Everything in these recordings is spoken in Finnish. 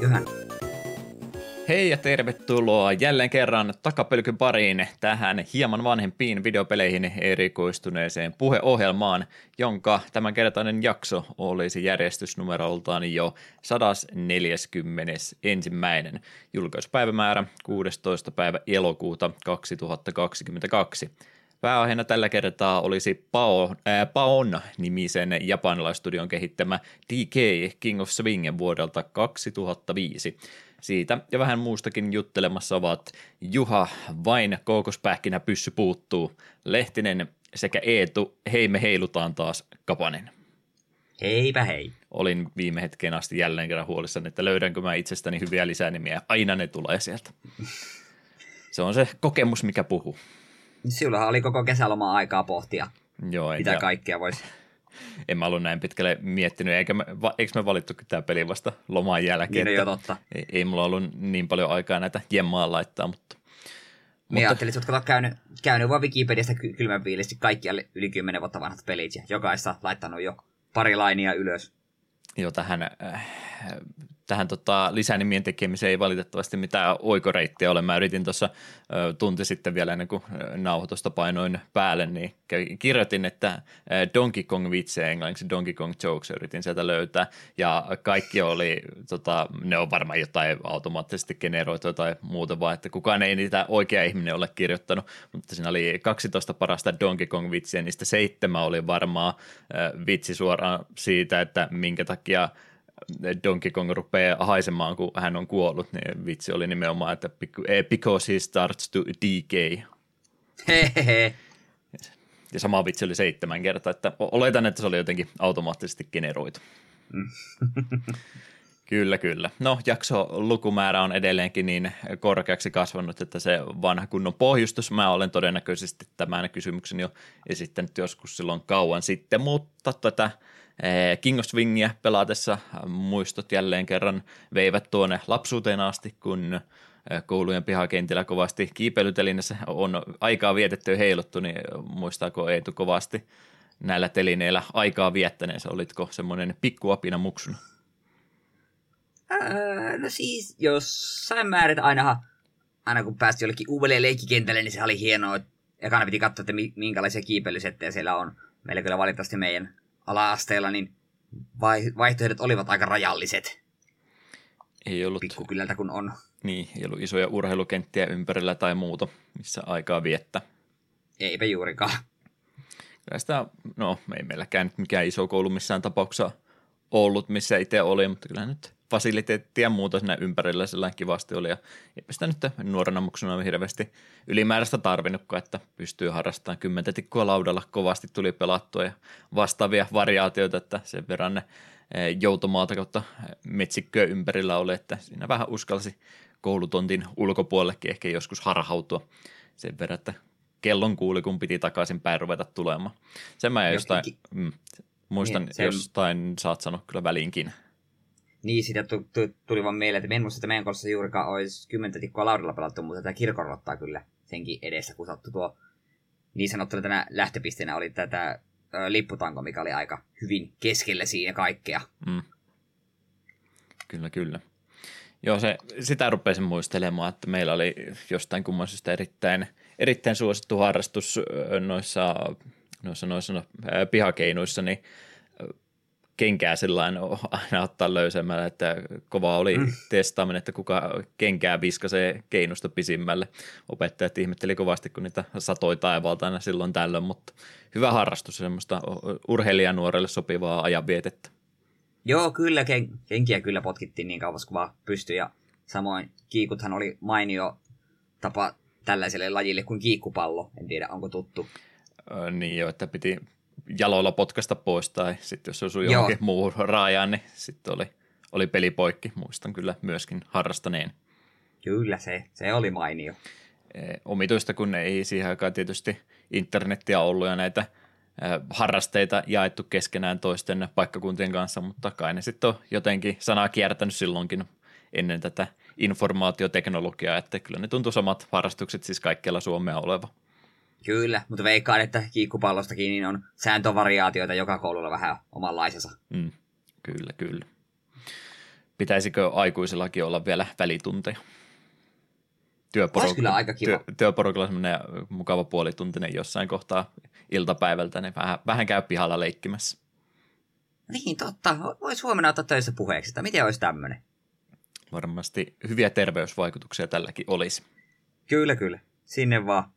Eiköhän. Hei ja tervetuloa jälleen kerran takapölkyn pariin tähän hieman vanhempiin videopeleihin erikoistuneeseen puheohjelmaan, jonka tämänkertainen jakso olisi järjestysnumeroltaan jo 141. Julkaisupäivämäärä 16. päivä elokuuta 2022. Pääaiheena tällä kertaa olisi Pao, ää, Paon nimisen japanilaistudion kehittämä DK King of Swing vuodelta 2005. Siitä ja vähän muustakin juttelemassa ovat Juha Vain Koukospähkinä pyssy puuttuu, Lehtinen sekä Eetu Hei me heilutaan taas Kapanen. Heipä hei. Olin viime hetken asti jälleen kerran huolissani, että löydänkö mä itsestäni hyviä lisänimiä. Aina ne tulee sieltä. Se on se kokemus, mikä puhuu. Sinullahan oli koko kesäloma aikaa pohtia, Joo, mitä enkä, kaikkea voisi. en mä ollut näin pitkälle miettinyt, eikä me, va, eikö me valittukin tämä peli vasta loman jälkeen. Niin, no että joo, totta. ei, ei mulla ollut niin paljon aikaa näitä jemmaa laittaa, mutta Niin ajattelin, että olet käynyt, käynyt vaan Wikipediasta ky- kylmän viilisti kaikki yli 10 vuotta vanhat pelit ja jokaista laittanut jo pari lainia ylös. jo tähän, äh, tähän tota, lisänimien tekemiseen ei valitettavasti mitään oikoreittiä ole. Mä yritin tuossa tunti sitten vielä ennen kuin nauhoitusta painoin päälle, niin kirjoitin, että Donkey Kong vitsejä englanniksi Donkey Kong jokes yritin sieltä löytää, ja kaikki oli, tota, ne on varmaan jotain automaattisesti generoitu tai muuta, vaan että kukaan ei niitä oikea ihminen ole kirjoittanut, mutta siinä oli 12 parasta Donkey Kong vitsiä, niistä seitsemän oli varmaan vitsi suoraan siitä, että minkä takia Donkey Kong rupeaa haisemaan, kun hän on kuollut, niin vitsi oli nimenomaan, että bec- eh, because he starts to decay. Hehehe. Ja sama vitsi oli seitsemän kertaa, että oletan, että se oli jotenkin automaattisesti generoitu. Kyllä, kyllä. No, jakso lukumäärä on edelleenkin niin korkeaksi kasvanut, että se vanha kunnon pohjustus, mä olen todennäköisesti tämän kysymyksen jo esittänyt joskus silloin kauan sitten, mutta tätä King of Swingia pelaatessa muistot jälleen kerran veivät tuonne lapsuuteen asti, kun eh, koulujen pihakentillä kovasti kiipeilytelineessä on aikaa vietetty ja heiluttu, niin muistaako Eetu kovasti näillä telineillä aikaa viettäneensä? Olitko semmoinen pikkuapina muksuna? No siis, jossain määrin ainahan, aina kun päästi jollekin uudelle leikkikentälle, niin se oli hienoa. Ekana piti katsoa, että mi- minkälaisia kiipeilysettejä siellä on. Meillä kyllä valitettavasti meidän ala-asteella, niin vai- vaihtoehdot olivat aika rajalliset, Ei ollut, pikkukylältä kun on. niin, ei ollut isoja urheilukenttiä ympärillä tai muuta, missä aikaa viettää. Eipä juurikaan. Kyllä sitä, no ei meilläkään nyt mikään iso koulu missään tapauksessa ollut, missä itse oli, mutta kyllä nyt fasiliteettia ja muuta siinä ympärillä sellainen kivasti oli. Ja eipä sitä nyt nuorena muksuna hirveästi ylimääräistä tarvinnutkaan, että pystyy harrastamaan kymmentä tikkua laudalla kovasti tuli pelattua ja vastaavia variaatioita, että sen verran ne eh, joutomaata kautta metsikköä ympärillä oli, että siinä vähän uskalsi koulutontin ulkopuolellekin ehkä joskus harhautua sen verran, että kellon kuuli, kun piti takaisin päin ruveta tulemaan. Sen mä jostain, mm, muistan Niin, sen- jostain, saat sanoa kyllä väliinkin. Niin, siitä tu- tu- tuli vaan mieleen, että me en muista, että meidän koulussa juurikaan olisi kymmentä tikkoa laudalla pelattu, mutta tätä kirkonrottaa kyllä senkin edessä, kun sattui tuo niin sanottuna tänä lähtöpisteenä oli tätä ö, lipputanko, mikä oli aika hyvin keskellä siinä kaikkea. Mm. Kyllä, kyllä. Joo, se, sitä rupesin muistelemaan, että meillä oli jostain kummoisesta erittäin, erittäin suosittu harrastus noissa, noissa, noissa no, pihakeinoissa, niin kenkää sellainen aina ottaa löysemmällä, että kova oli mm. testaaminen, että kuka kenkää viskasee keinosta pisimmälle. Opettajat ihmetteli kovasti, kun niitä satoi taivaalta aina silloin tällöin, mutta hyvä harrastus, semmoista urheilijanuorelle sopivaa ajanvietettä. Joo, kyllä, ken- kenkiä kyllä potkittiin niin kauas kuin vaan pystyi, ja samoin kiikuthan oli mainio tapa tällaiselle lajille kuin kiikkupallo. En tiedä, onko tuttu. Niin jo, että piti jaloilla potkasta pois tai sitten jos osui johonkin muuhun raajaan, niin sitten oli, oli peli poikki. Muistan kyllä myöskin harrastaneen. Kyllä, se, se oli mainio. E, omituista, kun ei siihen aikaan tietysti internettiä ollut ja näitä e, harrasteita jaettu keskenään toisten paikkakuntien kanssa, mutta kai ne sitten on jotenkin sanaa kiertänyt silloinkin ennen tätä informaatioteknologiaa, että kyllä ne tuntuu samat harrastukset siis kaikkialla Suomea oleva. Kyllä, mutta veikkaan, että kiikkupallostakin niin on sääntövariaatioita joka koululla vähän omanlaisensa. Mm, kyllä, kyllä. pitäisikö aikuisillakin olla vielä välitunteja? Olisi kyllä aika kiva. Työ, työporukalla semmoinen mukava puolituntinen jossain kohtaa iltapäivältä, niin vähän, vähän käy pihalla leikkimässä. Niin, totta. Voisi huomenna ottaa töissä puheeksi, että miten olisi tämmöinen. Varmasti hyviä terveysvaikutuksia tälläkin olisi. Kyllä, kyllä. Sinne vaan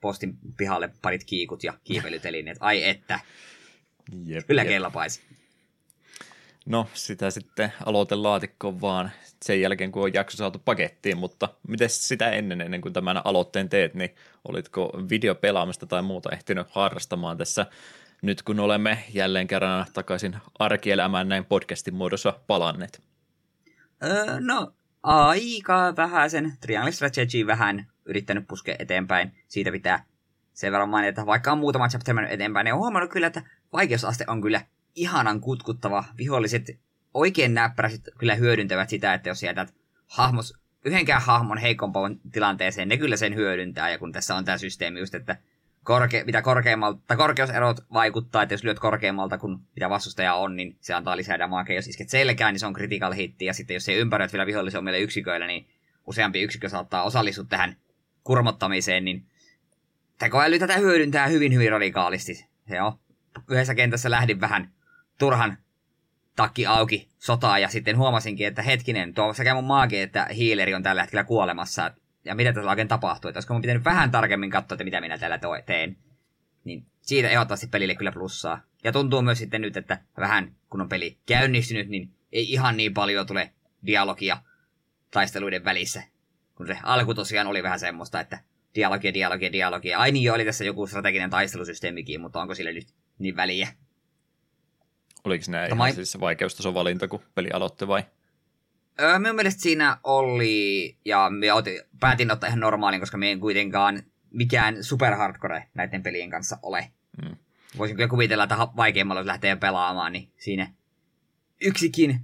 postin pihalle parit kiikut ja kiipelytelineet. Ai että. Jep, kyllä jep. kellapaisi. No, sitä sitten aloitelaatikkoon vaan sen jälkeen, kun on jakso saatu pakettiin, mutta miten sitä ennen, ennen kuin tämän aloitteen teet, niin olitko videopelaamista tai muuta ehtinyt harrastamaan tässä nyt, kun olemme jälleen kerran takaisin arkielämään näin podcastin muodossa palanneet? Öö, no, aika vähän sen Triangle Strategy vähän yrittänyt puskea eteenpäin. Siitä pitää sen verran mainita, että vaikka on muutama chapter mennyt eteenpäin, niin on huomannut kyllä, että vaikeusaste on kyllä ihanan kutkuttava. Viholliset oikein näppärästi kyllä hyödyntävät sitä, että jos jätät hahmos, yhdenkään hahmon heikompaan tilanteeseen, ne kyllä sen hyödyntää. Ja kun tässä on tämä systeemi just, että korke, mitä korkeammalta, korkeuserot vaikuttaa, että jos lyöt korkeammalta kuin mitä vastustaja on, niin se antaa lisää damagea. Jos isket selkään, niin se on critical hitti, ja sitten jos se ympäröit vielä vihollisen omille yksiköille, niin useampi yksikö saattaa osallistua tähän kurmottamiseen, niin tekoäly tätä hyödyntää hyvin, hyvin radikaalisti. Se on. Yhdessä kentässä lähdin vähän turhan takki auki sotaa ja sitten huomasinkin, että hetkinen, tuo sekä mun maagi että hiileri on tällä hetkellä kuolemassa. Ja mitä tässä oikein tapahtuu, että olisiko mun pitänyt vähän tarkemmin katsoa, että mitä minä täällä teen. Niin siitä ehdottomasti pelille kyllä plussaa. Ja tuntuu myös sitten nyt, että vähän kun on peli käynnistynyt, niin ei ihan niin paljon tule dialogia taisteluiden välissä. Kun se alku tosiaan oli vähän semmoista, että dialogia, dialogia, dialogia. Ai niin jo, oli tässä joku strateginen taistelusysteemikin, mutta onko sille nyt niin väliä? Oliko nämä ihan mä... siis vaikeustason valinta, kun peli aloitti vai? Öö, minun mielestä siinä oli, ja me otin, päätin ottaa ihan normaalin, koska me en kuitenkaan mikään super hardcore näiden pelien kanssa ole. Hmm. Voisin kyllä kuvitella, että vaikeimmalla jos lähtee pelaamaan, niin siinä yksikin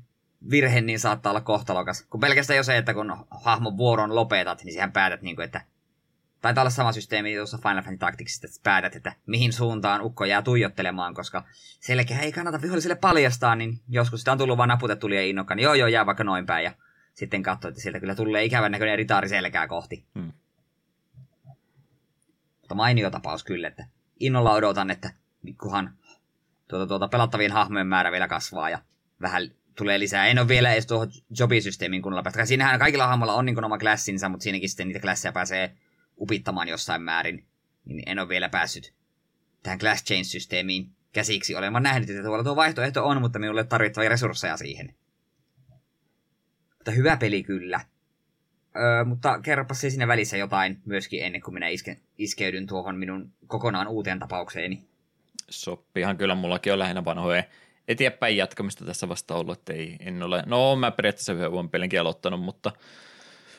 virhe niin saattaa olla kohtalokas. Kun pelkästään jo se, että kun hahmon vuoron lopetat, niin siihen päätät, niin kuin, että Taitaa olla sama systeemi tuossa Final Fantasy Tacticsista, että päätät, että mihin suuntaan ukko jää tuijottelemaan, koska selkeä ei kannata viholliselle paljastaa, niin joskus sitä on tullut vaan naputettu liian innokkaan, niin joo joo, jää vaikka noin päin, ja sitten katsoo, että sieltä kyllä tulee ikävän näköinen ritaari selkää kohti. Hmm. Mutta mainio tapaus kyllä, että innolla odotan, että kunhan tuota, tuota pelattavien hahmojen määrä vielä kasvaa ja vähän tulee lisää. En ole vielä edes tuohon jobisysteemiin kunnolla päästä. Siinähän kaikilla hahmoilla on niin oma klassinsa, mutta siinäkin sitten niitä klasseja pääsee upittamaan jossain määrin, niin en ole vielä päässyt tähän Class Change-systeemiin käsiksi. Olen nähnyt, että tuolla tuo vaihtoehto on, mutta minulle tarvittavia resursseja siihen. Mutta hyvä peli kyllä. Öö, mutta kerropa se siinä välissä jotain myöskin ennen kuin minä iske, iskeydyn tuohon minun kokonaan uuteen tapaukseeni. Soppihan kyllä, mullakin on lähinnä vanhoja eteenpäin jatkamista tässä vasta ollut, että ei, en ole, no mä periaatteessa yhden pelinkin aloittanut, mutta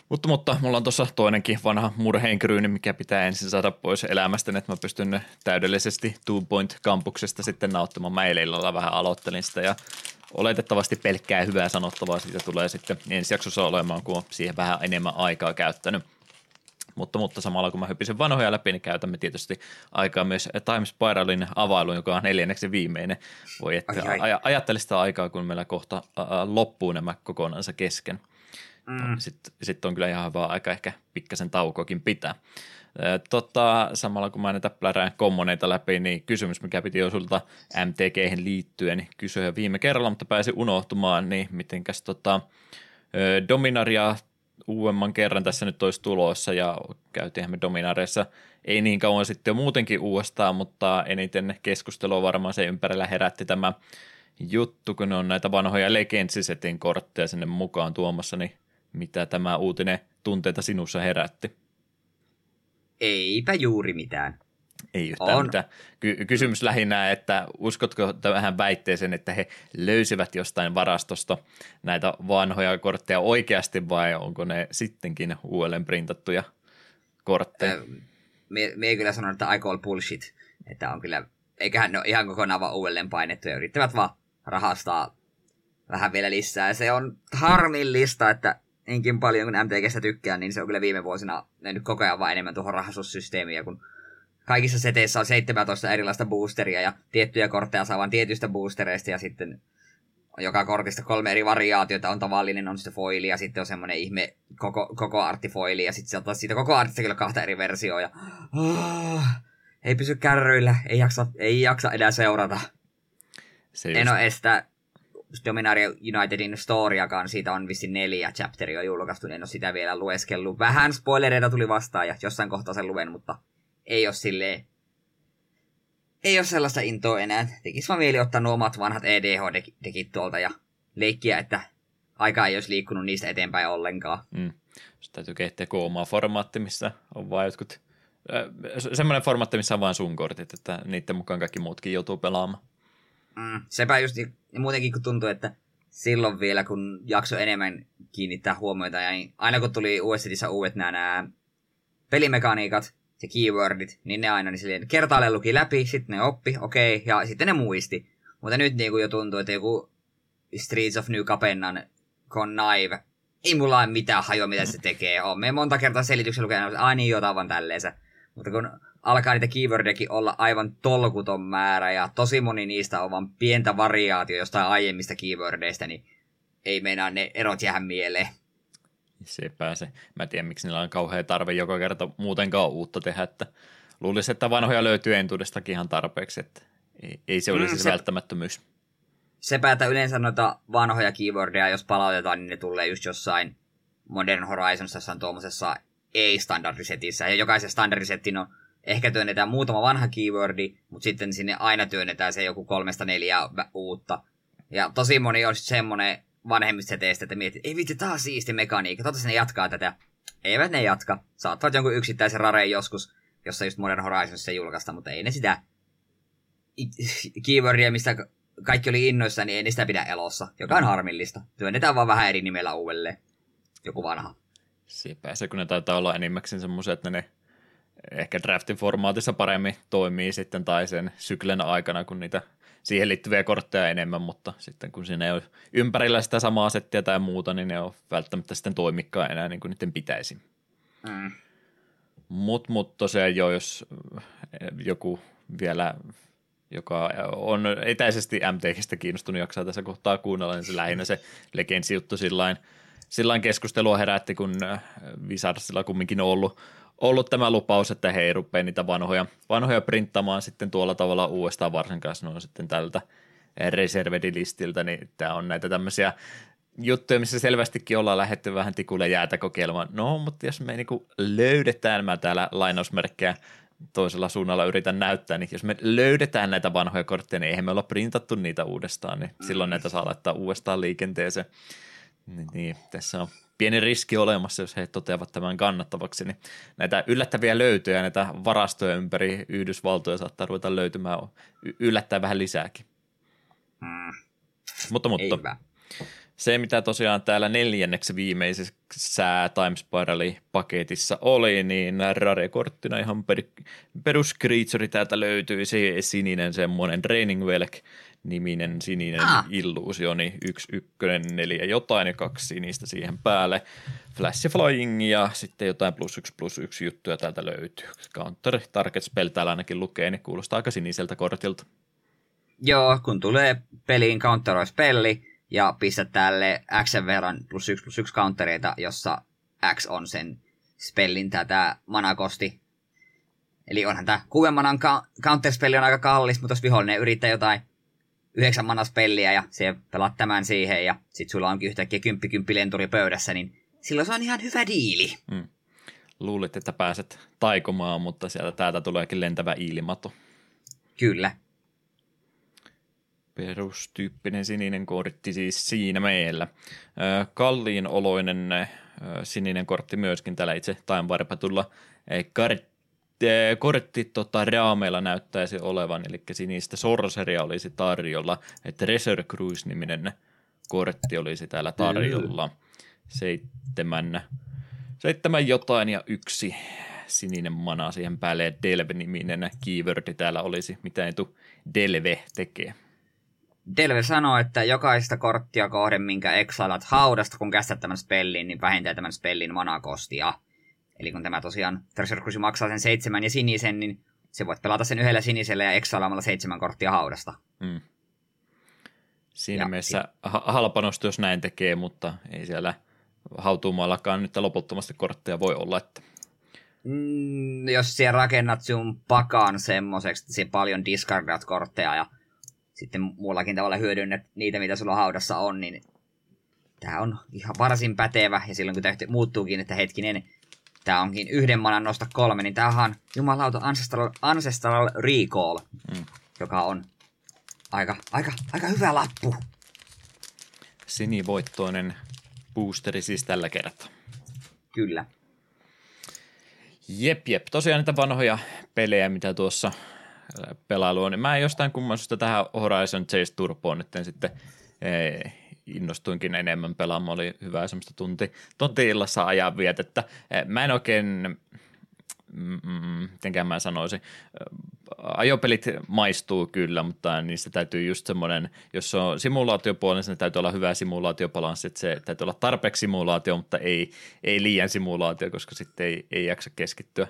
mutta, mutta mulla on tuossa toinenkin vanha murheenkryyni, mikä pitää ensin saada pois elämästä, että mä pystyn täydellisesti Two Point Campuksesta sitten nauttimaan. Mä eilen vähän aloittelin sitä ja oletettavasti pelkkää hyvää sanottavaa siitä tulee sitten ensi jaksossa olemaan, kun on siihen vähän enemmän aikaa käyttänyt. Mutta, mutta samalla kun mä hyppisin vanhoja läpi, niin käytämme tietysti aikaa myös Time Spiralin availuun, joka on neljänneksi viimeinen. Voi että ai, ai. ajattele sitä aikaa, kun meillä kohta loppuu nämä kokonansa kesken. Mm. Sitten sit on kyllä ihan hyvä aika ehkä pikkasen taukokin pitää. Tota, samalla kun mä näitä plärään kommoneita läpi, niin kysymys, mikä piti jo sulta MTG liittyen kysyä viime kerralla, mutta pääsi unohtumaan, niin mitenkäs tota, Dominaria uudemman kerran tässä nyt olisi tulossa ja käytiinhän me Dominareissa ei niin kauan sitten jo muutenkin uudestaan, mutta eniten keskustelua varmaan se ympärillä herätti tämä juttu, kun ne on näitä vanhoja Legendsisetin kortteja sinne mukaan tuomassa, niin mitä tämä uutinen tunteita sinussa herätti? Eipä juuri mitään. Ei yhtään on. mitään. Ky- kysymys lähinnä, että uskotko tähän väitteeseen, että he löysivät jostain varastosta näitä vanhoja kortteja oikeasti vai onko ne sittenkin uudelleen printattuja kortteja? me, me kyllä sanon, että I call bullshit. Että on kyllä, eiköhän ne ole ihan kokonaan vaan uudelleen painettu ja yrittävät vaan rahastaa vähän vielä lisää. Se on harmillista, että niinkin paljon kuin MTGstä tykkään, niin se on kyllä viime vuosina mennyt koko ajan vain enemmän tuohon rahasussysteemiin, kun kaikissa seteissä on 17 erilaista boosteria ja tiettyjä kortteja saa vain tietyistä boostereista ja sitten joka kortista kolme eri variaatiota, on tavallinen, on sitten foili ja sitten on semmoinen ihme koko, koko arttifoili ja sitten sieltä siitä koko artista kyllä kahta eri versioa ja oh, ei pysy kärryillä, ei jaksa, ei jaksa enää seurata. Se just... En ole estä Dominaria Unitedin storiakaan, siitä on vissi neljä chapteria julkaistu, niin en ole sitä vielä lueskellut. Vähän spoilereita tuli vastaan ja jossain kohtaa sen luen, mutta ei ole silleen ei ole sellaista intoa enää. Tekisi vaan mieli ottaa nuo omat vanhat EDH-dekit tuolta ja leikkiä, että aika ei olisi liikkunut niistä eteenpäin ollenkaan. Mm. Sitten täytyy kehittää omaa formaatti, missä on vain jotkut... semmoinen formaatti, missä on vain sun kortit, että niiden mukaan kaikki muutkin joutuu pelaamaan. Mm, sepä just, ja muutenkin kun tuntuu, että silloin vielä, kun jakso enemmän kiinnittää huomiota, ja niin aina kun tuli USDissä uudet nämä, nämä pelimekaniikat, se keywordit, niin ne aina niin silleen, kertaalleen luki läpi, sitten ne oppi, okei, okay, ja sitten ne muisti. Mutta nyt niin kuin jo tuntuu, että joku Streets of New Capennan Connive, ei mulla ole mitään hajoa, mitä se tekee. On me monta kertaa selityksen lukenut, että aina niin jotain tälleensä. Mutta kun alkaa niitä keywordejakin olla aivan tolkuton määrä, ja tosi moni niistä on vain pientä variaatio jostain aiemmista keywordeista, niin ei meinaa ne erot jäädä mieleen. Se pääsee. Mä en tiedä, miksi niillä on kauhean tarve joka kerta muutenkaan uutta tehdä, että luulisin, että vanhoja löytyy entuudestakin ihan tarpeeksi, että ei, ei se olisi mm, se, välttämättömyys. Se päätä yleensä noita vanhoja keywordeja, jos palautetaan, niin ne tulee just jossain Modern Horizons jossain tuommoisessa ei-standardisetissä, ja jokaisen standardisettin on ehkä työnnetään muutama vanha keywordi, mutta sitten sinne aina työnnetään se joku kolmesta neljää uutta. Ja tosi moni on semmoinen vanhemmista seteistä, että mietit, ei vitsi, taas siisti mekaniikka, toivottavasti ne jatkaa tätä. Eivät ne jatka. Saattavat jonkun yksittäisen rareen joskus, jossa just Modern Horizons se julkaista, mutta ei ne sitä keywordia, mistä kaikki oli innoissa, niin ei ne sitä pidä elossa, joka on harmillista. Työnnetään vaan vähän eri nimellä uudelleen. Joku vanha. Sepä se, kun ne taitaa olla enimmäkseen semmoisia, että ne ehkä draftin formaatissa paremmin toimii sitten tai sen syklen aikana, kun niitä siihen liittyviä kortteja enemmän, mutta sitten kun siinä ei ole ympärillä sitä samaa settiä tai muuta, niin ne on välttämättä sitten toimikkaa enää niin kuin niiden pitäisi. Mm. Mutta mut tosiaan jo, jos joku vielä, joka on etäisesti MTGstä kiinnostunut, jaksaa tässä kohtaa kuunnella, niin se lähinnä se Legends juttu sillain, sillain keskustelua herätti, kun Visarsilla kumminkin on ollut ollut tämä lupaus, että he ei rupea niitä vanhoja, vanhoja printtamaan sitten tuolla tavalla uudestaan varsinkaan, on sitten tältä reservedilistiltä, niin tämä on näitä tämmöisiä juttuja, missä selvästikin ollaan lähetty vähän tikulle jäätä kokeilemaan. No, mutta jos me niinku löydetään, mä täällä lainausmerkkejä toisella suunnalla yritän näyttää, niin jos me löydetään näitä vanhoja kortteja, niin eihän me olla printattu niitä uudestaan, niin silloin näitä saa laittaa uudestaan liikenteeseen. Niin, niin tässä on pieni riski olemassa, jos he toteavat tämän kannattavaksi, niin näitä yllättäviä löytöjä, näitä varastoja ympäri Yhdysvaltoja saattaa ruveta löytymään yllättää vähän lisääkin. Mm. Mutta, mutta se, mitä tosiaan täällä neljänneksi viimeisessä Time Spirali-paketissa oli, niin rare-korttina ihan per, perus täältä löytyi se sininen semmoinen Draining Velk, niminen sininen ah. illuusioni, yksi ykkönen, neljä jotain ja kaksi sinistä siihen päälle. Flash Flying ja sitten jotain plus yksi plus yksi juttuja täältä löytyy. Counter Target Spell täällä ainakin lukee, niin kuulostaa aika siniseltä kortilta. Joo, kun tulee peliin counteroi spelli ja pistät tälle X verran plus yksi plus yksi countereita, jossa X on sen spellin tätä manakosti. Eli onhan tämä kuuden manan counterspelli on aika kallis, mutta jos vihollinen yrittää jotain yhdeksän manas peliä ja se pelaat tämän siihen ja sit sulla onkin yhtäkkiä kymppi kymppi lenturi pöydässä, niin silloin se on ihan hyvä diili. Mm. Luulit, että pääset taikomaan, mutta sieltä täältä tuleekin lentävä ilmato. Kyllä. Perustyyppinen sininen kortti siis siinä meillä. Kalliin oloinen sininen kortti myöskin täällä itse Time Warpatulla kart kortti tota, raameilla näyttäisi olevan, eli sinistä sorceria olisi tarjolla, että Treasure Cruise-niminen kortti olisi täällä tarjolla. Seitsemän, seitsemän jotain ja yksi sininen mana siihen päälle ja Delve-niminen keywordi täällä olisi, mitä ei tu Delve tekee. Delve sanoo, että jokaista korttia kohden, minkä exailat haudasta, kun kästät tämän spellin, niin vähintään tämän spellin manakostia. Eli kun tämä tosiaan Treasure Cruise maksaa sen seitsemän ja sinisen, niin se voit pelata sen yhdellä sinisellä ja eksalaamalla seitsemän korttia haudasta. Mm. Siinä ja mielessä si- halpanosto, jos näin tekee, mutta ei siellä hautuumaallakaan nyt loputtomasti kortteja voi olla. Että... Mm, jos siellä rakennat sun pakan semmoiseksi, että siellä paljon discardat kortteja ja sitten muullakin tavalla hyödynnät niitä, mitä sulla haudassa on, niin tämä on ihan varsin pätevä. Ja silloin kun tämä muuttuukin, että hetkinen, tämä onkin yhden manan nosta kolme, niin tämähän on jumalauta Ancestral, Ancestral Recall, mm. joka on aika, aika, aika hyvä lappu. Sinivoittoinen boosteri siis tällä kertaa. Kyllä. Jep, jep. Tosiaan niitä vanhoja pelejä, mitä tuossa pelailu on. Niin mä en jostain kumman tähän Horizon Chase Turboon nyt sitten ee, innostuinkin enemmän pelaamaan. Oli hyvä semmoista tunti, tunti illassa ajan vietettä. Mä en oikein mitenkään mä sanoisin, ajopelit maistuu kyllä, mutta niissä täytyy just semmoinen, jos on simulaatiopuoli, niin täytyy olla hyvä simulaatiobalanssi, että se täytyy olla tarpeeksi simulaatio, mutta ei, ei liian simulaatio, koska sitten ei, ei jaksa keskittyä.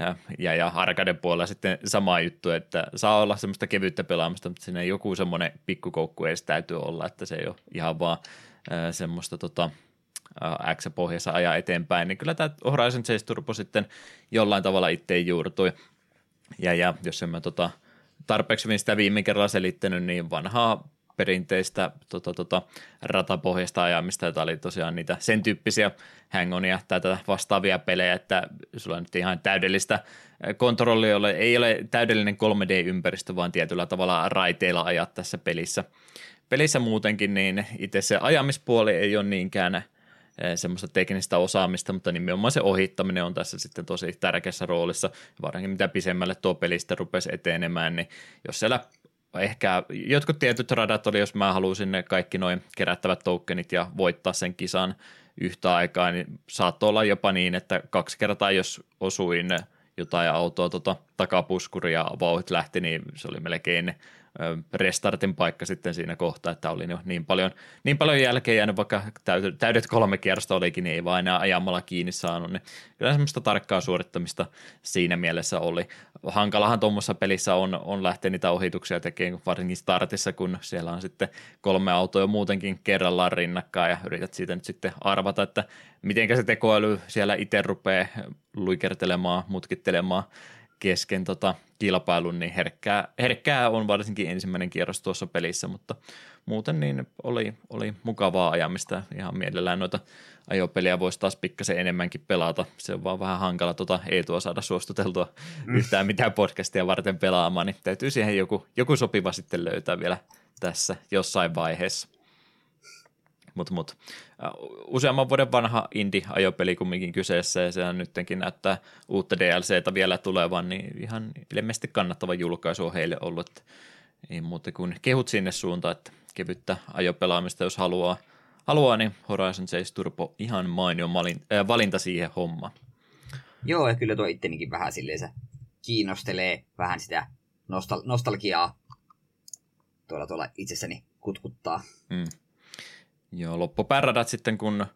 Ja, ja, ja arcade puolella sitten sama juttu, että saa olla semmoista kevyttä pelaamista, mutta siinä joku semmoinen pikkukoukku edes täytyy olla, että se ei ole ihan vaan semmoista tota, X-pohjassa ajaa eteenpäin, niin kyllä tämä Horizon Chase Turbo sitten jollain tavalla itse juurtui. Ja, ja jos en mä tota, tarpeeksi hyvin sitä viime kerralla selittänyt, niin vanhaa perinteistä tota, tota, ratapohjasta ajamista, jota oli tosiaan niitä sen tyyppisiä hangonia tai tätä vastaavia pelejä, että sulla on nyt ihan täydellistä kontrollia, ei ole täydellinen 3D-ympäristö, vaan tietyllä tavalla raiteilla ajat tässä pelissä. Pelissä muutenkin, niin itse se ajamispuoli ei ole niinkään semmoista teknistä osaamista, mutta nimenomaan se ohittaminen on tässä sitten tosi tärkeässä roolissa, varsinkin mitä pisemmälle tuo pelistä rupesi etenemään, niin jos siellä ehkä jotkut tietyt radat oli, jos mä halusin ne kaikki noin kerättävät tokenit ja voittaa sen kisan yhtä aikaa, niin saattoi olla jopa niin, että kaksi kertaa jos osuin jotain autoa tota, takapuskuria ja vauhit lähti, niin se oli melkein restartin paikka sitten siinä kohtaa, että oli niin paljon, niin paljon jälkeen jäänyt, vaikka täydet kolme kierrosta olikin, niin ei vaan enää ajamalla kiinni saanut, niin kyllä semmoista tarkkaa suorittamista siinä mielessä oli. Hankalahan tuommoisessa pelissä on, on lähteä niitä ohituksia tekemään, varsinkin startissa, kun siellä on sitten kolme autoa muutenkin kerrallaan rinnakkain ja yrität siitä nyt sitten arvata, että miten se tekoäly siellä itse rupeaa luikertelemaan, mutkittelemaan kesken tota kilpailun, niin herkkää, herkkää on varsinkin ensimmäinen kierros tuossa pelissä, mutta muuten niin oli, oli mukavaa ajamista. Ihan mielellään noita ajopeliä voisi taas pikkasen enemmänkin pelata. Se on vaan vähän hankala tuota Eetua saada suostuteltua mm. yhtään mitään podcastia varten pelaamaan, niin täytyy siihen joku, joku sopiva sitten löytää vielä tässä jossain vaiheessa. Mutta mut, useamman vuoden vanha indie-ajopeli kumminkin kyseessä ja sehän nytkin näyttää uutta DLCtä vielä tulevan, niin ihan ilmeisesti kannattava julkaisu on heille ollut. Että ei muuta kuin kehut sinne suuntaan, että kevyttä ajopelaamista jos haluaa, haluaa niin Horizon 7 Turbo ihan mainio äh, valinta siihen hommaan. Joo, ja kyllä tuo ittenikin vähän silleen se kiinnostelee vähän sitä nostal- nostalgiaa tuolla, tuolla itsessäni kutkuttaa. Mm. Joo, loppupääradat sitten kun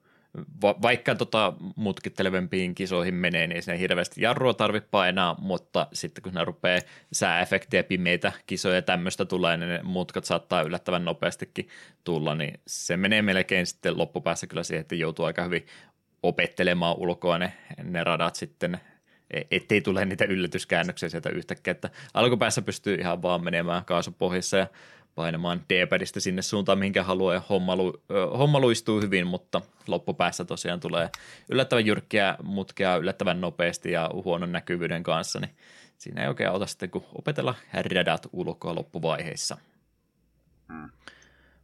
va- vaikka tota mutkittelevempiin kisoihin menee, niin se hirveästi jarrua tarvitse painaa, mutta sitten kun ne rupeaa sääefektiä, pimeitä kisoja ja tämmöistä tulee, niin ne mutkat saattaa yllättävän nopeastikin tulla, niin se menee melkein sitten loppupäässä kyllä siihen, että joutuu aika hyvin opettelemaan ulkoa ne, ne radat sitten e-, ettei tule niitä yllätyskäännöksiä sieltä yhtäkkiä, että alkupäässä pystyy ihan vaan menemään kaasupohjassa ja painamaan D-padista sinne suuntaan, minkä haluaa, ja homma, lu, homma luistuu hyvin, mutta loppupäässä tosiaan tulee yllättävän jyrkkiä mutkia yllättävän nopeasti ja huonon näkyvyyden kanssa, niin siinä ei oikein auta sitten, kun opetella radat ulkoa loppuvaiheissa. Mm.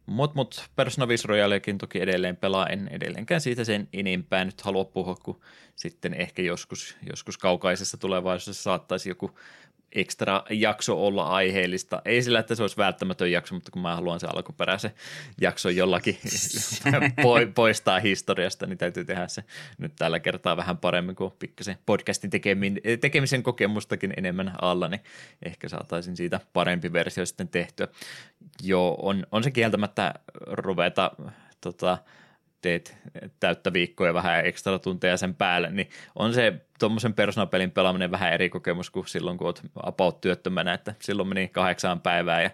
Mut, mut Persona 5 Royalekin toki edelleen pelaa, en edelleenkään siitä sen enempää nyt halua puhua, kun sitten ehkä joskus, joskus kaukaisessa tulevaisuudessa saattaisi joku ekstra jakso olla aiheellista. Ei sillä, että se olisi välttämätön jakso, mutta kun mä haluan se alkuperäisen jakso jollakin poistaa historiasta, niin täytyy tehdä se nyt tällä kertaa vähän paremmin kuin pikkasen podcastin tekemisen kokemustakin enemmän alla, niin ehkä saataisiin siitä parempi versio sitten tehtyä. Joo, on, on se kieltämättä ruveta tota, teet täyttä viikkoa vähän ekstra tunteja sen päälle, niin on se tuommoisen persoonapelin pelaaminen vähän eri kokemus kuin silloin, kun olet about työttömänä, että silloin meni kahdeksaan päivää ja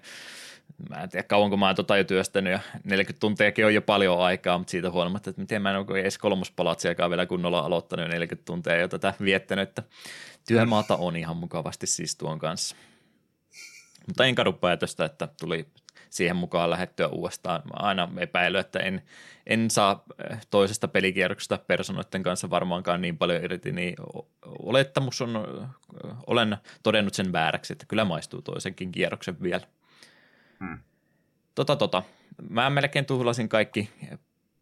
mä en tiedä kauanko mä oon tota jo työstänyt ja 40 tuntiakin on jo paljon aikaa, mutta siitä huolimatta, että miten mä en ole edes kolmospalatsiakaan vielä kunnolla aloittanut jo 40 tuntia jo tätä viettänyt, että työmaata on ihan mukavasti siis tuon kanssa. Mutta en kadu päätöstä, että tuli siihen mukaan lähettyä uudestaan. Mä aina epäily, että en, en saa eh, toisesta pelikierroksesta personoiden kanssa varmaankaan niin paljon irti, niin olettamus on, eh, olen todennut sen vääräksi, että kyllä maistuu toisenkin kierroksen vielä. Hmm. Tota, tota. Mä melkein tuhlasin kaikki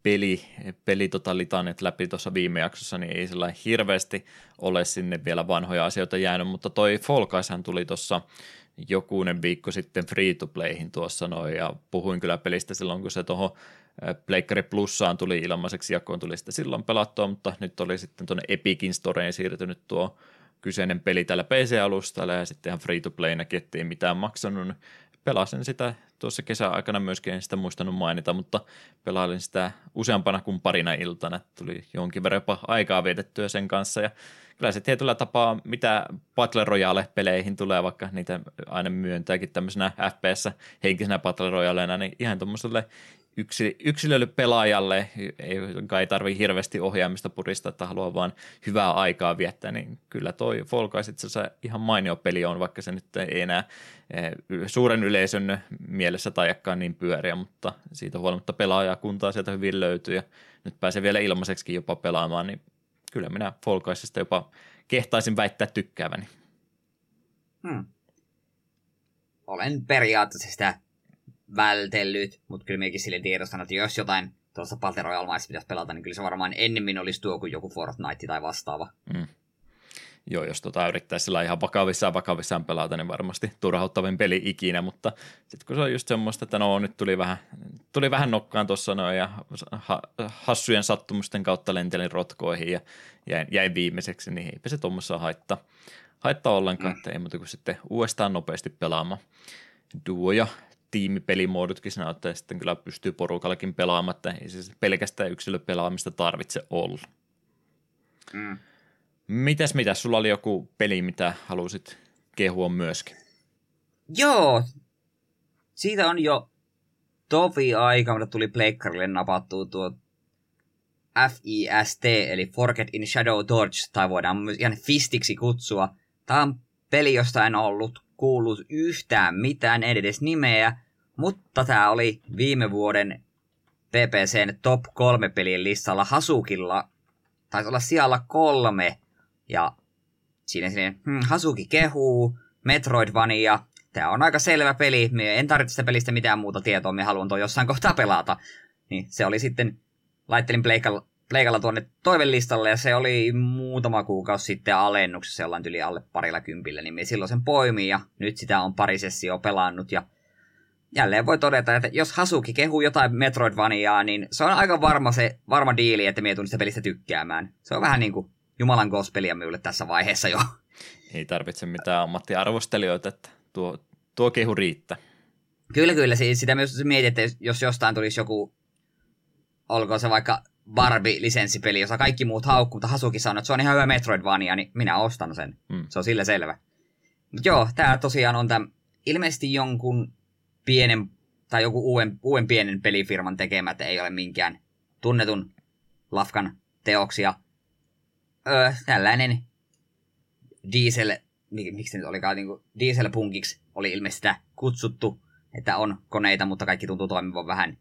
peli, peli tota litanet läpi tuossa viime jaksossa, niin ei sillä hirveästi ole sinne vielä vanhoja asioita jäänyt, mutta toi Fall Guyshan tuli tuossa jokunen viikko sitten free to playhin tuossa noin, ja puhuin kyllä pelistä silloin, kun se tuohon Pleikkari Plussaan tuli ilmaiseksi jakoon, tuli sitten silloin pelattua, mutta nyt oli sitten tuonne Epicin Storeen siirtynyt tuo kyseinen peli tällä PC-alustalla, ja sitten ihan free to playnäkin, ettei mitään maksanut, pelasin sitä tuossa kesäaikana myöskin, en sitä muistanut mainita, mutta pelailin sitä useampana kuin parina iltana. Tuli jonkin verran jopa aikaa vietettyä sen kanssa ja kyllä se tietyllä tapaa, mitä Battle Royale-peleihin tulee, vaikka niitä aina myöntääkin tämmöisenä FPS-henkisenä Battle Royaleena, niin ihan tuommoiselle yksilölle pelaajalle, ei, ei tarvii hirveästi ohjaamista purista, että haluaa vaan hyvää aikaa viettää, niin kyllä toi Fall Guys itse asiassa ihan mainio peli on, vaikka se nyt ei enää eh, suuren yleisön mielessä tajakkaan niin pyöriä, mutta siitä huolimatta pelaajakuntaa sieltä hyvin löytyy ja nyt pääsee vielä ilmaiseksi jopa pelaamaan, niin kyllä minä Fall Guysista jopa kehtaisin väittää tykkääväni. Hmm. Olen periaatteessa sitä vältellyt, mutta kyllä minäkin sille tiedostan, että jos jotain tuossa Battle Royale pitäisi pelata, niin kyllä se varmaan ennemmin olisi tuo kuin joku Fortnite tai vastaava. Mm. Joo, jos tota yrittäisi sillä ihan vakavissaan vakavissaan pelata, niin varmasti turhauttavin peli ikinä, mutta sitten kun se on just semmoista, että no nyt tuli vähän, tuli vähän nokkaan tuossa noin ja ha, hassujen sattumusten kautta lentelin rotkoihin ja jäin, jäin viimeiseksi, niin eipä se tuommoissa haittaa, haittaa ollenkaan, mm. että ei muuta kuin sitten uudestaan nopeasti pelaamaan duo- ja tiimipelimoodutkin siinä, että sitten kyllä pystyy porukallakin pelaamaan, että ei siis pelkästään yksilöpelaamista tarvitse olla. Mm. Mitäs, mitäs? Sulla oli joku peli, mitä halusit kehua myöskin? Joo. Siitä on jo tovi aika, mutta tuli pleikkarille napattua tuo FIST, eli Forget in Shadow Torch, tai voidaan myös ihan fistiksi kutsua. Tämä on peli, josta en ollut kuullut yhtään mitään, en edes nimeä, mutta tämä oli viime vuoden PPCn top 3 pelin listalla Hasukilla. Taisi olla siellä kolme. Ja siinä sinne, hmm, Hasuki kehuu, Metroidvania. Tämä on aika selvä peli. Me en tarvitse sitä pelistä mitään muuta tietoa, me haluan tuon jossain kohtaa pelata. Niin se oli sitten, laittelin pleikalla, pleikalla tuonne toivelistalle ja se oli muutama kuukausi sitten alennuksessa jollain yli alle parilla kympillä, niin me silloin sen poimiin ja nyt sitä on pari sessioa pelannut ja jälleen voi todeta, että jos Hasuki kehuu jotain Metroidvaniaa, niin se on aika varma se varma diili, että me sitä pelistä tykkäämään. Se on vähän niin kuin Jumalan gospelia minulle tässä vaiheessa jo. Ei tarvitse mitään ammattiarvostelijoita, että tuo, tuo kehu riittää. Kyllä, kyllä. Siis sitä myös mietit, että jos jostain tulisi joku, olkoon se vaikka Barbie-lisenssipeli, jossa kaikki muut haukkuu, mutta Hasuki sanoo, että se on ihan hyvä Metroidvania, niin minä ostan sen. Mm. Se on sillä selvä. Mut joo, tämä tosiaan on tämä ilmeisesti jonkun pienen, tai joku uuden, uuden pienen pelifirman tekemä, että ei ole minkään tunnetun lafkan teoksia. Öö, tällainen diesel, miksi se nyt olikaan, niin kuin dieselpunkiksi oli ilmeisesti sitä kutsuttu, että on koneita, mutta kaikki tuntuu toimivan vähän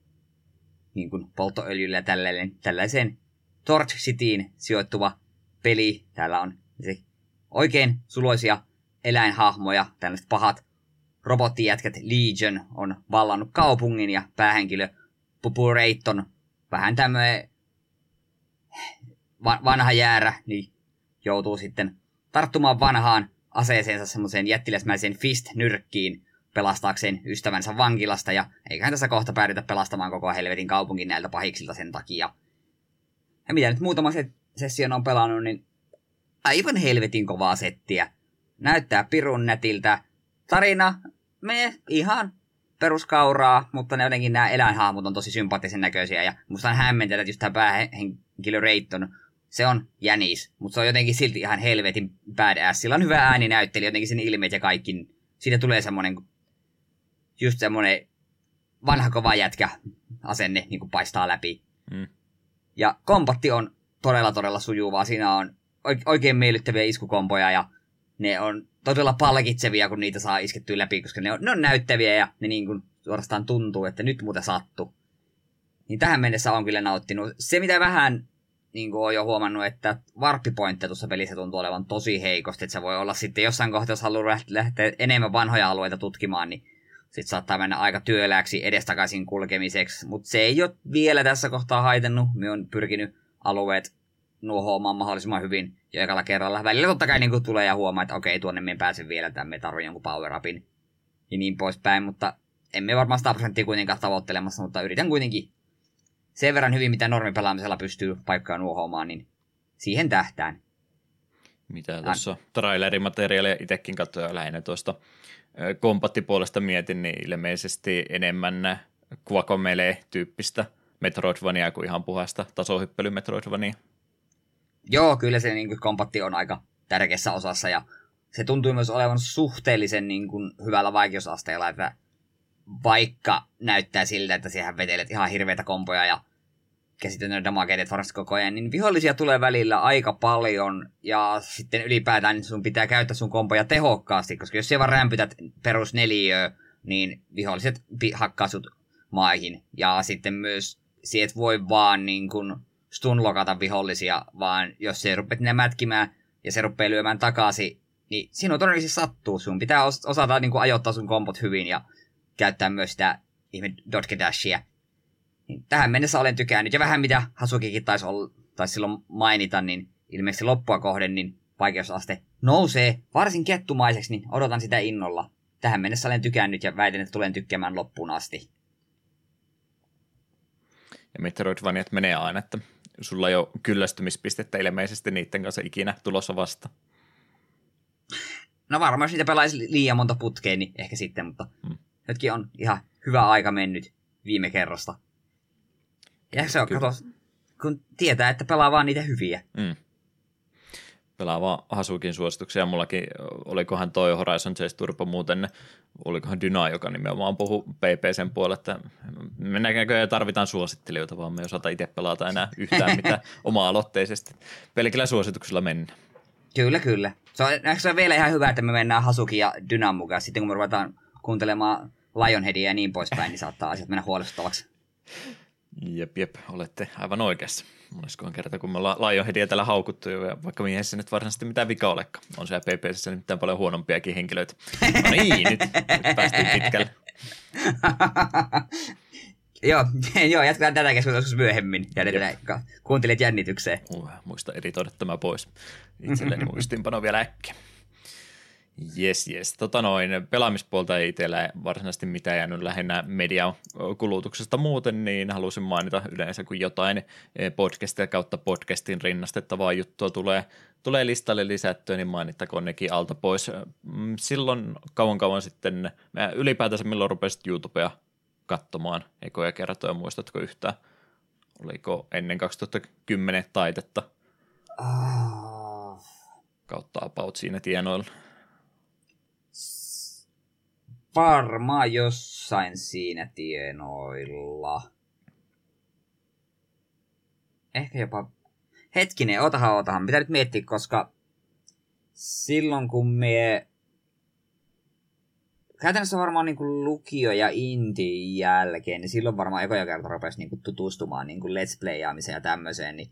niin kuin polttoöljyllä tällainen, tällaiseen Torch Cityin sijoittuva peli. Täällä on se oikein suloisia eläinhahmoja, tällaiset pahat robottijätkät Legion on vallannut kaupungin ja päähenkilö Pupu Reitton, vähän tämmöinen vanha jäärä, niin joutuu sitten tarttumaan vanhaan aseeseensa semmoiseen jättiläismäiseen fist-nyrkkiin pelastaakseen ystävänsä vankilasta, ja eiköhän tässä kohta päädytä pelastamaan koko helvetin kaupungin näiltä pahiksilta sen takia. Ja mitä nyt muutama se- session on pelannut, niin aivan helvetin kovaa settiä. Näyttää pirun nätiltä. Tarina me ihan peruskauraa, mutta ne jotenkin nämä eläinhahmot on tosi sympaattisen näköisiä ja musta on hämmentänyt, että just tämä päähenkilö Reitton, se on jänis, mutta se on jotenkin silti ihan helvetin badass. Sillä on hyvä ääni näytteli, jotenkin sen ilmeet ja kaikki. Siitä tulee semmonen, just semmonen vanha kova jätkä asenne niin kuin paistaa läpi. Mm. Ja kompatti on todella todella sujuvaa. Siinä on oikein miellyttäviä iskukompoja ja ne on todella palkitsevia, kun niitä saa iskettyä läpi, koska ne on, ne on näyttäviä ja ne niin kuin suorastaan tuntuu, että nyt muuten sattu. Niin tähän mennessä on kyllä nauttinut. Se, mitä vähän niin kuin on jo huomannut, että varppipointteja tuossa pelissä tuntuu olevan tosi heikosti, että se voi olla sitten jossain kohtaa, jos haluaa lähteä enemmän vanhoja alueita tutkimaan, niin sitten saattaa mennä aika työlääksi edestakaisin kulkemiseksi, mutta se ei ole vielä tässä kohtaa haitannut. Me on pyrkinyt alueet nuohoamaan mahdollisimman hyvin jo ekalla kerralla. Välillä totta kai niin tulee ja huomaa, että okei, tuonne me pääsen vielä, tämän me tarvitsen jonkun power upin ja niin poispäin, mutta emme varmaan 100 prosenttia kuitenkaan tavoittelemassa, mutta yritän kuitenkin sen verran hyvin, mitä normipelaamisella pystyy paikkaa nuohoamaan, niin siihen tähtään. Mitä tuossa trailerimateriaalia itsekin katsoin lähinnä tuosta kompattipuolesta mietin, niin ilmeisesti enemmän Quacomele-tyyppistä Metroidvania kuin ihan puhasta tasohyppely Metroidvania. Joo, kyllä se niin kompatti on aika tärkeässä osassa ja se tuntuu myös olevan suhteellisen niin kuin, hyvällä vaikeusasteella, että vaikka näyttää siltä, että siihen vetelet ihan hirveitä kompoja ja käsitellään damageet varmasti koko ajan, niin vihollisia tulee välillä aika paljon, ja sitten ylipäätään niin sun pitää käyttää sun kompoja tehokkaasti, koska jos sä vaan rämpytät perus neliöä, niin viholliset hakkaa sut maihin. Ja sitten myös si et voi vaan niin kun stunlokata vihollisia, vaan jos se rupeat ne mätkimään ja se rupeaa lyömään takaisin, niin sinun todennäköisesti sattuu. Sun pitää osata niin ajoittaa sun kompot hyvin ja käyttää myös sitä ihme dodge dashia. Niin tähän mennessä olen tykännyt. Ja vähän mitä Hasukikin taisi, olla, taisi silloin mainita, niin ilmeisesti loppua kohden, niin vaikeusaste nousee varsin kettumaiseksi, niin odotan sitä innolla. Tähän mennessä olen tykännyt ja väitän, että tulen tykkäämään loppuun asti. Ja Metroidvaniat menee aina, että sulla ei ole kyllästymispistettä ilmeisesti niiden kanssa ikinä tulossa vasta. No varmaan jos niitä pelaisi liian monta putkea, niin ehkä sitten, mutta hmm. nytkin on ihan hyvä aika mennyt viime kerrasta. Ja se on, kato, kun tietää, että pelaa vaan niitä hyviä. Mm. Pelaa vaan Hasukin suosituksia. Mullakin, olikohan toi Horizon Chase Turbo muuten, olikohan Dyna, joka nimenomaan puhu PPCn puolesta. Me näköjään tarvitaan suosittelijoita, vaan me ei osata itse pelata enää yhtään mitään oma-aloitteisesti. Pelkillä suosituksilla mennä. Kyllä, kyllä. Se on, se on vielä ihan hyvä, että me mennään Hasuki ja Dynan mukaan. Sitten kun me ruvetaan kuuntelemaan Lionheadia ja niin poispäin, niin saattaa asiat mennä huolestuttavaksi. Jep, jep, olette aivan oikeassa. Moneskohan kerta, kun me ollaan Lionheadia täällä haukuttu, ja vaikka miehessä nyt varsinaisesti mitään vika olekaan. On siellä PPCssä mitään paljon huonompiakin henkilöitä. No niin, nyt, nyt päästiin pitkälle. joo, joo, jatketaan tätä keskustelua myöhemmin. Jätetään kuuntelit jännitykseen. Uh, muista editoida tämä pois. Itselleni muistinpano vielä äkkiä. Jes, jes. Tota noin, pelaamispuolta ei itsellä varsinaisesti mitään jäänyt lähinnä median kulutuksesta muuten, niin halusin mainita yleensä, kun jotain podcastia kautta podcastin rinnastettavaa juttua tulee, tulee listalle lisättyä, niin mainittakoon nekin alta pois. Mm, silloin kauan kauan sitten, mä ylipäätänsä milloin rupesit YouTubea katsomaan ekoja kertoja, muistatko yhtään? Oliko ennen 2010 taitetta? Oh. Kautta about siinä tienoilla varmaan jossain siinä tienoilla. Ehkä jopa... Hetkinen, otahan, otahan. Pitää nyt miettiä, koska silloin kun me... Käytännössä varmaan niin kuin lukio ja inti jälkeen, niin silloin varmaan ekoja kertaa rupesi niin kuin tutustumaan niin kuin let's playaamiseen ja tämmöiseen, niin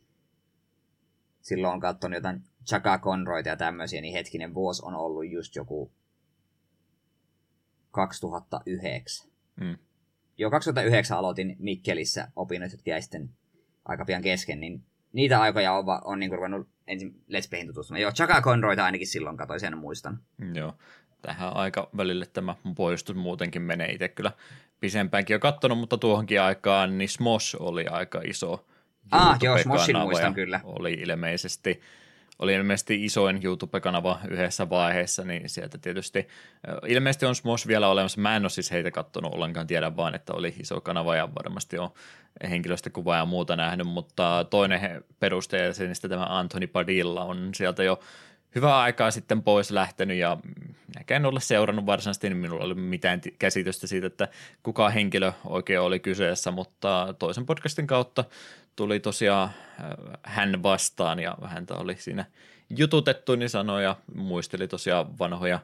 silloin on katsonut jotain Chaka Conroita ja tämmöisiä, niin hetkinen vuosi on ollut just joku 2009. Mm. Jo 2009 aloitin Mikkelissä opinnot, jotka jäi sitten aika pian kesken, niin niitä aikoja on, on niin ruvennut ensin Let's Playin tutustumaan. Joo, Chaka Conroita ainakin silloin katsoin, sen muistan. Joo, tähän aika välille tämä poistus muutenkin menee itse kyllä pisempäänkin jo kattonut, mutta tuohonkin aikaan niin Smosh oli aika iso Ah, joo, Smoshin muistan kyllä. Oli ilmeisesti oli ilmeisesti isoin YouTube-kanava yhdessä vaiheessa, niin sieltä tietysti ilmeisesti on Smosh vielä olemassa. Mä en ole siis heitä katsonut ollenkaan, tiedän vaan, että oli iso kanava ja varmasti on henkilöstökuvaa ja muuta nähnyt, mutta toinen perustajajäsenistä tämä Anthony Padilla on sieltä jo hyvää aikaa sitten pois lähtenyt ja ehkä en ole seurannut varsinaisesti, niin minulla ole mitään käsitystä siitä, että kuka henkilö oikein oli kyseessä, mutta toisen podcastin kautta tuli tosiaan hän vastaan ja häntä oli siinä jututettu, niin sanoi ja muisteli tosiaan vanhoja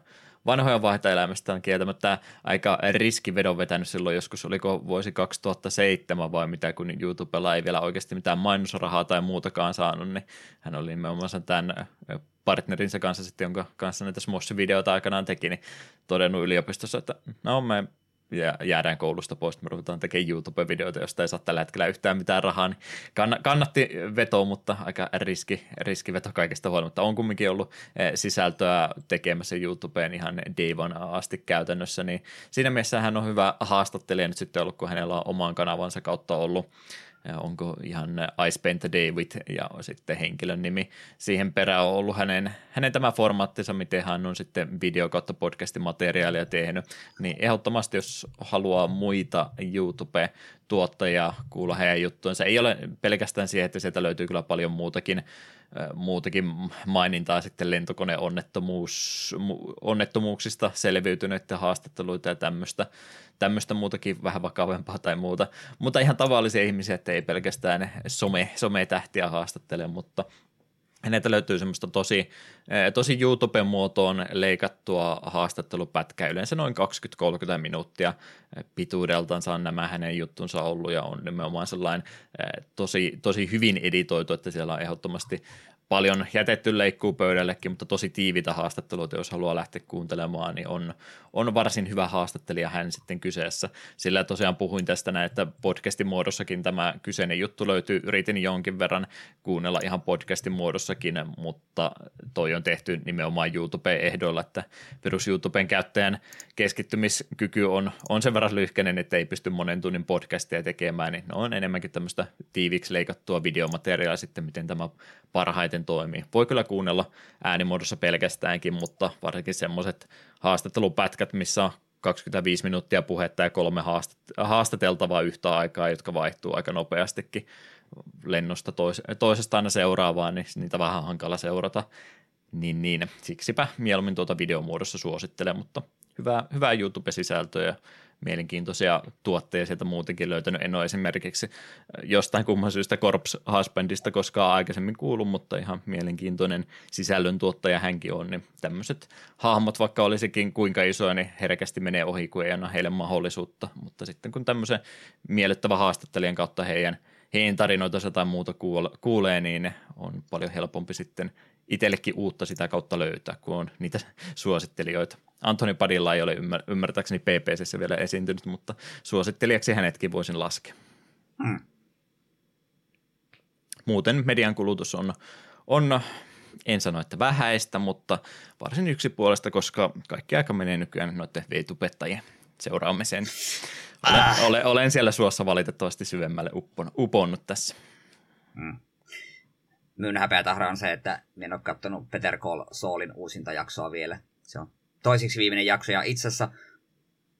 vanhoja vaiheita elämästään. Kieltämättä aika riskivedon vetänyt silloin joskus, oliko vuosi 2007 vai mitä, kun YouTubella ei vielä oikeasti mitään mainosrahaa tai muutakaan saanut, niin hän oli nimenomaan tämän partnerinsa kanssa sitten, jonka kanssa näitä Smosh-videoita aikanaan teki, niin todennut yliopistossa, että no me jäädään koulusta pois, me ruvetaan tekemään YouTube-videoita, josta ei saa tällä hetkellä yhtään mitään rahaa, niin kannatti vetoa, mutta aika riski, riskiveto kaikesta huolimatta. On kumminkin ollut eh, sisältöä tekemässä YouTubeen ihan Davon asti käytännössä, niin siinä mielessä hän on hyvä haastattelija nyt sitten ollut, kun hänellä on oman kanavansa kautta ollut onko ihan Ice Paint David ja sitten henkilön nimi. Siihen perään on ollut hänen, hänen tämä formaattinsa, miten hän on sitten video kautta podcastin materiaalia tehnyt, niin ehdottomasti jos haluaa muita YouTube-tuottajia kuulla heidän juttuinsa, ei ole pelkästään siihen, että sieltä löytyy kyllä paljon muutakin muutakin mainintaa sitten lentokoneonnettomuus, onnettomuuksista selviytyneiden haastatteluita ja tämmöistä, tämmöistä muutakin vähän vakavempaa tai muuta, mutta ihan tavallisia ihmisiä, että ei pelkästään some, some-tähtiä haastattele, mutta häneltä löytyy semmoista tosi, tosi YouTube-muotoon leikattua haastattelupätkää, yleensä noin 20-30 minuuttia. Pituudeltansa on nämä hänen juttunsa ollut ja on nimenomaan sellainen tosi, tosi hyvin editoitu, että siellä on ehdottomasti paljon jätetty leikkuu pöydällekin, mutta tosi tiivitä haastatteluita, jos haluaa lähteä kuuntelemaan, niin on, on varsin hyvä haastattelija hän sitten kyseessä. Sillä tosiaan puhuin tästä näin, että podcastin muodossakin tämä kyseinen juttu löytyy, yritin jonkin verran kuunnella ihan podcastin muodossakin, mutta toi on tehty nimenomaan YouTube-ehdoilla, että perus YouTuben käyttäjän keskittymiskyky on, on sen verran lyhkäinen, että ei pysty monen tunnin podcastia tekemään, niin on enemmänkin tämmöistä tiiviksi leikattua videomateriaalia sitten, miten tämä parhaiten toimii. Voi kyllä kuunnella äänimuodossa pelkästäänkin, mutta varsinkin semmoiset haastattelupätkät, missä on 25 minuuttia puhetta ja kolme haastateltavaa yhtä aikaa, jotka vaihtuu aika nopeastikin lennosta tois, toisesta aina seuraavaan, niin niitä vähän hankala seurata. Niin, niin, siksipä mieluummin tuota videomuodossa suosittelen, mutta hyvää, hyvää YouTube-sisältöä ja mielenkiintoisia tuotteja sieltä muutenkin löytänyt. En ole esimerkiksi jostain kumman syystä Corps Husbandista koskaan aikaisemmin kuullut, mutta ihan mielenkiintoinen sisällöntuottaja hänkin on. Niin tämmöiset hahmot, vaikka olisikin kuinka isoja, niin herkästi menee ohi, kun ei anna heille mahdollisuutta. Mutta sitten kun tämmöisen miellyttävä haastattelijan kautta heidän, heidän tarinoitansa tai muuta kuulee, niin on paljon helpompi sitten itsellekin uutta sitä kautta löytää, kun on niitä suosittelijoita. Antoni Padilla ei ole ymmär- ymmärtääkseni PPCssä vielä esiintynyt, mutta suosittelijaksi hänetkin voisin laskea. Hmm. Muuten median kulutus on, on, en sano, että vähäistä, mutta varsin yksipuolesta, koska kaikki aika menee nykyään noiden veitupettajien seuraamiseen. Olen, äh. olen, olen siellä suossa valitettavasti syvemmälle uppon, uponnut tässä. Hmm. Myyn häpeätahra on se, että en ole katsonut Peter Call Saulin uusinta jaksoa vielä. Se on toisiksi viimeinen jakso, ja itse asiassa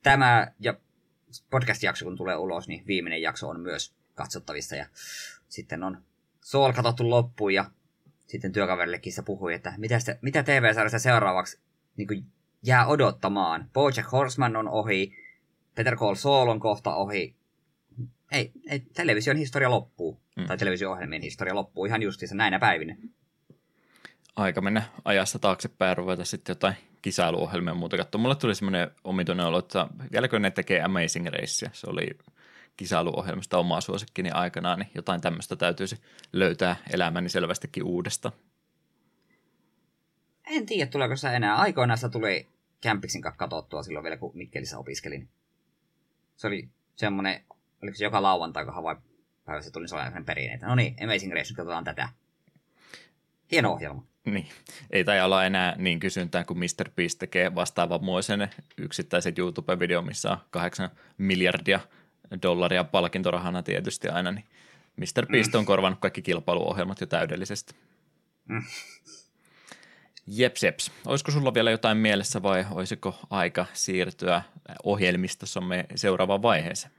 tämä ja podcast-jakso, kun tulee ulos, niin viimeinen jakso on myös katsottavissa, ja sitten on Soul katsottu loppuun, ja sitten työkaverillekin se puhui, että mitä, sitä, mitä TV-sarjasta seuraavaksi niin kuin jää odottamaan. Bojack Horseman on ohi, Peter Call Saul on kohta ohi. Ei, ei television historia loppuu, mm. tai televisio-ohjelmien historia loppuu ihan justiinsa näinä päivinä. Aika mennä ajassa taaksepäin ja ruveta sitten jotain kisailuohjelmia ja muuta katsoa. Mulle tuli semmoinen omituinen olo, että vieläkö ne tekee Amazing Race, se oli kisailuohjelmasta omaa suosikkini aikanaan, niin jotain tämmöistä täytyisi löytää elämäni selvästikin uudesta. En tiedä, tuleeko se enää. Aikoinaan se tuli kanssa katsottua silloin vielä, kun Mikkelissä opiskelin. Se oli semmoinen, oliko se joka lauantai, kun päivä se tuli sellainen perinne, että no niin, Amazing Race, nyt katsotaan tätä. Hieno ohjelma. Niin, ei tai olla enää niin kysyntää, kun Mr. Beast tekee vastaavan muoisen yksittäisen YouTube-video, missä on kahdeksan miljardia dollaria palkintorahana tietysti aina, niin Mr. Beast mm. on korvannut kaikki kilpailuohjelmat jo täydellisesti. Mm. Jeps, jeps. Olisiko sulla vielä jotain mielessä vai olisiko aika siirtyä ohjelmistossamme seuraavaan vaiheeseen?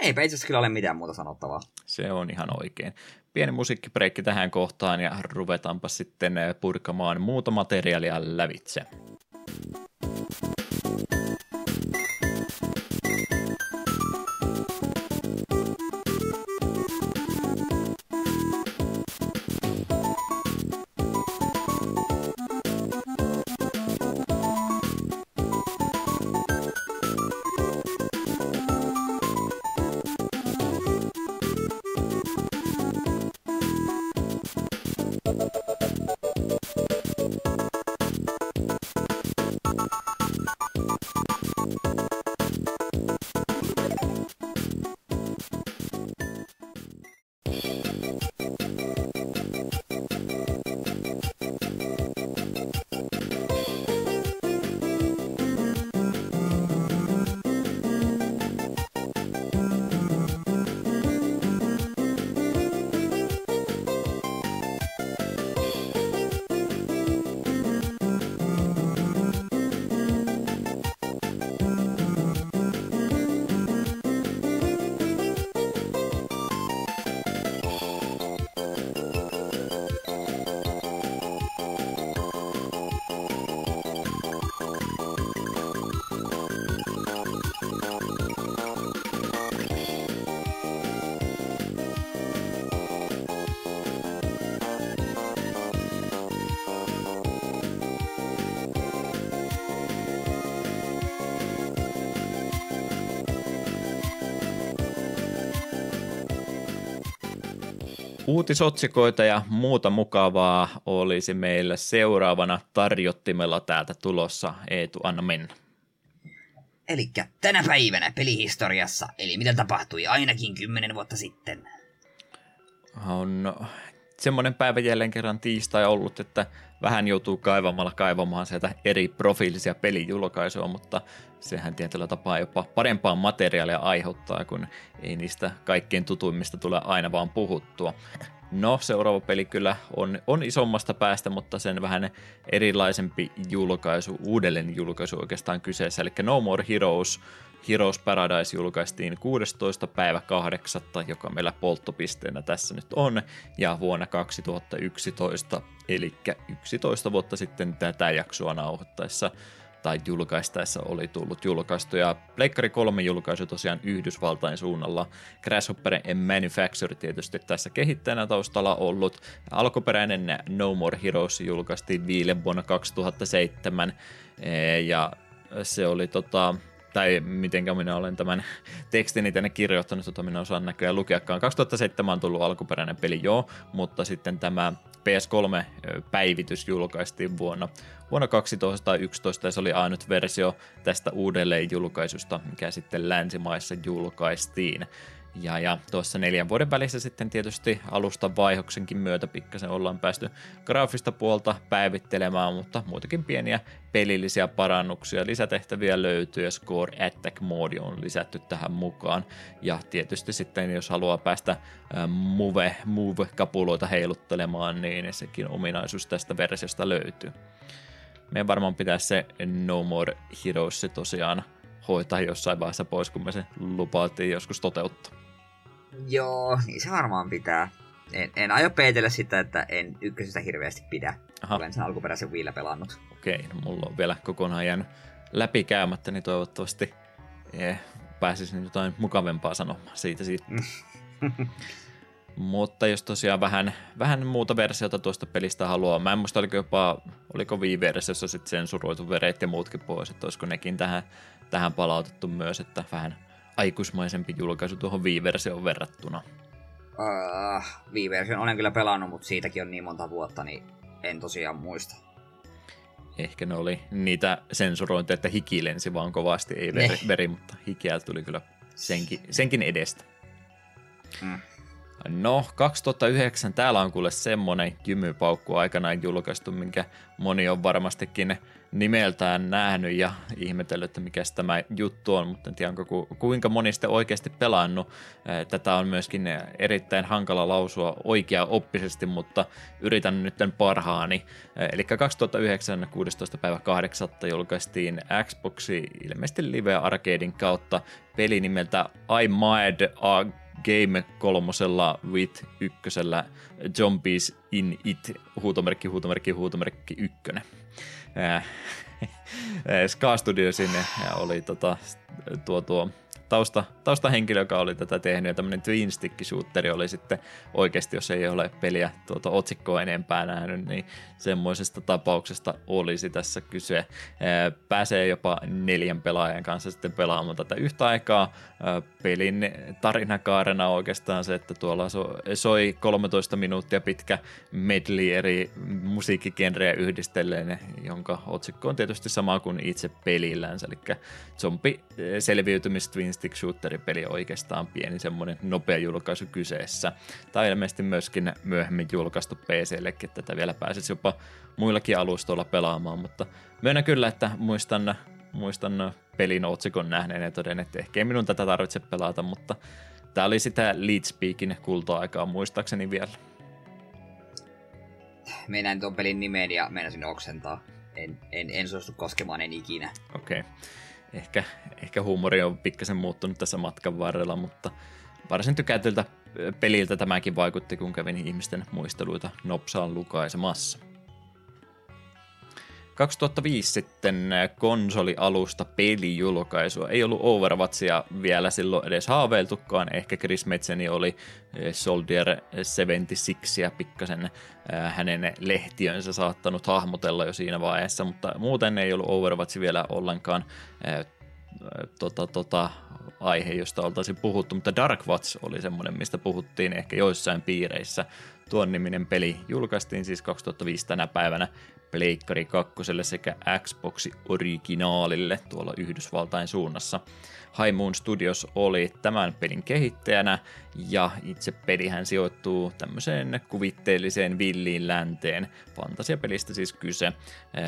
Eipä itse kyllä ole mitään muuta sanottavaa. Se on ihan oikein pieni musiikkipreikki tähän kohtaan ja ruvetaanpa sitten purkamaan muuta materiaalia lävitse. Uutisotsikoita ja muuta mukavaa olisi meillä seuraavana tarjottimella täältä tulossa. Eetu, anna mennä. Eli tänä päivänä pelihistoriassa, eli mitä tapahtui ainakin kymmenen vuotta sitten. On semmoinen päivä jälleen kerran tiistai ollut, että vähän joutuu kaivamalla kaivamaan sieltä eri profiilisia pelijulkaisua, mutta sehän tietyllä tapaa jopa parempaa materiaalia aiheuttaa, kun ei niistä kaikkein tutuimmista tule aina vaan puhuttua. No, seuraava peli kyllä on, on isommasta päästä, mutta sen vähän erilaisempi julkaisu, uudelleen julkaisu oikeastaan kyseessä, eli No More Heroes, Heroes Paradise julkaistiin 16. päivä 8. joka meillä polttopisteenä tässä nyt on, ja vuonna 2011, eli 11 vuotta sitten tätä jaksoa nauhoittaessa tai julkaistaessa oli tullut julkaistu. Ja Pleikkari 3 julkaisu tosiaan Yhdysvaltain suunnalla. Grasshopper Manufacture tietysti tässä kehittäjänä taustalla ollut. Alkuperäinen No More Heroes julkaistiin viile vuonna 2007 ja se oli tota, tai mitenkä minä olen tämän tekstini tänne kirjoittanut, jota minä osaan näköjään lukeakaan. 2007 on tullut alkuperäinen peli jo, mutta sitten tämä PS3-päivitys julkaistiin vuonna, vuonna 2011 ja se oli ainut versio tästä uudelleen julkaisusta, mikä sitten länsimaissa julkaistiin. Ja, ja tuossa neljän vuoden välissä sitten tietysti alusta vaihoksenkin myötä pikkasen ollaan päästy graafista puolta päivittelemään, mutta muitakin pieniä pelillisiä parannuksia. Lisätehtäviä löytyy ja Score Attack Mode on lisätty tähän mukaan. Ja tietysti sitten jos haluaa päästä move, move-kapuloita heiluttelemaan, niin sekin ominaisuus tästä versiosta löytyy. Meidän varmaan pitäisi se No More Heroes tosiaan hoitaa jossain vaiheessa pois, kun me se lupailtiin joskus toteuttaa. Joo, niin se varmaan pitää. En, en aio peitellä sitä, että en ykkösestä hirveästi pidä. Aha. Olen sen alkuperäisen Wiillä pelannut. Okei, no mulla on vielä kokonaan jäänyt läpikäymättä, niin toivottavasti eh, pääsisin jotain mukavempaa sanomaan siitä. siitä. Mutta jos tosiaan vähän, vähän muuta versiota tuosta pelistä haluaa, mä en muista oliko jopa, oliko Wii-versiossa sitten sensuroitu veret ja muutkin pois, että olisiko nekin tähän, tähän palautettu myös, että vähän aikuismaisempi julkaisu tuohon Wii-versioon verrattuna. Uh, Wii-version olen kyllä pelannut, mutta siitäkin on niin monta vuotta, niin en tosiaan muista. Ehkä ne oli niitä sensurointeja, että hiki lensi vaan kovasti, ei veri, ne. veri mutta hikeä tuli kyllä senkin, senkin edestä. Mm. No, 2009 täällä on kuule semmonen jymypaukku aikanaan julkaistu, minkä moni on varmastikin nimeltään nähnyt ja ihmetellyt, että mikä tämä juttu on, mutta en tiedä, onko kuinka moni sitten oikeasti pelannut. Tätä on myöskin erittäin hankala lausua oikea oppisesti, mutta yritän nyt parhaani. Eli 2009 16. päivä 8. julkaistiin Xboxi ilmeisesti Live Arcadein kautta peli nimeltä I Mad a Game kolmosella with ykkösellä Zombies in It, huutomerkki, huutomerkki, huutomerkki ykkönen. Ska Studiosin oli tota, tuo, tuo tausta, taustahenkilö, joka oli tätä tehnyt, ja tämmöinen twin stick shooteri oli sitten oikeasti, jos ei ole peliä tuota otsikkoa enempää nähnyt, niin semmoisesta tapauksesta olisi tässä kyse. Pääsee jopa neljän pelaajan kanssa sitten pelaamaan tätä yhtä aikaa. Pelin tarinakaarena oikeastaan se, että tuolla soi 13 minuuttia pitkä medley eri musiikkigenrejä yhdistellen, jonka otsikko on tietysti sama kuin itse pelillänsä, eli zombi selviytymis twin stick shooteri peli oikeastaan pieni semmoinen nopea julkaisu kyseessä. Tai ilmeisesti myöskin myöhemmin julkaistu PCllekin, että tätä vielä pääsisi jopa muillakin alustoilla pelaamaan, mutta myönnän kyllä, että muistan, muistan pelin otsikon nähneen ja toden, että ehkä ei minun tätä tarvitse pelata, mutta tämä oli sitä Lead Speakin kulta-aikaa muistaakseni vielä. Meinään tuon pelin nimeen ja meinasin oksentaa. En, en, en suostu koskemaan en ikinä. Okei. Okay ehkä, ehkä huumori on pikkasen muuttunut tässä matkan varrella, mutta varsin tykätyltä peliltä tämäkin vaikutti, kun kävin ihmisten muisteluita nopsaan lukaisemassa. 2005 sitten konsolialusta pelijulkaisua. Ei ollut Overwatchia vielä silloin edes haaveiltukaan. Ehkä Chris Metzeni oli eh, Soldier 76 ja pikkasen eh, hänen lehtiönsä saattanut hahmotella jo siinä vaiheessa, mutta muuten ei ollut Overwatch vielä ollenkaan eh, tota, tota, aihe, josta oltaisiin puhuttu, mutta Dark Watch oli semmoinen, mistä puhuttiin ehkä joissain piireissä. Tuon niminen peli julkaistiin siis 2005 tänä päivänä Pleikkari 2 sekä Xboxi Originaalille tuolla Yhdysvaltain suunnassa. High Moon Studios oli tämän pelin kehittäjänä ja itse pelihän sijoittuu tämmöiseen kuvitteelliseen villiin länteen. Fantasiapelistä siis kyse.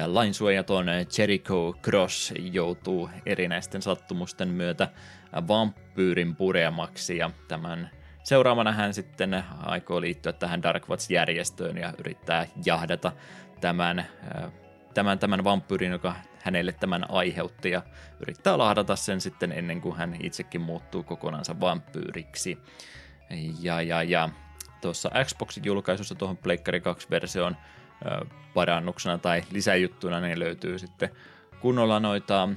Lainsuojaton Jericho Cross joutuu erinäisten sattumusten myötä vampyyrin pureamaksi ja tämän seuraavana hän sitten aikoo liittyä tähän Dark Watch-järjestöön ja yrittää jahdata tämän, tämän, tämän vampyyrin, joka hänelle tämän aiheutti ja yrittää lahdata sen sitten ennen kuin hän itsekin muuttuu kokonansa vampyyriksi. Ja, ja, ja tuossa Xboxin julkaisussa tuohon Pleikkari 2-versioon parannuksena tai lisäjuttuna niin löytyy sitten kunnolla noita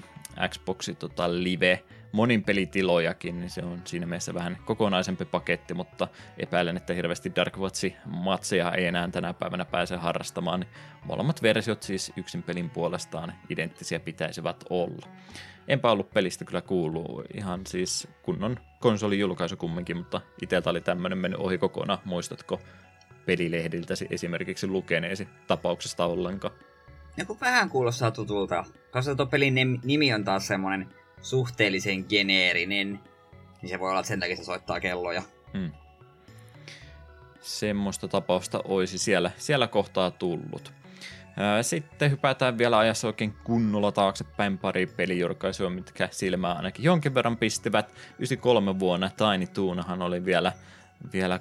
Xboxi tota, live monin pelitilojakin, niin se on siinä mielessä vähän kokonaisempi paketti, mutta epäilen, että hirveästi Dark Watch matseja ei enää tänä päivänä pääse harrastamaan, niin molemmat versiot siis yksin pelin puolestaan identtisiä pitäisivät olla. Enpä ollut pelistä kyllä kuuluu, ihan siis kunnon konsolijulkaisu kumminkin, mutta itseltä oli tämmöinen mennyt ohi kokonaan. Muistatko pelilehdiltäsi esimerkiksi lukeneesi tapauksesta ollenkaan? Ja kun vähän kuulostaa tutulta, koska tuo pelin nimi on taas semmoinen suhteellisen geneerinen, niin se voi olla, että sen takia se soittaa kelloja. Hmm. Semmoista tapausta olisi siellä, siellä kohtaa tullut. Sitten hypätään vielä ajassa oikein kunnolla taaksepäin pari pelijurkaisua, mitkä silmää ainakin jonkin verran pistivät. 93 vuonna Tiny Toonahan oli vielä, vielä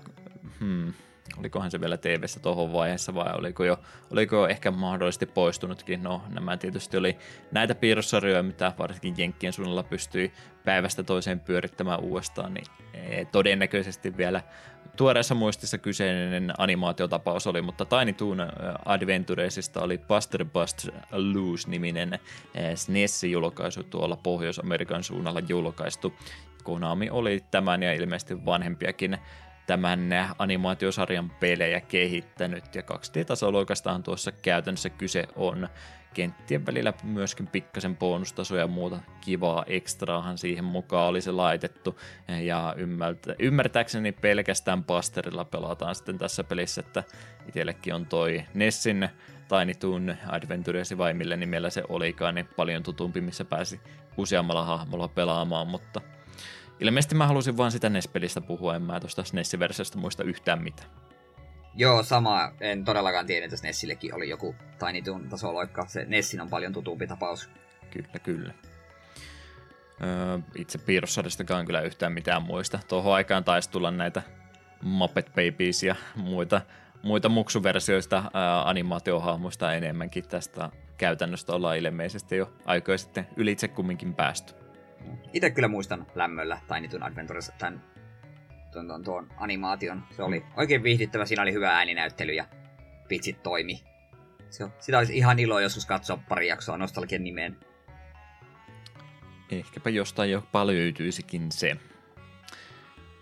hmm, olikohan se vielä tv tuohon vaiheessa vai oliko jo, oliko jo ehkä mahdollisesti poistunutkin. No nämä tietysti oli näitä piirrossarjoja, mitä varsinkin Jenkkien suunnalla pystyi päivästä toiseen pyörittämään uudestaan, niin e, todennäköisesti vielä tuoreessa muistissa kyseinen animaatiotapaus oli, mutta Tiny Toon Adventuresista oli Buster Bust Loose-niminen SNES-julkaisu tuolla Pohjois-Amerikan suunnalla julkaistu. Konami oli tämän ja ilmeisesti vanhempiakin tämän animaatiosarjan pelejä kehittänyt, ja 2D-tasoloikastahan tuossa käytännössä kyse on. Kenttien välillä myöskin pikkasen bonustasoja ja muuta kivaa ekstraahan siihen mukaan oli se laitettu, ja ymmärtääkseni pelkästään Busterilla pelataan sitten tässä pelissä, että itsellekin on toi Nessin Tiny Toon Adventures vai millä nimellä se olikaan, niin paljon tutumpi, missä pääsi useammalla hahmolla pelaamaan, mutta Ilmeisesti mä halusin vaan sitä NES-pelistä puhua, en mä tuosta NES-versiosta muista yhtään mitään. Joo, sama. En todellakaan tiedä, että Nessillekin oli joku Tiny Toon tasoloikka. Se Nessin on paljon tutumpi tapaus. Kyllä, kyllä. Öö, itse piirrossarjastakaan kyllä yhtään mitään muista. Tuohon aikaan taisi tulla näitä Muppet Babies ja muita, muita muksuversioista ää, animaatiohahmoista enemmänkin tästä käytännöstä ollaan ilmeisesti jo aikoja sitten ylitse kumminkin päästy. Itse kyllä muistan lämmöllä Tiny Toon Adventures tämän tuon, tuon, tuon animaation. Se oli oikein viihdyttävä, siinä oli hyvä ääninäyttely ja pitsit toimi. Se, sitä olisi ihan ilo joskus katsoa pari jaksoa nostalgian nimeen. Ehkäpä jostain jopa löytyisikin se.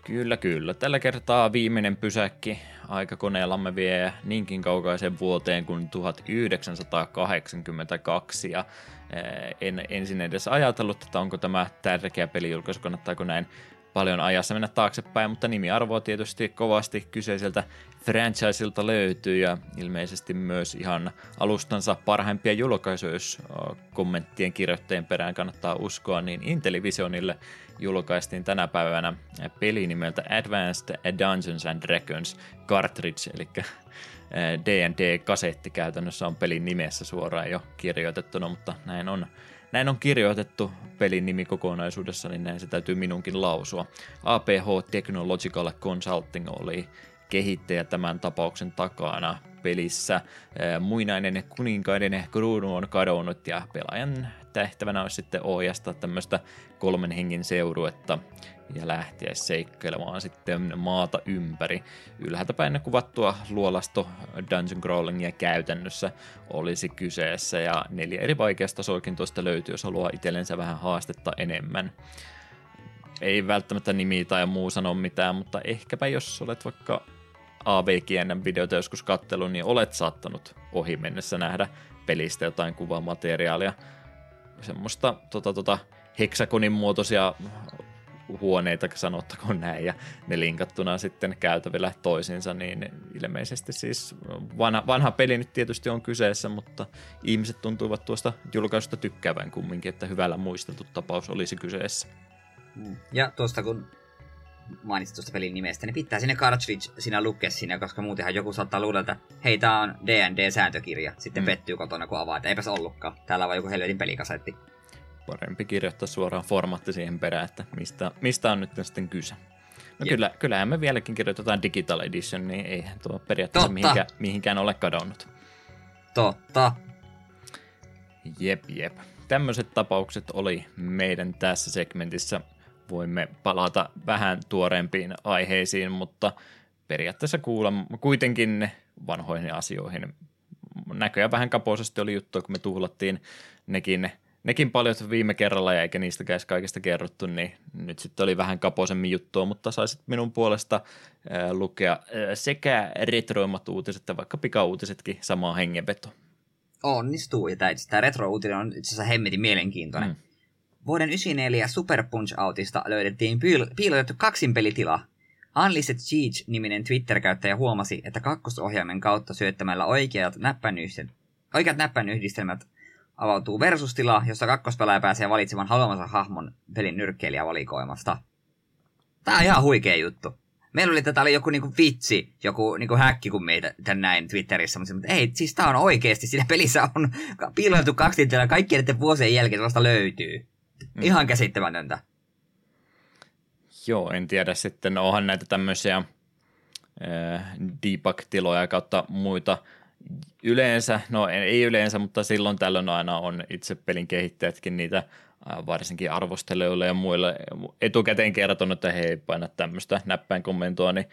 Kyllä, kyllä. Tällä kertaa viimeinen pysäkki aikakoneellamme vie niinkin kaukaisen vuoteen kuin 1982 ja en ensin edes ajatellut, että onko tämä tärkeä pelijulkaisu, kannattaako näin paljon ajassa mennä taaksepäin, mutta nimiarvoa tietysti kovasti kyseiseltä franchiseilta löytyy ja ilmeisesti myös ihan alustansa parhaimpia julkaisuja, jos kommenttien kirjoittajien perään kannattaa uskoa, niin Intellivisionille julkaistiin tänä päivänä peli nimeltä Advanced Dungeons and Dragons Cartridge, eli D&D-kasetti käytännössä on pelin nimessä suoraan jo kirjoitettuna, mutta näin on näin on kirjoitettu pelin nimi kokonaisuudessa, niin näin se täytyy minunkin lausua. APH Technological Consulting oli kehittäjä tämän tapauksen takana pelissä. Muinainen kuninkaiden kruunu on kadonnut ja pelaajan tehtävänä olisi sitten ohjastaa tämmöistä kolmen hengen seuruetta ja lähteä seikkailemaan sitten maata ympäri. Ylhäältä päin kuvattua luolasto dungeon crawlingia käytännössä olisi kyseessä ja neljä eri vaikeasta tuosta löytyy, jos haluaa itsellensä vähän haastetta enemmän. Ei välttämättä nimi tai muu sano mitään, mutta ehkäpä jos olet vaikka AV-kiennän videota joskus kattelu, niin olet saattanut ohi mennessä nähdä pelistä jotain kuvamateriaalia. Semmoista tota, tota, heksakonin muotoisia huoneita, sanottakoon näin, ja ne linkattuna sitten käytävillä toisiinsa, niin ilmeisesti siis vanha, vanha peli nyt tietysti on kyseessä, mutta ihmiset tuntuvat tuosta julkaisusta tykkäävän kumminkin, että hyvällä muisteltu tapaus olisi kyseessä. Mm. Ja tuosta kun mainitsit tuosta pelin nimestä, niin pitää sinne cartridge siinä lukea siinä, koska muutenhan joku saattaa luulla, että hei, tää on D&D-sääntökirja. Sitten mm. pettyy kotona, kun avaa, että eipäs ollutkaan. Täällä on vaan joku helvetin pelikasetti parempi kirjoittaa suoraan formaatti siihen perään, että mistä, mistä on nyt sitten kyse. No kyllä, kyllähän me vieläkin kirjoitetaan Digital Edition, niin eihän tuo periaatteessa mihinkään, mihinkään ole kadonnut. Totta. Jep, jep. Tämmöiset tapaukset oli meidän tässä segmentissä. Voimme palata vähän tuoreempiin aiheisiin, mutta periaatteessa kuulla kuitenkin vanhoihin asioihin. Näköjään vähän kapoisesti oli juttu, kun me tuhlattiin nekin nekin paljon viime kerralla ja eikä niistä edes kaikista kerrottu, niin nyt sitten oli vähän kapoisemmin juttua, mutta saisit minun puolesta lukea sekä retroimmat uutiset että vaikka pikauutisetkin samaa hengenveto. Onnistuu, ja tämä, tämä retro-uutinen on itse asiassa hemmetin mielenkiintoinen. Mm. Vuoden 94 Super Punch-autista löydettiin piil- piilotettu kaksinpelitila. Unlisted Siege-niminen Twitter-käyttäjä huomasi, että kakkosohjaimen kautta syöttämällä oikeat näppänyyhdistelmät, oikeat näppänyyhdistelmät avautuu versustila, jossa kakkospelaaja pääsee valitsemaan haluamansa hahmon pelin nyrkkeilijävalikoimasta. Tää on ihan huikea juttu. Meillä oli tätä oli joku niinku vitsi, joku niinku häkki, kun meitä tän näin Twitterissä, mutta ei, siis tää on oikeesti, siinä pelissä on piilotettu kaksi tilaa, kaikkien näiden vuosien jälkeen vasta löytyy. Mm. Ihan käsittämätöntä. Joo, en tiedä sitten, onhan näitä tämmöisiä äh, debug-tiloja kautta muita yleensä, no ei yleensä, mutta silloin tällöin aina on itse pelin kehittäjätkin niitä varsinkin arvostelijoille ja muille. Etukäteen kertonut, että hei, paina tämmöistä näppäin kommentoa, niin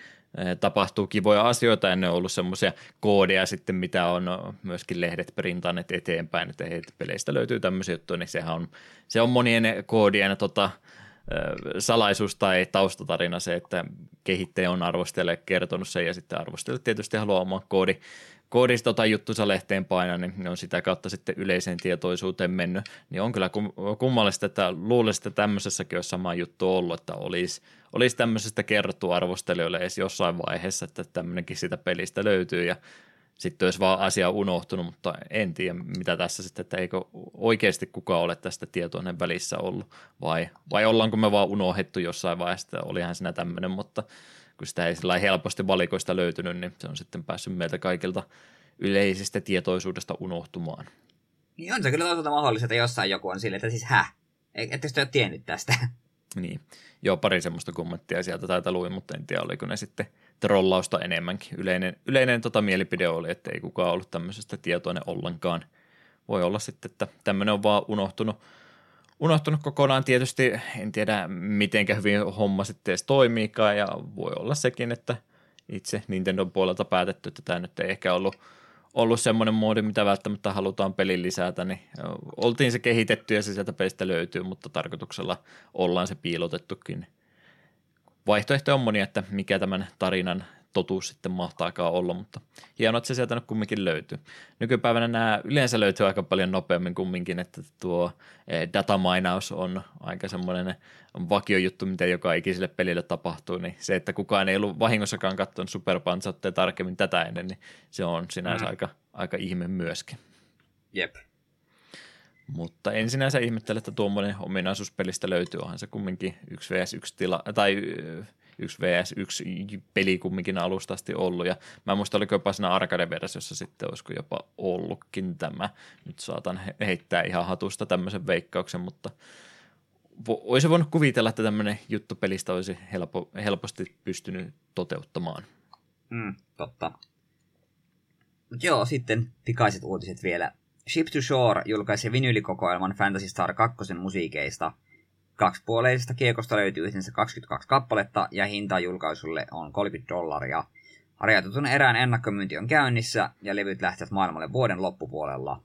tapahtuu kivoja asioita, ennen ollut semmoisia koodeja sitten, mitä on myöskin lehdet printanneet eteenpäin, että hei, peleistä löytyy tämmöisiä juttuja, niin sehän on, se on monien koodien tota, salaisuus tai taustatarina se, että kehittäjä on arvostelijalle kertonut sen ja sitten arvostelijat tietysti haluaa oman koodi, koodista tai juttusa lehteen paina, niin ne on sitä kautta sitten yleiseen tietoisuuteen mennyt. Niin on kyllä kummallista, että luulisin, että tämmöisessäkin olisi sama juttu ollut, että olisi, olisi tämmöisestä kerrottu arvostelijoille edes jossain vaiheessa, että tämmöinenkin sitä pelistä löytyy ja sitten olisi vaan asia unohtunut, mutta en tiedä mitä tässä sitten, että eikö oikeasti kukaan ole tästä tietoinen välissä ollut vai, vai ollaanko me vaan unohdettu jossain vaiheessa, että olihan siinä tämmöinen, mutta – kun sitä ei sillä helposti valikoista löytynyt, niin se on sitten päässyt meiltä kaikilta yleisestä tietoisuudesta unohtumaan. Niin on se kyllä toisaalta mahdollista, että jossain joku on sille, että siis hä? Ettekö te ole tiennyt tästä? Niin. Joo, pari semmoista kommenttia sieltä taita luin, mutta en tiedä, oliko ne sitten trollausta enemmänkin. Yleinen, yleinen tota mielipide oli, että ei kukaan ollut tämmöisestä tietoinen ollenkaan. Voi olla sitten, että tämmöinen on vaan unohtunut unohtunut kokonaan tietysti, en tiedä miten hyvin homma sitten edes toimiikaan ja voi olla sekin, että itse Nintendon puolelta päätetty, että tämä nyt ei ehkä ollut, ollut semmoinen moodi, mitä välttämättä halutaan pelin lisätä, niin oltiin se kehitetty ja se sieltä pelistä löytyy, mutta tarkoituksella ollaan se piilotettukin. Vaihtoehto on monia, että mikä tämän tarinan totuus sitten mahtaakaan olla, mutta hienoa, että se sieltä nyt kumminkin löytyy. Nykypäivänä nämä yleensä löytyy aika paljon nopeammin kumminkin, että tuo eh, datamainaus on aika semmoinen vakiojuttu, mitä joka ikiselle pelille tapahtuu, niin se, että kukaan ei ollut vahingossakaan katsonut Super tarkemmin tätä ennen, niin se on sinänsä mm. aika, aika ihme myöskin. Jep. Mutta en sinänsä ihmettele, että tuommoinen ominaisuus pelistä löytyy, onhan se kumminkin 1 vs 1 tila, tai yksi vs yksi peli kumminkin alusta asti ollut. Ja mä en muista, oliko jopa siinä arcade-versiossa sitten, olisiko jopa ollutkin tämä. Nyt saatan heittää ihan hatusta tämmöisen veikkauksen, mutta olisi voinut kuvitella, että tämmöinen juttu pelistä olisi helpo, helposti pystynyt toteuttamaan. Mm, totta. Mut joo, sitten pikaiset uutiset vielä. Ship to Shore julkaisi vinyylikokoelman Fantasy Star 2 musiikeista – Kaksipuoleisesta kiekosta löytyy yhteensä 22 kappaletta ja hinta julkaisulle on 30 dollaria. Harjoitetun erään ennakkomyynti on käynnissä ja levyt lähtevät maailmalle vuoden loppupuolella.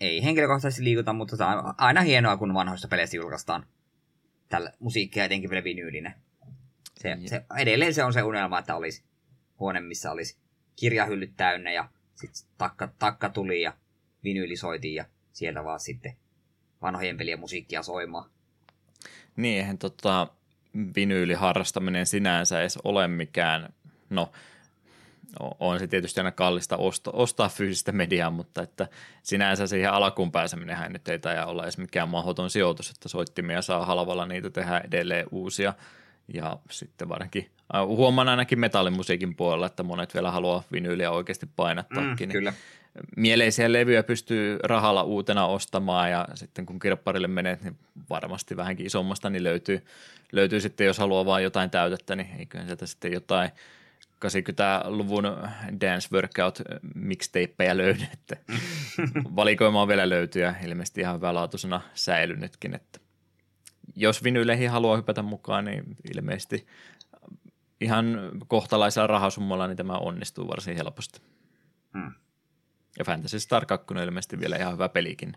Ei henkilökohtaisesti liikuta, mutta tämä on aina hienoa, kun vanhoista peleistä julkaistaan tällä musiikkia etenkin vielä vinyylinen. Se, se, edelleen se on se unelma, että olisi huone, missä olisi kirjahyllyt täynnä ja sitten takka, takka tuli ja vinyyli soitiin ja sieltä vaan sitten vanhojen pelien musiikkia soimaan. Niin, eihän tota, vinyyliharrastaminen sinänsä edes ole mikään, no on se tietysti aina kallista ostaa, ostaa fyysistä mediaa, mutta että sinänsä siihen alkuun pääseminenhän nyt ei taida olla edes mikään mahdoton sijoitus, että soittimia saa halvalla niitä tehdä edelleen uusia ja sitten varsinkin huomaan ainakin metallimusiikin puolella, että monet vielä haluaa vinyyliä oikeasti painattaakin. Mm, kyllä. Mieleisiä levyjä pystyy rahalla uutena ostamaan ja sitten kun kirpparille menet, niin varmasti vähänkin isommasta niin löytyy, löytyy sitten, jos haluaa vain jotain täytettä, niin eiköhän sieltä sitten jotain 80-luvun dance workout mixtapeja löydy, että valikoimaa vielä löytyy ja ilmeisesti ihan hyvälaatuisena säilynytkin, että jos vinyyleihin haluaa hypätä mukaan, niin ilmeisesti ihan kohtalaisella rahasummalla niin tämä onnistuu varsin helposti. Hmm. Ja Fantasy Star 2 on ilmeisesti vielä ihan hyvä pelikin.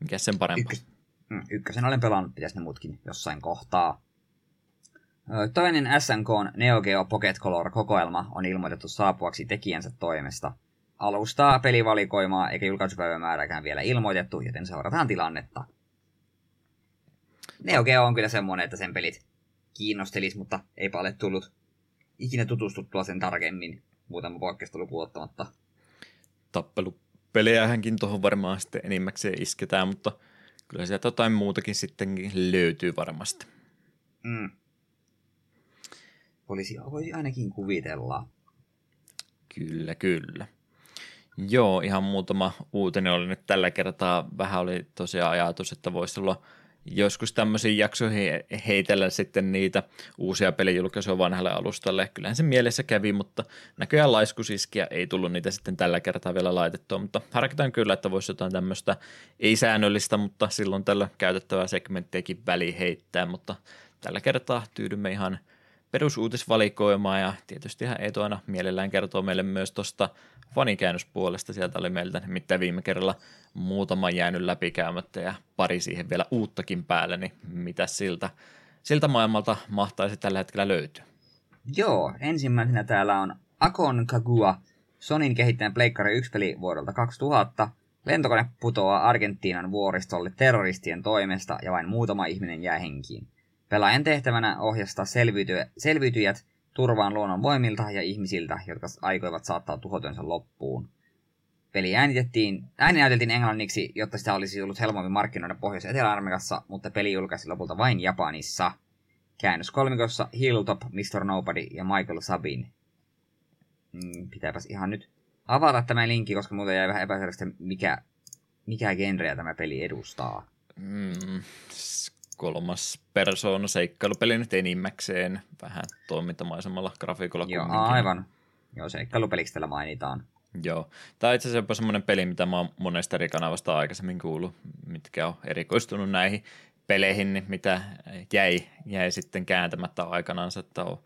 Mikä sen parempaa? Ykkös, mm, ykkösen olen pelannut, pitäisi ne muutkin jossain kohtaa. Toinen SNK Neo Geo Pocket Color-kokoelma on ilmoitettu saapuaksi tekijänsä toimesta. Alustaa pelivalikoimaa eikä julkaisupäivämäärääkään vielä ilmoitettu, joten seurataan tilannetta. Neo Geo on kyllä semmonen, että sen pelit kiinnostelis, mutta eipä ole tullut ikinä tutustuttua sen tarkemmin muutama poikkeusta lukuun ottamatta. Tappelupelejähänkin tuohon varmaan sitten enimmäkseen isketään, mutta kyllä sieltä jotain muutakin sittenkin löytyy varmasti. Mm. Olisi, voi ainakin kuvitella. Kyllä, kyllä. Joo, ihan muutama uutinen oli nyt tällä kertaa. Vähän oli tosiaan ajatus, että voisi olla joskus tämmöisiin jaksoihin heitellä sitten niitä uusia pelijulkaisuja vanhalle alustalle. Kyllähän se mielessä kävi, mutta näköjään laiskusiskiä ei tullut niitä sitten tällä kertaa vielä laitettua, mutta harkitaan kyllä, että voisi jotain tämmöistä ei-säännöllistä, mutta silloin tällä käytettävää segmenttiäkin väli heittää, mutta tällä kertaa tyydymme ihan – perusuutisvalikoimaa ja tietysti hän Eetu aina mielellään kertoo meille myös tuosta fanikäännöspuolesta. Sieltä oli meiltä nimittäin viime kerralla muutama jäänyt läpikäymättä ja pari siihen vielä uuttakin päälle, niin mitä siltä, siltä maailmalta mahtaisi tällä hetkellä löytyä? Joo, ensimmäisenä täällä on Akon Kagua, Sonin kehittäjän Pleikkari 1 peli vuodelta 2000. Lentokone putoaa Argentiinan vuoristolle terroristien toimesta ja vain muutama ihminen jää henkiin. Pelaajan tehtävänä ohjastaa selviytyjät, turvaan luonnon voimilta ja ihmisiltä, jotka aikoivat saattaa tuhotyönsä loppuun. Peli äänitettiin, ääni englanniksi, jotta sitä olisi ollut helpommin markkinoida Pohjois- Etelä-Amerikassa, mutta peli julkaisi lopulta vain Japanissa. Käännös kolmikossa Hilltop, Mr. Nobody ja Michael Sabin. Mm, pitääpäs ihan nyt avata tämä linkki, koska muuten jäi vähän epäselvästi, mikä, mikä genreä tämä peli edustaa. Mm, kolmas persoona seikkailupeli nyt enimmäkseen vähän toimintamaisemmalla grafiikolla Joo, kumminkin. aivan. Joo, seikkailupeliksi tällä mainitaan. Joo. Tämä on itse asiassa jopa semmoinen peli, mitä mä oon monesta eri kanavasta aikaisemmin kuullut, mitkä on erikoistunut näihin peleihin, niin mitä jäi, jäi sitten kääntämättä aikanaan, että on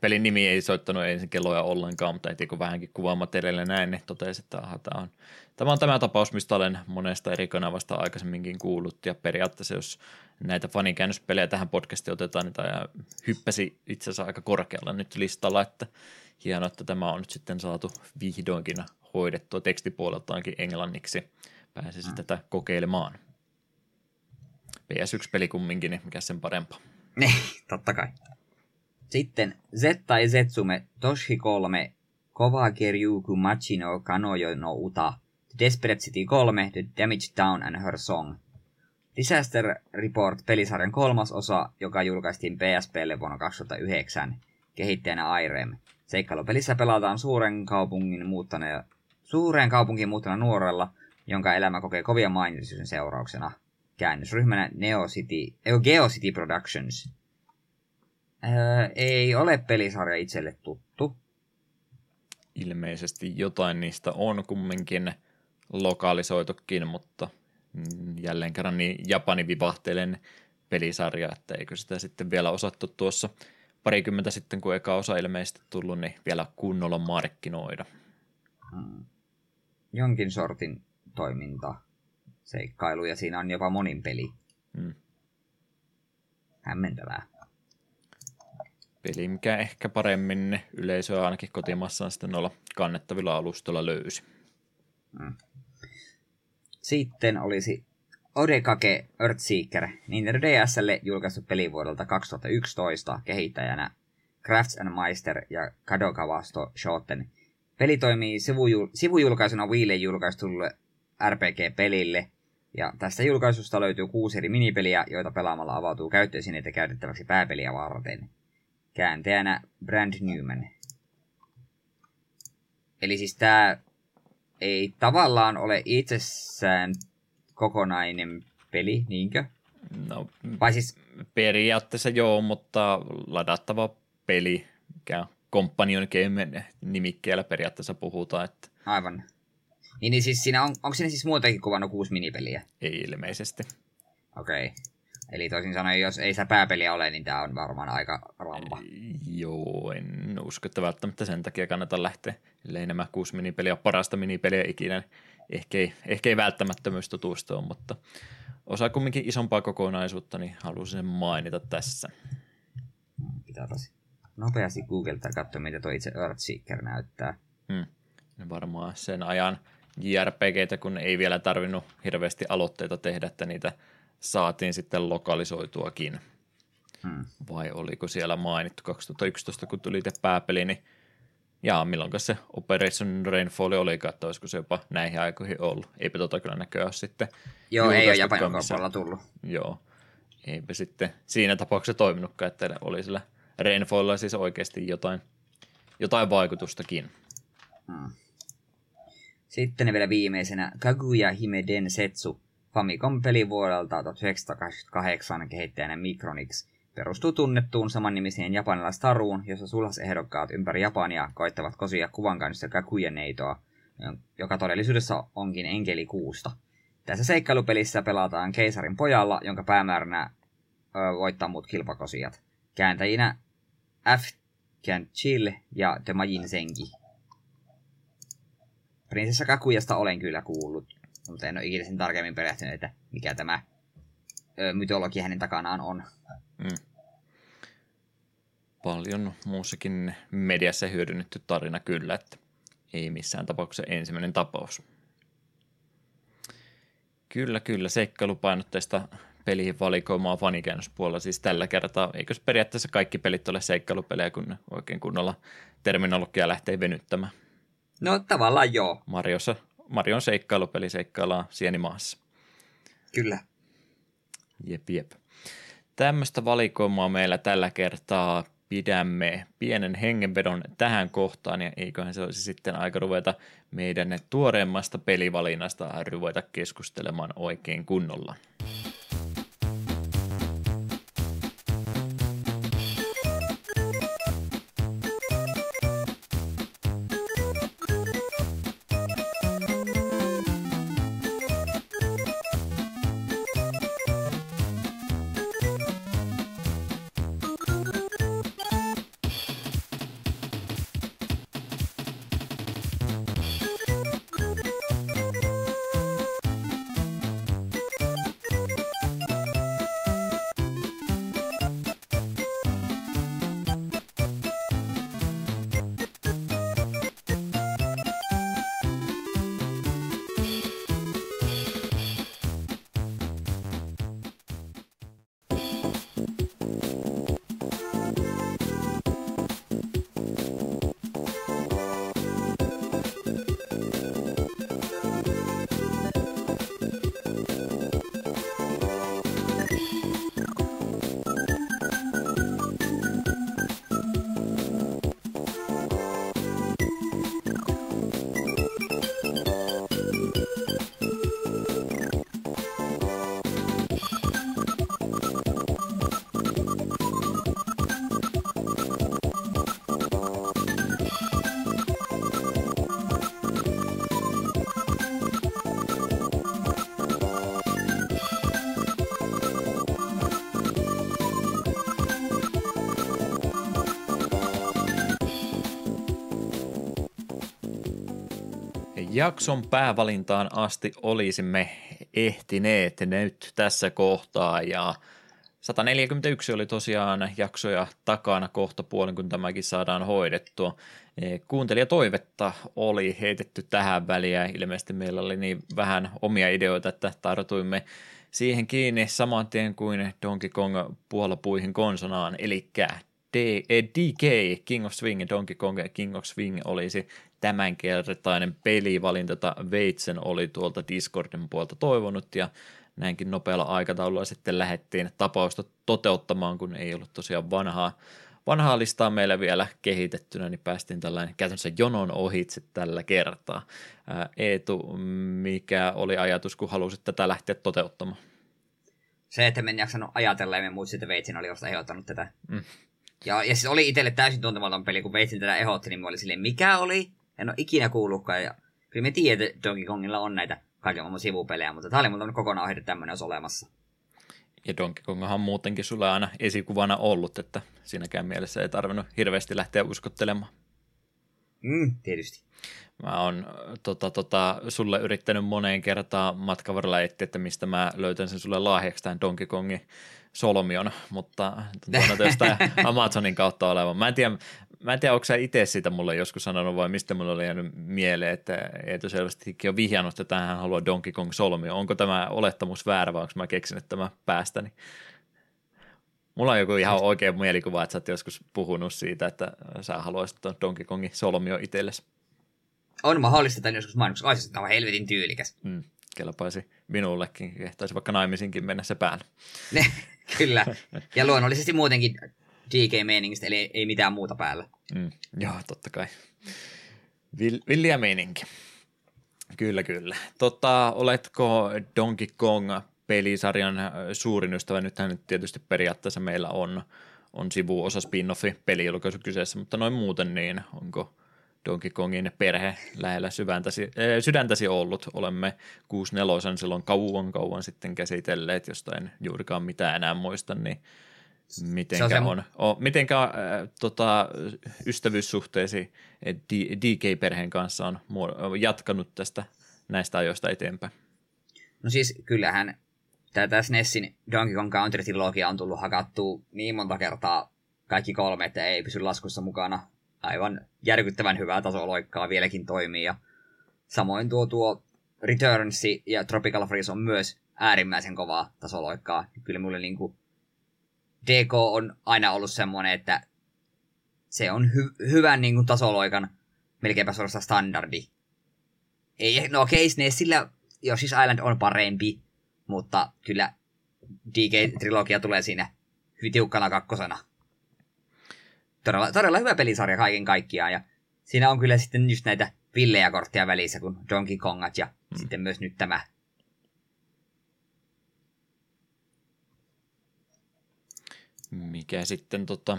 pelin nimi ei soittanut ensin kelloja ollenkaan, mutta heti kun vähänkin kuvaamateriaalilla näin, niin totesi, että aha, tämä, on, tämä on tämä tapaus, mistä olen monesta eri kanavasta aikaisemminkin kuullut, ja periaatteessa jos näitä fanikäännöspelejä tähän podcastiin otetaan, niin tämä hyppäsi itse asiassa aika korkealla nyt listalla, että hienoa, että tämä on nyt sitten saatu vihdoinkin hoidettua tekstipuoleltaankin englanniksi, pääsisi tätä kokeilemaan. PS1-peli kumminkin, niin mikä sen parempaa. Niin, totta kai. Sitten Zettai Zetsume Toshi 3 Kovakeryuku Machino Kanojo no Uta Desperate City 3 The Damage Town and Her Song Disaster Report pelisarjan kolmas osa, joka julkaistiin PSPlle vuonna 2009, kehittäjänä Irem. Seikkailupelissä pelataan suuren kaupungin muuttane, suureen kaupunkiin muuttana nuorella, jonka elämä kokee kovia mainitsuuden seurauksena. Käännösryhmänä Neo City, Geo City Productions – Öö, ei ole pelisarja itselle tuttu. Ilmeisesti jotain niistä on kumminkin lokalisoitukin, mutta jälleen kerran niin Japani vivahtelen pelisarja, että eikö sitä sitten vielä osattu tuossa parikymmentä sitten, kun eka osa ilmeisesti tullut, niin vielä kunnolla markkinoida. Hmm. Jonkin sortin toiminta, seikkailu ja siinä on jopa monin peli. Hmm. Hämmentävää peli, mikä ehkä paremmin yleisöä ainakin kotimassaan sitten noilla kannettavilla alustoilla löysi. Mm. Sitten olisi Odekake Earthseeker, Nintendo DSlle julkaistu peli vuodelta 2011 kehittäjänä Crafts and Meister ja Kadokawasto Shoten. Peli toimii sivujul- sivujulkaisuna Wiille julkaistulle RPG-pelille, ja tästä julkaisusta löytyy kuusi eri minipeliä, joita pelaamalla avautuu käyttöesineitä käytettäväksi pääpeliä varten. Kääntäjänä Brand Newman. Eli siis tämä ei tavallaan ole itsessään kokonainen peli, niinkö? No, Vai siis, periaatteessa joo, mutta ladattava peli, mikä on Companion Game nimikkeellä periaatteessa puhutaan, että aivan. Niin, niin siis siinä on, onko siinä siis muutakin kuvannut kuusi minipeliä? ei ilmeisesti. Okei. Okay. Eli toisin sanoen, jos ei sitä pääpeliä ole, niin tämä on varmaan aika rampa. Joo, en usko, että välttämättä sen takia kannata lähteä, ellei nämä kuusi minipeliä ole parasta minipeliä ikinä. niin Ehkä ei, ehkä ei välttämättömyys tutustua, mutta osa kumminkin isompaa kokonaisuutta, niin halusin sen mainita tässä. Pitääpäs nopeasti Googlelta katsoa, mitä tuo itse Earthseeker näyttää. Hmm. Varmaan sen ajan JRPGtä, kun ei vielä tarvinnut hirveästi aloitteita tehdä, että niitä saatiin sitten lokalisoituakin. Hmm. Vai oliko siellä mainittu 2011, kun tuli itse pääpeli, niin jaa, milloin se Operation Rainfall oli, että olisiko se jopa näihin aikoihin ollut. Eipä tota kyllä näköjään ole sitten Joo, ei ole Japanin puolella tullut. Joo, eipä sitten siinä tapauksessa toiminutkaan, että oli sillä Rainfallilla siis oikeasti jotain, jotain vaikutustakin. Hmm. Sitten vielä viimeisenä Kaguya Hime Densetsu, Famicom-peli vuodelta 1988 kehittäjänä Micronix. Perustuu tunnettuun samannimiseen japanilaistaruun, jossa sulhasehdokkaat ympäri Japania koittavat kosia kuvan kanssa Kaguya-neitoa, joka todellisuudessa onkin enkeli kuusta. Tässä seikkailupelissä pelataan keisarin pojalla, jonka päämääränä ö, voittaa muut kilpakosijat. Kääntäjinä F. Chill ja The Majin Senki. Prinsessa Kakujasta olen kyllä kuullut, mutta en ole ikinä sen tarkemmin perehtynyt, että mikä tämä ö, mytologia hänen takanaan on. Mm. Paljon muussakin mediassa hyödynnetty tarina kyllä, että ei missään tapauksessa ensimmäinen tapaus. Kyllä, kyllä, seikkailupainotteista peliin valikoimaa fanikäännöspuolella siis tällä kertaa. Eikös periaatteessa kaikki pelit ole seikkailupelejä, kun oikein kunnolla terminologia lähtee venyttämään. No tavallaan joo, Mariossa, Marion seikkailupeli seikkaillaan sienimaassa. kyllä. Jep, jep. Tämmöistä valikoimaa meillä tällä kertaa pidämme pienen hengenvedon tähän kohtaan, ja eiköhän se olisi sitten aika ruveta meidän tuoreemmasta pelivalinnasta ruveta keskustelemaan oikein kunnolla. Jakson päävalintaan asti olisimme ehtineet nyt tässä kohtaa ja 141 oli tosiaan jaksoja takana kohta puolen, kun tämäkin saadaan hoidettua. Eh, Kuuntelijatoivetta oli heitetty tähän väliin ja ilmeisesti meillä oli niin vähän omia ideoita, että tartuimme siihen kiinni saman tien kuin Donkey Kong puolapuihin konsonaan, eli D, eh, DK, King of Swing, Donkey Kong King of Swing olisi tämänkertainen pelivalinta, jota Veitsen oli tuolta Discordin puolta toivonut, ja näinkin nopealla aikataululla sitten lähdettiin tapausta toteuttamaan, kun ei ollut tosiaan vanhaa, vanhaa listaa meillä vielä kehitettynä, niin päästiin tällainen käytännössä jonon ohitse tällä kertaa. Ää, Eetu, mikä oli ajatus, kun halusit tätä lähteä toteuttamaan? Se, että en jaksanut ajatella ja me muistin, että Veitsin oli jostain ehdottanut tätä. Mm. Ja, ja siis oli itselle täysin tuntematon peli, kun Veitsin tätä ehdotti, niin mä olin silleen, mikä oli? En ole ikinä kuullutkaan. Ja kyllä me tiedät, että Donkey Kongilla on näitä kaiken maailman sivupelejä, mutta tämä oli mun kokonaan että tämmöinen olisi olemassa. Ja Donkey on muutenkin sulla aina esikuvana ollut, että siinäkään mielessä ei tarvinnut hirveästi lähteä uskottelemaan. Mm, tietysti. Mä oon tota, tota, sulle yrittänyt moneen kertaan matkavaralla etsiä, että mistä mä löytän sen sulle lahjaksi tämän Donkey Kongin solmion, mutta tuonne jostain Amazonin kautta olevan. Mä en tiedä, mä en tiedä, onko sä itse sitä mulle joskus sanonut vai mistä mulle oli jäänyt mieleen, että Eetu selvästikin on vihjannut, että hän haluaa Donkey Kong solmio. Onko tämä olettamus väärä vai onko mä keksin, että tämä päästäni? Mulla on joku ihan oikea mielikuva, että sä oot joskus puhunut siitä, että sä haluaisit Donkey Kongin solmio itsellesi. On mahdollista tämän joskus mainoksessa. Ai, tämä on helvetin tyylikäs. Mm, kelpaisi minullekin. Kehtaisi vaikka naimisinkin mennä se päälle. Kyllä. Ja luonnollisesti muutenkin DK-meiningistä, eli ei mitään muuta päällä. Mm, joo, totta kai. Vill, villiä meininki. Kyllä, kyllä. Tota, oletko Donkey Kong pelisarjan suurin ystävä? Nythän nyt tietysti periaatteessa meillä on, on sivuosa spin-offi pelijulkaisu kyseessä, mutta noin muuten niin onko Donkey Kongin perhe lähellä syväntäsi, äh, sydäntäsi ollut. Olemme 64 silloin kauan kauan sitten käsitelleet, josta en juurikaan mitään enää muista, niin Mitenkä se on, on, on mitenkä äh, tota, ystävyyssuhteesi DK-perheen kanssa on jatkanut tästä näistä ajoista eteenpäin? No siis kyllähän tätä SNESin Donkey Kong Country-trilogia on tullut hakattua niin monta kertaa kaikki kolme, että ei pysy laskussa mukana. Aivan järkyttävän hyvää tasoloikkaa vieläkin toimii. Ja samoin tuo, tuo Returns ja Tropical Freeze on myös äärimmäisen kovaa tasoloikkaa. Kyllä mulle niinku DK on aina ollut semmoinen, että se on hy- hyvän niin kuin, tasoloikan melkeinpä suorastaan standardi. Ei, no okei, okay, sillä Yoshi's Island on parempi, mutta kyllä DK-trilogia tulee siinä hyvin tiukkana kakkosena. Todella, todella hyvä pelisarja kaiken kaikkiaan, ja siinä on kyllä sitten just näitä villejä kortteja välissä, kun Donkey Kongat ja mm. sitten myös nyt tämä mikä sitten tota,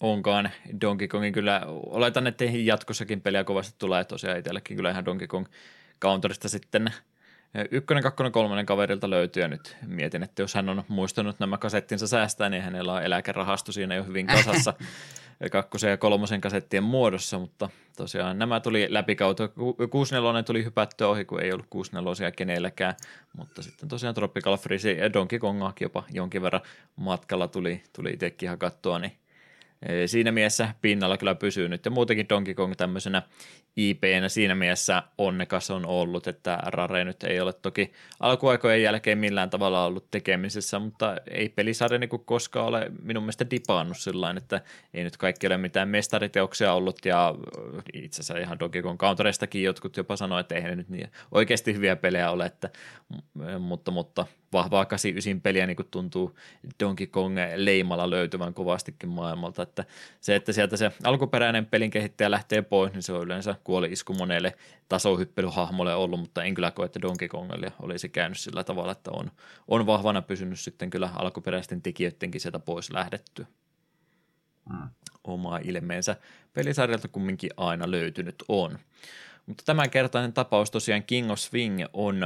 onkaan. Donkey Kongin kyllä, oletan, että jatkossakin peliä kovasti tulee. Tosiaan itsellekin kyllä ihan Donkey Kong Counterista sitten ykkönen, kakkonen, kolmonen kaverilta löytyy. Ja nyt mietin, että jos hän on muistanut nämä kasettinsa säästää, niin hänellä on eläkerahasto siinä jo hyvin kasassa kakkosen ja kolmosen kasettien muodossa, mutta tosiaan nämä tuli läpi kautta. 64 tuli hypättyä ohi, kun ei ollut 64 kenelläkään, mutta sitten tosiaan Tropical Freeze ja Donkey Kongaakin jopa jonkin verran matkalla tuli, tuli itsekin hakattua, niin siinä mielessä pinnalla kyllä pysyy nyt. Ja muutenkin Donkey Kong tämmöisenä IPnä siinä mielessä onnekas on ollut, että Rare nyt ei ole toki alkuaikojen jälkeen millään tavalla ollut tekemisessä, mutta ei pelisarja niin koskaan ole minun mielestä dipaannut sillä että ei nyt kaikki ole mitään mestariteoksia ollut ja itse asiassa ihan Donkey Kong Counteristakin jotkut jopa sanoivat, että eihän nyt niin oikeasti hyviä pelejä ole, että, mutta, mutta vahvaa 89 peliä niin kuin tuntuu Donkey Kong leimalla löytyvän kovastikin maailmalta, että se, että sieltä se alkuperäinen pelin kehittäjä lähtee pois, niin se on yleensä kuoli isku monelle tasohyppelyhahmolle ollut, mutta en kyllä koe, että Donkey Kongille olisi käynyt sillä tavalla, että on, on vahvana pysynyt sitten kyllä alkuperäisten tekijöidenkin sieltä pois lähdetty. Mm. Omaa ilmeensä pelisarjalta kumminkin aina löytynyt on. Mutta tämänkertainen tapaus tosiaan King of Swing on,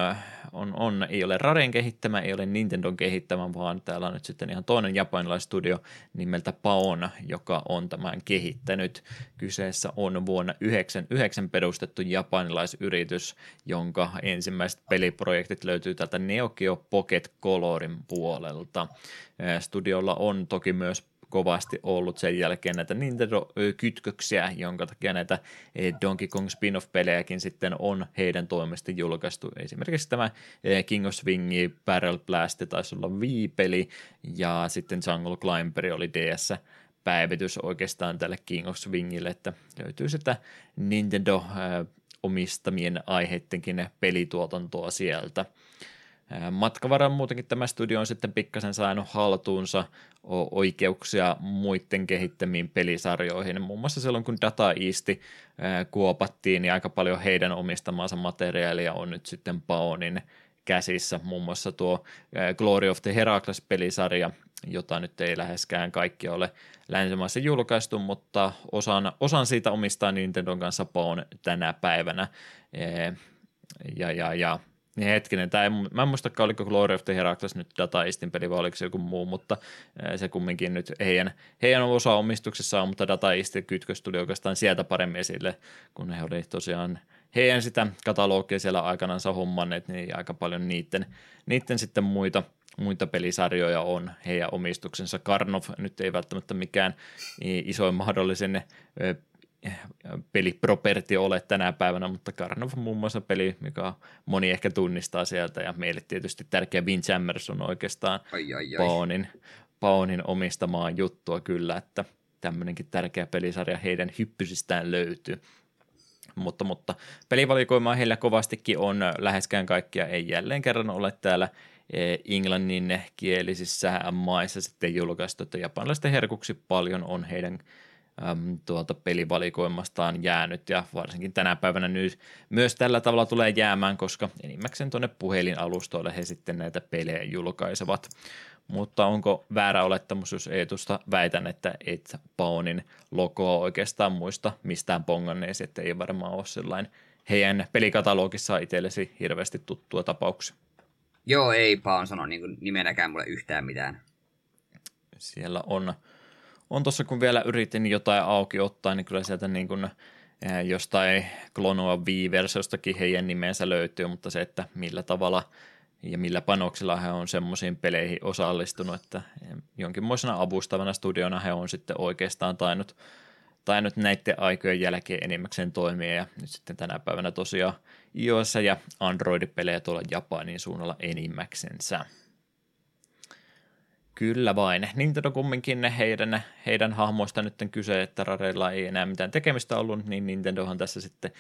on, on ei ole Raren kehittämä, ei ole Nintendon kehittämä, vaan täällä on nyt sitten ihan toinen japanilaistudio nimeltä Paon, joka on tämän kehittänyt. Kyseessä on vuonna 1999 perustettu japanilaisyritys, jonka ensimmäiset peliprojektit löytyy täältä Neo Geo Pocket Colorin puolelta. Studiolla on toki myös kovasti ollut sen jälkeen näitä Nintendo-kytköksiä, jonka takia näitä Donkey Kong spin-off-pelejäkin sitten on heidän toimesta julkaistu. Esimerkiksi tämä King of Swingi, Barrel Blast taisi olla Wii-peli, ja sitten Jungle Climber oli DS päivitys oikeastaan tälle King of Swingille, että löytyy sitä Nintendo omistamien aiheittenkin pelituotantoa sieltä. Matkavaran muutenkin tämä studio on sitten pikkasen saanut haltuunsa oikeuksia muiden kehittämiin pelisarjoihin. Muun muassa silloin, kun Data East kuopattiin, niin aika paljon heidän omistamaansa materiaalia on nyt sitten Paonin käsissä. Muun muassa tuo Glory of the Heracles-pelisarja, jota nyt ei läheskään kaikki ole länsimaissa julkaistu, mutta osan, osan siitä omistaa Nintendon kanssa Paon tänä päivänä. Ja, ja, ja niin hetkinen, tämä ei, mä en muistakaan, oliko Glory of the Heracles nyt Data Eastin peli vai oliko se joku muu, mutta se kumminkin nyt heidän, heidän osa omistuksessaan, mutta Data Eastin kytkös tuli oikeastaan sieltä paremmin esille, kun he oli tosiaan heidän sitä katalogia siellä aikanaan hommanneet, niin aika paljon niiden, niiden sitten muita, muita pelisarjoja on heidän omistuksensa. Karnov nyt ei välttämättä mikään isoin mahdollisen peliproperti ole tänä päivänä, mutta Karnov on muun muassa peli, mikä moni ehkä tunnistaa sieltä, ja meille tietysti tärkeä Windjammers on oikeastaan ai, ai, ai. Paonin, Paonin omistamaa juttua kyllä, että tämmöinenkin tärkeä pelisarja heidän hyppysistään löytyy. Mutta, mutta pelivalikoimaa heillä kovastikin on, läheskään kaikkia ei jälleen kerran ole täällä e, englannin kielisissä maissa sitten julkaistu, että japanilaisten herkuksi paljon on heidän äm, tuolta pelivalikoimastaan jäänyt ja varsinkin tänä päivänä nyt myös tällä tavalla tulee jäämään, koska enimmäkseen tuonne puhelinalustoille he sitten näitä pelejä julkaisevat. Mutta onko väärä olettamus, jos Eetusta väitän, että et Paonin logoa oikeastaan muista mistään ponganneesi, että ei varmaan ole sellainen heidän pelikatalogissa itsellesi hirveästi tuttua tapauksia. Joo, ei Paon sano niin nimenäkään mulle yhtään mitään. Siellä on on tuossa, kun vielä yritin jotain auki ottaa, niin kyllä sieltä niin kuin, eh, jostain Klonoa V-versiostakin heidän nimensä löytyy, mutta se, että millä tavalla ja millä panoksilla he on semmoisiin peleihin osallistunut, että jonkinmoisena avustavana studiona he on sitten oikeastaan tainnut, tainnut näiden aikojen jälkeen enimmäkseen toimia ja nyt sitten tänä päivänä tosiaan iOS ja Android-pelejä tuolla Japanin suunnalla enimmäksensä. Kyllä vain. Nintendo kumminkin heidän, heidän hahmoista nyt kyse, että Rareilla ei enää mitään tekemistä ollut, niin Nintendohan tässä sitten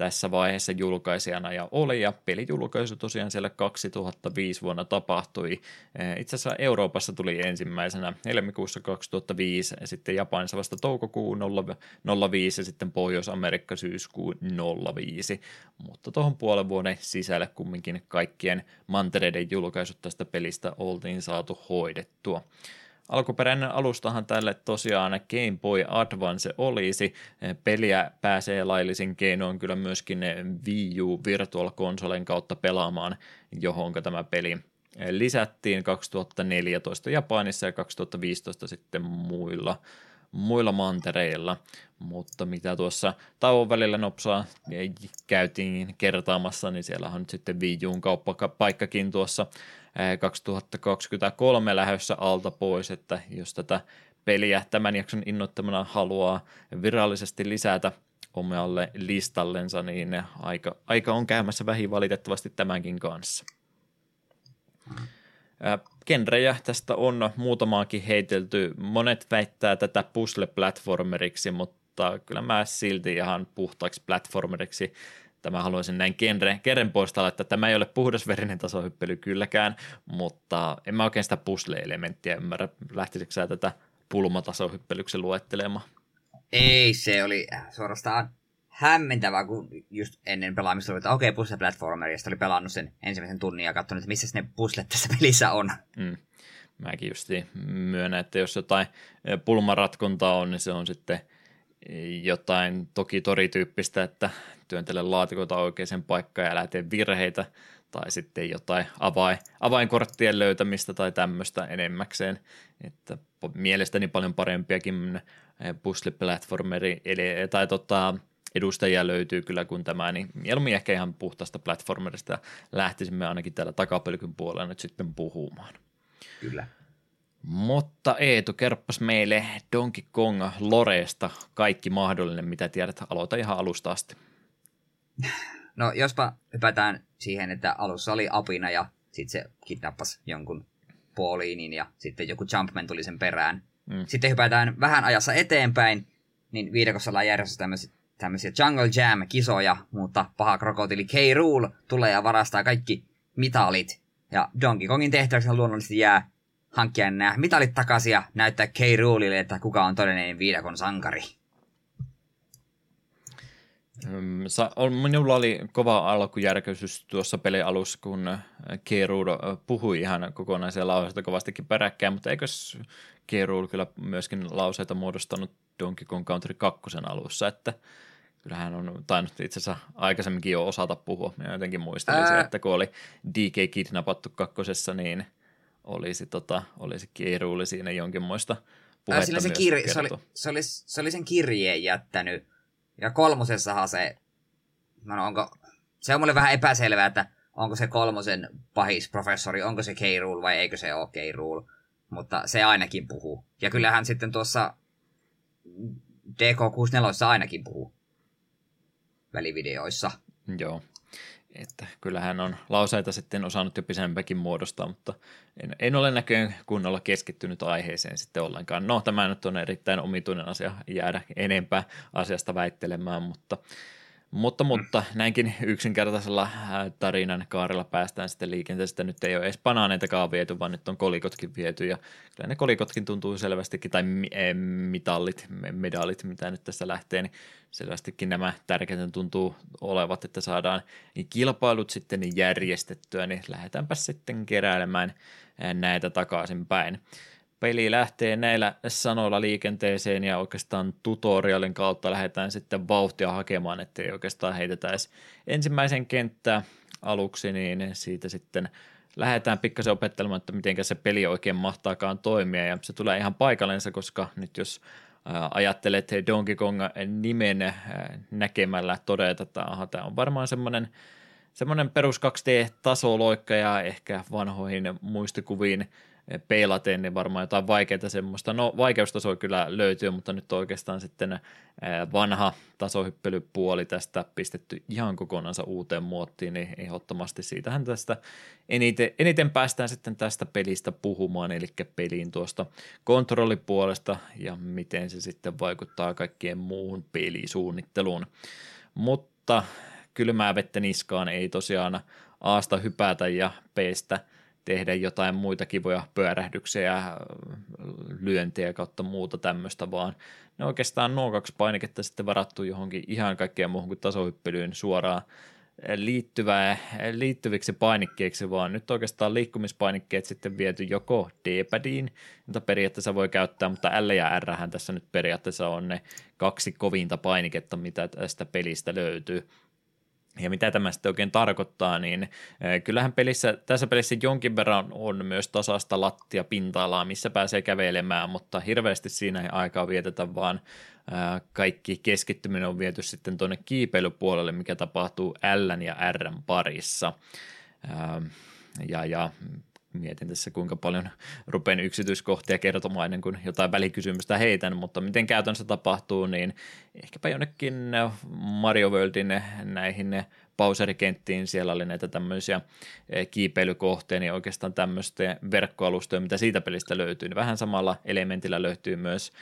tässä vaiheessa julkaisijana ja oli, ja pelijulkaisu tosiaan siellä 2005 vuonna tapahtui. Itse asiassa Euroopassa tuli ensimmäisenä helmikuussa 2005, sitten Japanissa vasta toukokuun 05 ja sitten Pohjois-Amerikka syyskuun 05, mutta tuohon puolen vuoden sisällä kumminkin kaikkien mantereiden julkaisut tästä pelistä oltiin saatu hoidettua. Alkuperäinen alustahan tälle tosiaan Game Boy Advance olisi. Peliä pääsee laillisin keinoin kyllä myöskin Wii U Virtual Consolen kautta pelaamaan, johon tämä peli lisättiin 2014 Japanissa ja 2015 sitten muilla muilla mantereilla, mutta mitä tuossa tauon välillä nopsaa käytiin kertaamassa, niin siellä on nyt sitten Wii Uun kauppapaikkakin tuossa 2023 lähössä alta pois, että jos tätä peliä tämän jakson innoittamana haluaa virallisesti lisätä omalle listallensa, niin aika, aika on käymässä vähin valitettavasti tämänkin kanssa. Genrejä tästä on muutamaakin heitelty. Monet väittää tätä puzzle-platformeriksi, mutta kyllä mä silti ihan puhtaaksi platformeriksi tämä haluaisin näin genre, keren poistaa, että tämä ei ole puhdasverinen tasohyppely kylläkään, mutta en mä oikein sitä puzzle-elementtiä ymmärrä. Lähtisikö sä tätä pulmatasohyppelyksi luettelemaan? Ei, se oli suorastaan hämmentävää, kun just ennen pelaamista oli, että okei, okay, puzzle ja oli pelannut sen ensimmäisen tunnin ja katsonut, että missä ne puzzlet tässä pelissä on. Mm. Mäkin just myönnän, että jos jotain pulmaratkontaa on, niin se on sitten jotain toki torityyppistä, että työntele laatikoita oikeaan paikkaan ja älä tee virheitä, tai sitten jotain avain, avainkorttien löytämistä tai tämmöistä enemmäkseen. Että mielestäni paljon parempiakin puzzle-platformeri tai tota, edustajia löytyy kyllä kuin tämä, niin mieluummin ehkä ihan puhtaasta platformerista lähtisimme ainakin täällä takapelkyn puolella nyt sitten puhumaan. Kyllä. Mutta Eetu, kerppas meille Donkey Kong Loreesta kaikki mahdollinen, mitä tiedät. Aloita ihan alusta asti. No, jospa hypätään siihen, että alussa oli apina ja sitten se kidnappasi jonkun Pauliinin ja sitten joku Jumpman tuli sen perään. Mm. Sitten hypätään vähän ajassa eteenpäin, niin viidakossa ollaan järjestys tämmöisiä, tämmöisiä Jungle Jam-kisoja, mutta paha krokotiili K. Rool tulee ja varastaa kaikki mitalit. Ja Donkey Kongin tehtäväksi luonnollisesti jää hankkia nämä mitalit takaisin ja näyttää K. Roolille, että kuka on todellinen viidakon sankari. Minulla oli kova alkujärkäisys tuossa pelialussa, kun Keruud puhui ihan kokonaisia lauseita kovastikin peräkkäin, mutta eikös Keruud kyllä myöskin lauseita muodostanut Donkey Kong Country 2 alussa, että kyllähän on tainnut itse asiassa aikaisemminkin jo osata puhua. Minä jotenkin muistelin Ää... että kun oli DK kidnappattu kakkosessa, niin olisi, tota, olisi Keruuli siinä jonkinmoista puhetta Ää, se, kir- se, oli, se, oli, se oli sen kirjeen jättänyt ja kolmosessahan se, no onko, se on mulle vähän epäselvää, että onko se kolmosen pahis professori, onko se k vai eikö se ole k mutta se ainakin puhuu. Ja kyllähän sitten tuossa DK64 ainakin puhuu välivideoissa. Joo. Että kyllähän on lauseita sitten osannut jo pisempäkin muodostaa, mutta en, en ole näköjään kunnolla keskittynyt aiheeseen sitten ollenkaan. No, tämä nyt on erittäin omituinen asia jäädä enempää asiasta väittelemään, mutta mutta, mutta näinkin yksinkertaisella äh, tarinan kaarella päästään sitten liikenteestä. Nyt ei ole edes banaaneitakaan viety, vaan nyt on kolikotkin viety. Ja kyllä ne kolikotkin tuntuu selvästikin, tai eh, mitallit, medalit, mitä nyt tässä lähtee, niin selvästikin nämä tärkeitä tuntuu olevat, että saadaan kilpailut sitten järjestettyä, niin lähdetäänpä sitten keräilemään äh, näitä takaisinpäin peli lähtee näillä sanoilla liikenteeseen ja oikeastaan tutorialin kautta lähdetään sitten vauhtia hakemaan, ettei oikeastaan heitetä edes ensimmäisen kenttää aluksi, niin siitä sitten lähdetään pikkasen opettelemaan, että miten se peli oikein mahtaakaan toimia. Ja se tulee ihan paikallensa, koska nyt jos ajattelet Donkey Kong nimen näkemällä todeta, että aha, tämä on varmaan semmoinen semmoinen perus 2D-tasoloikka ja ehkä vanhoihin muistikuviin peilaten, niin varmaan jotain vaikeaa semmoista. No vaikeustaso kyllä löytyy, mutta nyt oikeastaan sitten vanha tasohyppelypuoli tästä pistetty ihan kokonansa uuteen muottiin, niin ehdottomasti siitähän tästä eniten, eniten päästään sitten tästä pelistä puhumaan, eli peliin tuosta kontrollipuolesta ja miten se sitten vaikuttaa kaikkien muuhun pelisuunnitteluun. Mutta kylmää vettä niskaan ei tosiaan Aasta hypätä ja Pstä tehdä jotain muita kivoja pyörähdyksiä, lyöntejä kautta muuta tämmöistä, vaan ne oikeastaan nuo kaksi painiketta sitten varattu johonkin ihan kaikkeen muuhun kuin tasohyppelyyn suoraan liittyvää, liittyviksi painikkeiksi, vaan nyt oikeastaan liikkumispainikkeet sitten viety joko D-padiin, jota periaatteessa voi käyttää, mutta L ja R tässä nyt periaatteessa on ne kaksi kovinta painiketta, mitä tästä pelistä löytyy. Ja mitä tämä sitten oikein tarkoittaa, niin kyllähän pelissä, tässä pelissä jonkin verran on myös tasasta lattia pinta-alaa, missä pääsee kävelemään, mutta hirveästi siinä ei aikaa vietetä, vaan kaikki keskittyminen on viety sitten tuonne kiipeilypuolelle, mikä tapahtuu L ja R parissa. Ja, ja mietin tässä kuinka paljon rupean yksityiskohtia kertomaan ennen kuin jotain välikysymystä heitän, mutta miten käytännössä tapahtuu, niin ehkäpä jonnekin Mario Worldin näihin pauserikenttiin, siellä oli näitä tämmöisiä kiipeilykohteita, niin oikeastaan tämmöistä verkkoalustoja, mitä siitä pelistä löytyy, niin vähän samalla elementillä löytyy myös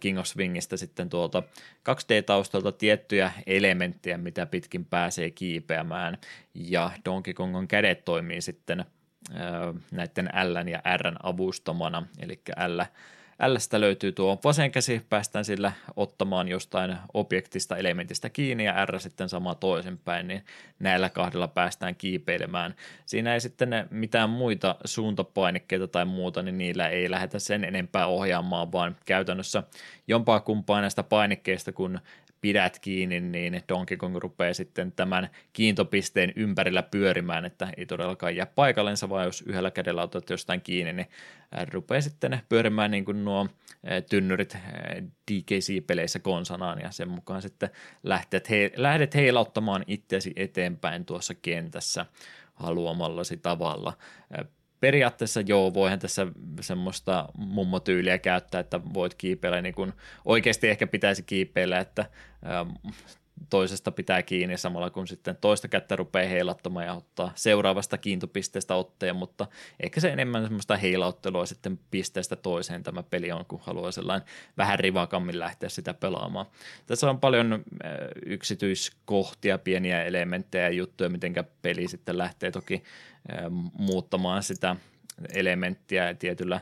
King of Swingista sitten tuolta 2D-taustalta tiettyjä elementtejä, mitä pitkin pääsee kiipeämään, ja Donkey Kongon kädet toimii sitten näiden L ja R avustamana, eli L Lstä löytyy tuo vasen käsi, päästään sillä ottamaan jostain objektista, elementistä kiinni ja R sitten sama toisinpäin, niin näillä kahdella päästään kiipeilemään. Siinä ei sitten mitään muita suuntapainikkeita tai muuta, niin niillä ei lähdetä sen enempää ohjaamaan, vaan käytännössä jompaa kumpaa näistä painikkeista, kun pidät kiinni, niin Donkey Kong rupeaa sitten tämän kiintopisteen ympärillä pyörimään, että ei todellakaan jää paikallensa, vaan jos yhdellä kädellä otat jostain kiinni, niin rupeaa sitten pyörimään niin kuin nuo tynnyrit DKC-peleissä konsanaan, ja sen mukaan sitten lähdet, he, lähdet heilauttamaan itseäsi eteenpäin tuossa kentässä haluamallasi tavalla periaatteessa joo, voihan tässä semmoista mummotyyliä käyttää, että voit kiipeillä niin kuin oikeasti ehkä pitäisi kiipeillä, että toisesta pitää kiinni samalla kun sitten toista kättä rupeaa heilattamaan ja ottaa seuraavasta kiintopisteestä otteen, mutta ehkä se enemmän semmoista heilauttelua sitten pisteestä toiseen tämä peli on, kun haluaa sellainen vähän rivakammin lähteä sitä pelaamaan. Tässä on paljon äh, yksityiskohtia, pieniä elementtejä ja juttuja, miten peli sitten lähtee toki muuttamaan sitä elementtiä tietyllä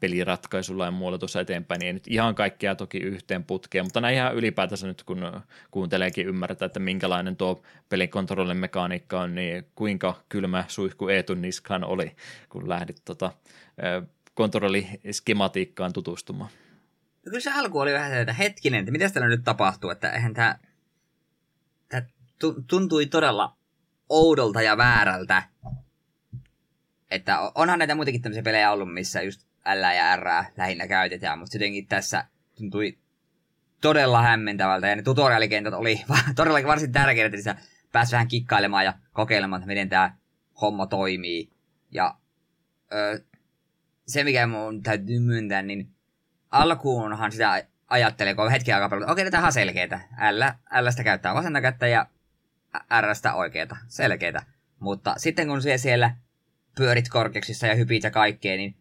peliratkaisulla ja muualla tuossa eteenpäin, niin ei nyt ihan kaikkea toki yhteen putkeen, mutta näin ihan ylipäätänsä nyt kun kuunteleekin ymmärtää, että minkälainen tuo pelikontrollin mekaniikka on, niin kuinka kylmä suihku Eetun niskaan oli, kun lähdit tota, kontrolliskematiikkaan tutustumaan. No kyllä se alku oli vähän että hetkinen, että mitä täällä nyt tapahtuu, että eihän tämä, tämä tuntui todella oudolta ja väärältä. Että onhan näitä muitakin tämmöisiä pelejä ollut, missä just L ja R lähinnä käytetään, mutta jotenkin tässä tuntui todella hämmentävältä, ja ne tutorialikentät oli todellakin varsin tärkeitä, että pääsi vähän kikkailemaan ja kokeilemaan, että miten tämä homma toimii. Ja ö, se, mikä mun täytyy myöntää, niin alkuunhan sitä ajattelee, kun hetki aikaa pelata, okei, tämä on selkeitä. L, Lstä käyttää vasenta kättä ja Rstä oikeeta, selkeitä. Mutta sitten kun siellä pyörit korkeuksissa ja hypit ja kaikkea, niin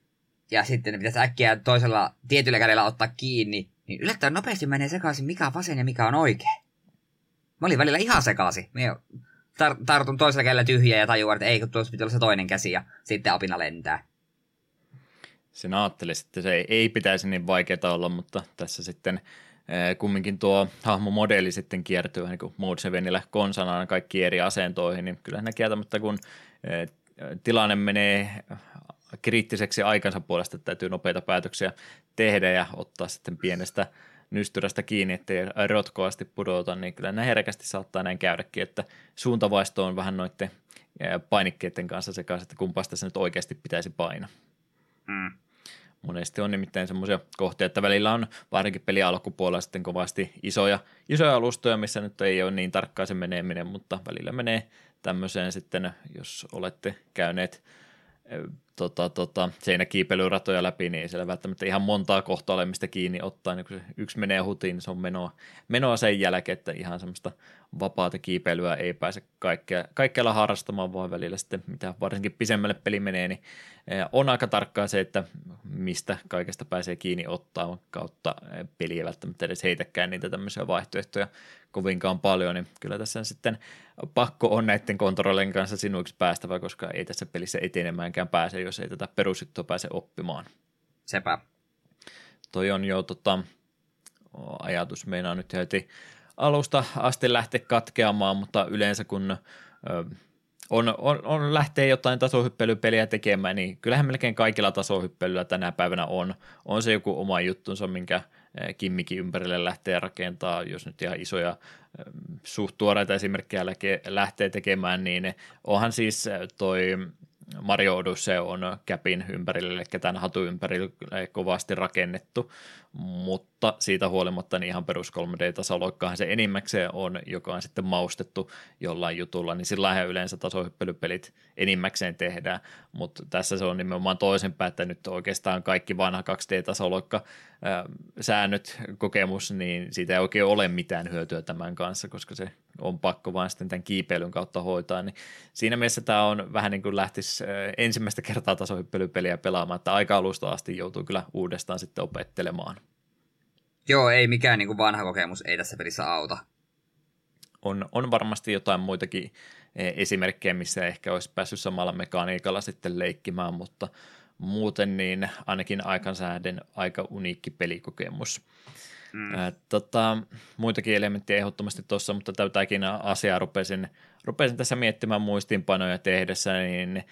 ja sitten ne pitäisi äkkiä toisella tietyllä kädellä ottaa kiinni, niin yllättävän nopeasti menee sekaisin, mikä on vasen ja mikä on oikein. Mä olin välillä ihan sekaisin. Mä tar- tartun toisella kädellä tyhjää ja tajuan, että ei, kun tuossa pitää olla se toinen käsi ja sitten opina lentää. Sen ajattelisi, että se ei, ei pitäisi niin vaikeaa olla, mutta tässä sitten eh, kumminkin tuo hahmomodeli sitten kiertyy niin kuin Mode 7 konsanaan kaikki eri asentoihin, niin kyllähän ne kieltämättä kun eh, tilanne menee kriittiseksi aikansa puolesta, että täytyy nopeita päätöksiä tehdä ja ottaa sitten pienestä nystyrästä kiinni, ettei rotkoasti pudota, niin kyllä näin herkästi saattaa näin käydäkin, että suuntavaisto on vähän noiden painikkeiden kanssa sekaisin, että kumpaasta se nyt oikeasti pitäisi painaa. Mm. Monesti on nimittäin semmoisia kohtia, että välillä on varsinkin peli alkupuolella sitten kovasti isoja, isoja alustoja, missä nyt ei ole niin tarkkaan se meneminen, mutta välillä menee tämmöiseen sitten, jos olette käyneet tota, tota, seinäkiipeilyratoja läpi, niin siellä välttämättä ihan montaa kohtaa ole mistä kiinni ottaa, niin kun se yksi menee hutiin, niin se on menoa, menoa sen jälkeen, että ihan semmoista vapaata kiipeilyä ei pääse kaikkea, kaikkialla harrastamaan, vaan välillä sitten, mitä varsinkin pisemmälle peli menee, niin eh, on aika tarkkaa se, että mistä kaikesta pääsee kiinni ottaa kautta eh, peli ei välttämättä edes heitäkään niitä tämmöisiä vaihtoehtoja kovinkaan paljon, niin kyllä tässä sitten pakko on näiden kontrollien kanssa sinuiksi päästävä, koska ei tässä pelissä etenemäänkään pääse, jos ei tätä perusjuttua pääse oppimaan. Sepä. Toi on jo tota, ajatus, meinaa nyt heti alusta asti lähteä katkeamaan, mutta yleensä kun ö, on, on, on lähtee jotain tasohyppelypeliä tekemään, niin kyllähän melkein kaikilla tasohyppelyillä tänä päivänä on, on se joku oma juttunsa, minkä kimmikin ympärille lähtee rakentaa, jos nyt ihan isoja suht tuoreita esimerkkejä lähtee tekemään, niin onhan siis toi Mario Odyssey on käpin ympärille, eli tämän hatu ympärille kovasti rakennettu, mutta siitä huolimatta niin ihan perus 3D-tasoloikkahan se enimmäkseen on, joka on sitten maustettu jollain jutulla, niin sillä yleensä tasohyppelypelit enimmäkseen tehdään, mutta tässä se on nimenomaan toisenpäin, että nyt oikeastaan kaikki vanha 2D-tasoloikka säännöt, kokemus, niin siitä ei oikein ole mitään hyötyä tämän kanssa, koska se on pakko vain sitten tämän kiipeilyn kautta hoitaa, niin siinä mielessä tämä on vähän niin kuin lähtisi ensimmäistä kertaa tasohyppelypeliä pelaamaan, että aika alusta asti joutuu kyllä uudestaan sitten opettelemaan. Joo, ei mikään niin kuin vanha kokemus ei tässä pelissä auta. On, on varmasti jotain muitakin e, esimerkkejä, missä ehkä olisi päässyt samalla mekaniikalla sitten leikkimään, mutta muuten niin ainakin aikansääden aika uniikki pelikokemus. Mm. Tota, muitakin elementtejä ehdottomasti tuossa, mutta tätäkin asiaa rupesin, rupesin tässä miettimään muistiinpanoja tehdessä, niin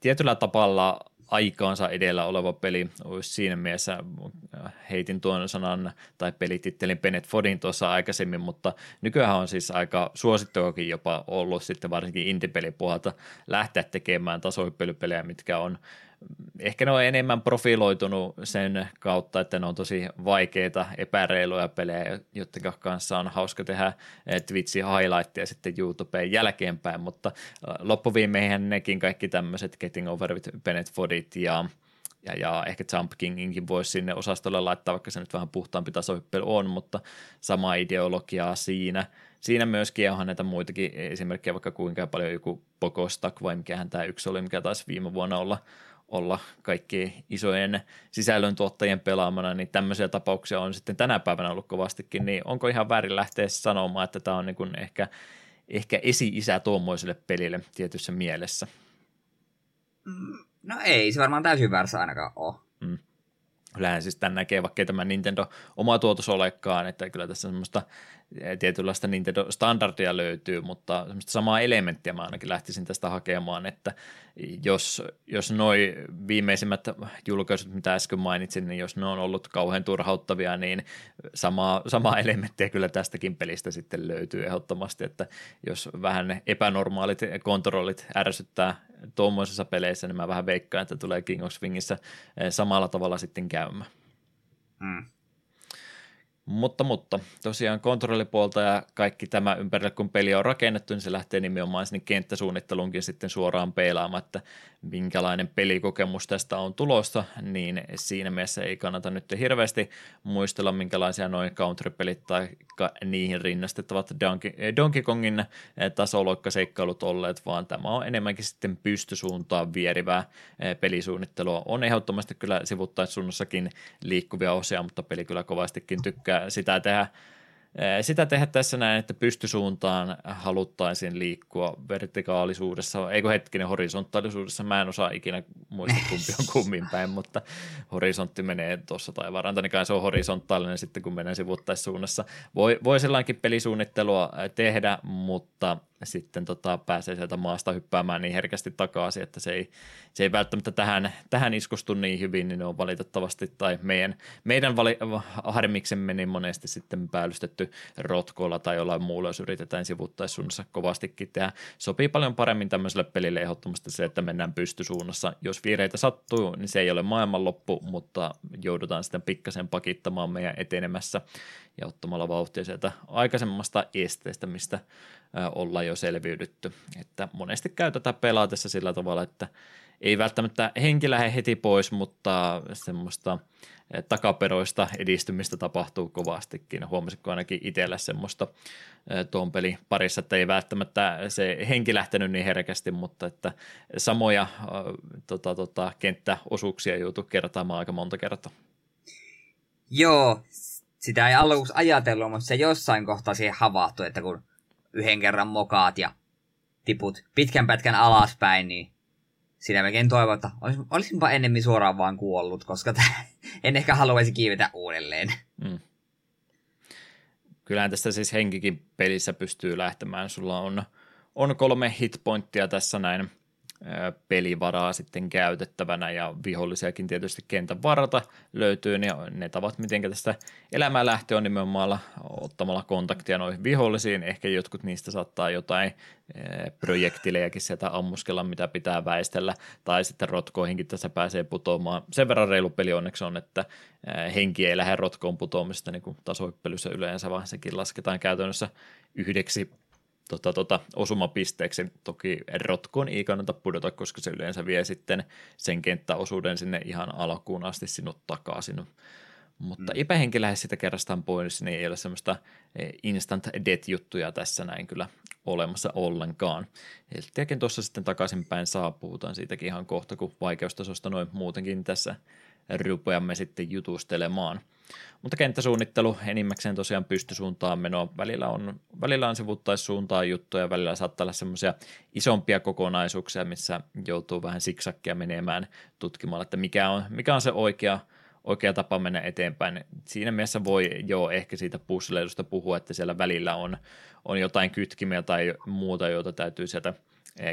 tietyllä tavalla aikaansa edellä oleva peli. Olisi siinä mielessä, heitin tuon sanan tai pelitittelin Bennett Fodin tuossa aikaisemmin, mutta nykyään on siis aika suosittuakin jopa ollut sitten varsinkin indie-pelipuolta lähteä tekemään tasohyppelypelejä, mitkä on ehkä ne on enemmän profiloitunut sen kautta, että ne on tosi vaikeita, epäreiluja pelejä, joiden kanssa on hauska tehdä Twitchin highlightia sitten YouTubeen jälkeenpäin, mutta loppuviimeihän nekin kaikki tämmöiset Getting Over with Bennett Fodit ja ja, ja ehkä Jump Kinginkin voisi sinne osastolle laittaa, vaikka se nyt vähän puhtaampi tasohyppely on, mutta sama ideologiaa siinä. Siinä myöskin onhan näitä muitakin esimerkkejä, vaikka kuinka paljon joku Pokostak vai mikähän tämä yksi oli, mikä taisi viime vuonna olla, olla kaikkien isojen sisällöntuottajien pelaamana, niin tämmöisiä tapauksia on sitten tänä päivänä ollut kovastikin, niin onko ihan väärin lähteä sanomaan, että tämä on niin kuin ehkä, ehkä esi-isä tuommoiselle pelille tietyssä mielessä? No ei se varmaan täysin väärässä ainakaan ole. Mm. Kyllähän siis tämän näkee, vaikka tämä Nintendo oma tuotos olekaan, että kyllä tässä semmoista tietynlaista Nintendo-standardia löytyy, mutta semmoista samaa elementtiä mä ainakin lähtisin tästä hakemaan, että jos, jos noi viimeisimmät julkaisut, mitä äsken mainitsin, niin jos ne on ollut kauhean turhauttavia, niin sama, sama elementtiä kyllä tästäkin pelistä sitten löytyy ehdottomasti, että jos vähän epänormaalit kontrollit ärsyttää tuommoisessa peleissä, niin mä vähän veikkaan, että tulee King of Swingissä samalla tavalla sitten käymään. Mm. Mutta, mutta tosiaan kontrollipuolta ja kaikki tämä ympärille, kun peli on rakennettu, niin se lähtee nimenomaan sinne kenttäsuunnittelunkin sitten suoraan peilaamaan, että minkälainen pelikokemus tästä on tulossa, niin siinä mielessä ei kannata nyt hirveästi muistella, minkälaisia noin country-pelit tai niihin rinnastettavat Donkey, Donkey Kongin tasoloikkaseikkailut olleet, vaan tämä on enemmänkin sitten pystysuuntaan vierivää pelisuunnittelua. On ehdottomasti kyllä sivuttaissuunnassakin liikkuvia osia, mutta peli kyllä kovastikin tykkää sitä tehdä sitä tehdä tässä näin, että pystysuuntaan haluttaisiin liikkua vertikaalisuudessa, eikö hetkinen horisontaalisuudessa, mä en osaa ikinä muistaa kumpi on kummin päin, mutta horisontti menee tuossa tai varantanikaan se on horisontaalinen sitten kun menee sivuttaissuunnassa. Voi, voi sellainenkin pelisuunnittelua tehdä, mutta sitten tota, pääsee sieltä maasta hyppäämään niin herkästi takaisin, että se ei, se ei välttämättä tähän, tähän iskostu niin hyvin, niin ne on valitettavasti, tai meidän, meidän vali, harmiksemme niin monesti sitten päällystetty rotkoilla tai jollain muulla, jos yritetään sivuttaissuunnassa kovastikin tehdä. Sopii paljon paremmin tämmöiselle pelille ehdottomasti se, että mennään pystysuunnassa. Jos viireitä sattuu, niin se ei ole maailmanloppu, mutta joudutaan sitten pikkasen pakittamaan meidän etenemässä ja ottamalla vauhtia sieltä aikaisemmasta esteestä, mistä ollaan jo selviydytty. Että monesti käytetään pelaatessa sillä tavalla, että ei välttämättä henki lähde heti pois, mutta semmoista takaperoista edistymistä tapahtuu kovastikin. Huomasitko ainakin itsellä semmoista tuon pelin parissa, että ei välttämättä se henki lähtenyt niin herkästi, mutta että samoja tota, tota, kenttäosuuksia joutuu kertaamaan aika monta kertaa. Joo, sitä ei aluksi ajatellut, mutta se jossain kohtaa siihen havahtui, että kun yhden kerran mokaat ja tiput pitkän pätkän alaspäin, niin siinä melkein toivon, että olisinpa ennemmin suoraan vaan kuollut, koska t- en ehkä haluaisi kiivetä uudelleen. Mm. Kyllähän tästä siis henkikin pelissä pystyy lähtemään. Sulla on, on kolme hitpointtia tässä näin pelivaraa sitten käytettävänä ja vihollisiakin tietysti kentän varata löytyy, niin ne tavat, miten tästä elämää lähtee on nimenomaan ottamalla kontaktia noihin vihollisiin. Ehkä jotkut niistä saattaa jotain projektilejäkin sieltä ammuskella, mitä pitää väistellä, tai sitten rotkoihinkin tässä pääsee putoamaan. Sen verran reilu peli onneksi on, että henki ei lähde rotkoon putoamista niin kuin yleensä, vaan sekin lasketaan käytännössä yhdeksi tota, tota, osumapisteeksi. Toki rotkoon ei kannata pudota, koska se yleensä vie sitten sen kenttäosuuden sinne ihan alkuun asti sinut takaisin. Mutta mm. epähenki lähes sitä kerrastaan pois, niin ei ole semmoista eh, instant death-juttuja tässä näin kyllä olemassa ollenkaan. Helttiäkin tuossa sitten takaisinpäin saa, puhutaan siitäkin ihan kohta, kun vaikeustasosta noin muutenkin tässä rupeamme sitten jutustelemaan. Mutta kenttäsuunnittelu enimmäkseen tosiaan pystysuuntaan menoa. Välillä on, välillä on sivuttaissuuntaan juttuja, välillä saattaa olla semmoisia isompia kokonaisuuksia, missä joutuu vähän siksakkia menemään tutkimalla, että mikä on, mikä on se oikea, oikea tapa mennä eteenpäin. Siinä mielessä voi jo ehkä siitä puzzleilusta puhua, että siellä välillä on, on jotain kytkimiä tai muuta, joita täytyy sieltä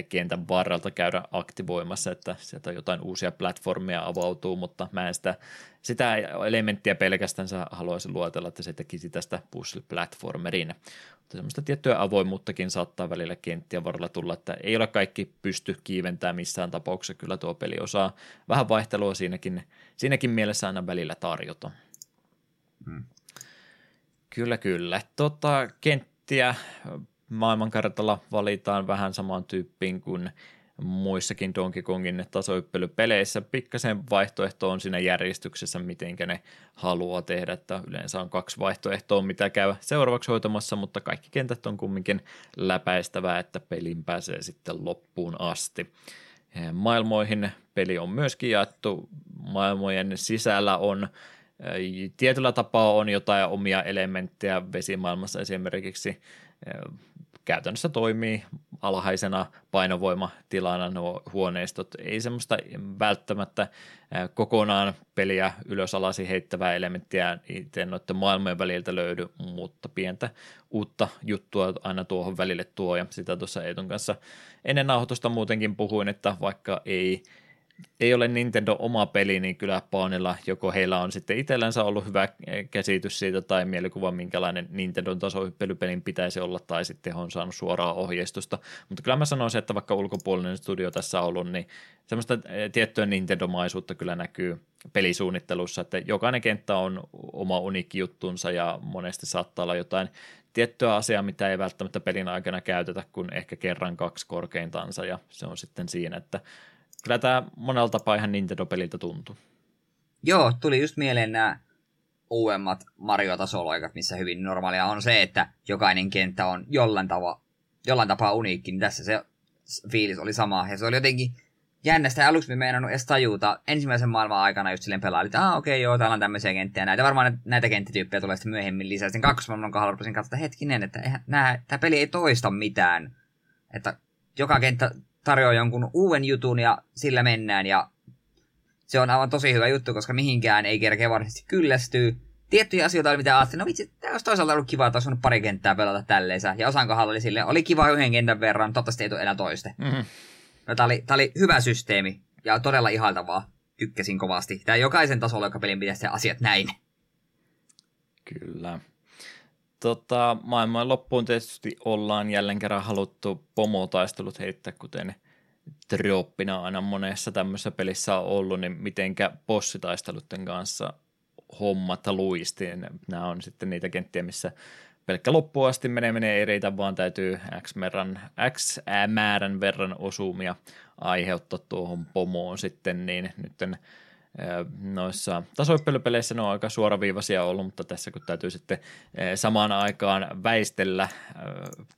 kentän varrelta käydä aktivoimassa, että sieltä jotain uusia platformia avautuu, mutta mä en sitä, sitä elementtiä pelkästään haluaisin luotella, että se tekisi tästä puzzle-platformerin. Mutta semmoista tiettyä avoimuuttakin saattaa välillä kenttien varrella tulla, että ei ole kaikki pysty kiiventämään missään tapauksessa, kyllä tuo peli osaa vähän vaihtelua siinäkin, siinäkin mielessä aina välillä tarjota. Hmm. Kyllä, kyllä. Tota, kenttiä maailmankartalla valitaan vähän samaan tyyppiin kuin muissakin Donkey Kongin tasoyppelypeleissä. Pikkasen vaihtoehto on siinä järjestyksessä, miten ne haluaa tehdä, että yleensä on kaksi vaihtoehtoa, mitä käy seuraavaksi hoitamassa, mutta kaikki kentät on kumminkin läpäistävää, että pelin pääsee sitten loppuun asti. Maailmoihin peli on myöskin jaettu, maailmojen sisällä on tietyllä tapaa on jotain omia elementtejä vesimaailmassa esimerkiksi käytännössä toimii alhaisena painovoimatilana nuo huoneistot. Ei semmoista välttämättä kokonaan peliä ylösalasi heittävää elementtiä itse noiden maailmojen väliltä löydy, mutta pientä uutta juttua aina tuohon välille tuo ja sitä tuossa Eetun kanssa ennen nauhoitusta muutenkin puhuin, että vaikka ei – ei ole Nintendo oma peli, niin kyllä Paanilla joko heillä on sitten itsellänsä ollut hyvä käsitys siitä tai mielikuva, minkälainen Nintendon tasohyppelypelin pitäisi olla, tai sitten he on saanut suoraa ohjeistusta. Mutta kyllä mä sanoisin, että vaikka ulkopuolinen studio tässä on ollut, niin semmoista eh, tiettyä Nintendo-maisuutta kyllä näkyy pelisuunnittelussa, että jokainen kenttä on oma uniikki juttunsa ja monesti saattaa olla jotain tiettyä asiaa, mitä ei välttämättä pelin aikana käytetä kuin ehkä kerran kaksi korkeintansa ja se on sitten siinä, että kyllä tämä monella tapaa ihan Nintendo-peliltä tuntuu. Joo, tuli just mieleen nämä uudemmat Mario-tasoloikat, missä hyvin normaalia on se, että jokainen kenttä on jollain, tava, jollain tapaa uniikki, niin tässä se fiilis oli sama. Ja se oli jotenkin jännä, sitä aluksi me meinannut edes tajuta ensimmäisen maailman aikana just silleen pelaa, että ah, okei, okay, joo, täällä on tämmöisiä kenttiä. Näitä varmaan näitä kenttityyppejä tulee sitten myöhemmin lisää. Sitten kakkosmaailman kohdalla rupesin katsoa, hetkinen, että eihän, nää, tämä peli ei toista mitään. Että joka kenttä tarjoaa jonkun uuden jutun ja sillä mennään. Ja se on aivan tosi hyvä juttu, koska mihinkään ei kerkeä varsinaisesti kyllästyy. Tiettyjä asioita mitä ajattelin, no vitsi, tämä olisi toisaalta ollut kiva, että olisi pari kenttää pelata tälleensä. Ja osan kohdalla oli sille, oli kiva yhden kentän verran, toivottavasti ei tule enää toiste. Mm-hmm. No, tämä, oli, tämä oli hyvä systeemi ja todella ihailtavaa. Tykkäsin kovasti. Tämä jokaisen tasolla, joka pelin pitäisi asiat näin. Kyllä. Tota, maailman loppuun tietysti ollaan jälleen kerran haluttu pomotaistelut heittää, kuten trooppina aina monessa tämmöisessä pelissä on ollut, niin mitenkä bossitaistelutten kanssa hommat luistiin. Nämä on sitten niitä kenttiä, missä pelkkä loppuun asti meneminen ei riitä, vaan täytyy X, määrän, X määrän verran osumia aiheuttaa tuohon pomoon sitten, niin nyt noissa tasoippelypeleissä ne on aika suoraviivaisia ollut, mutta tässä kun täytyy sitten samaan aikaan väistellä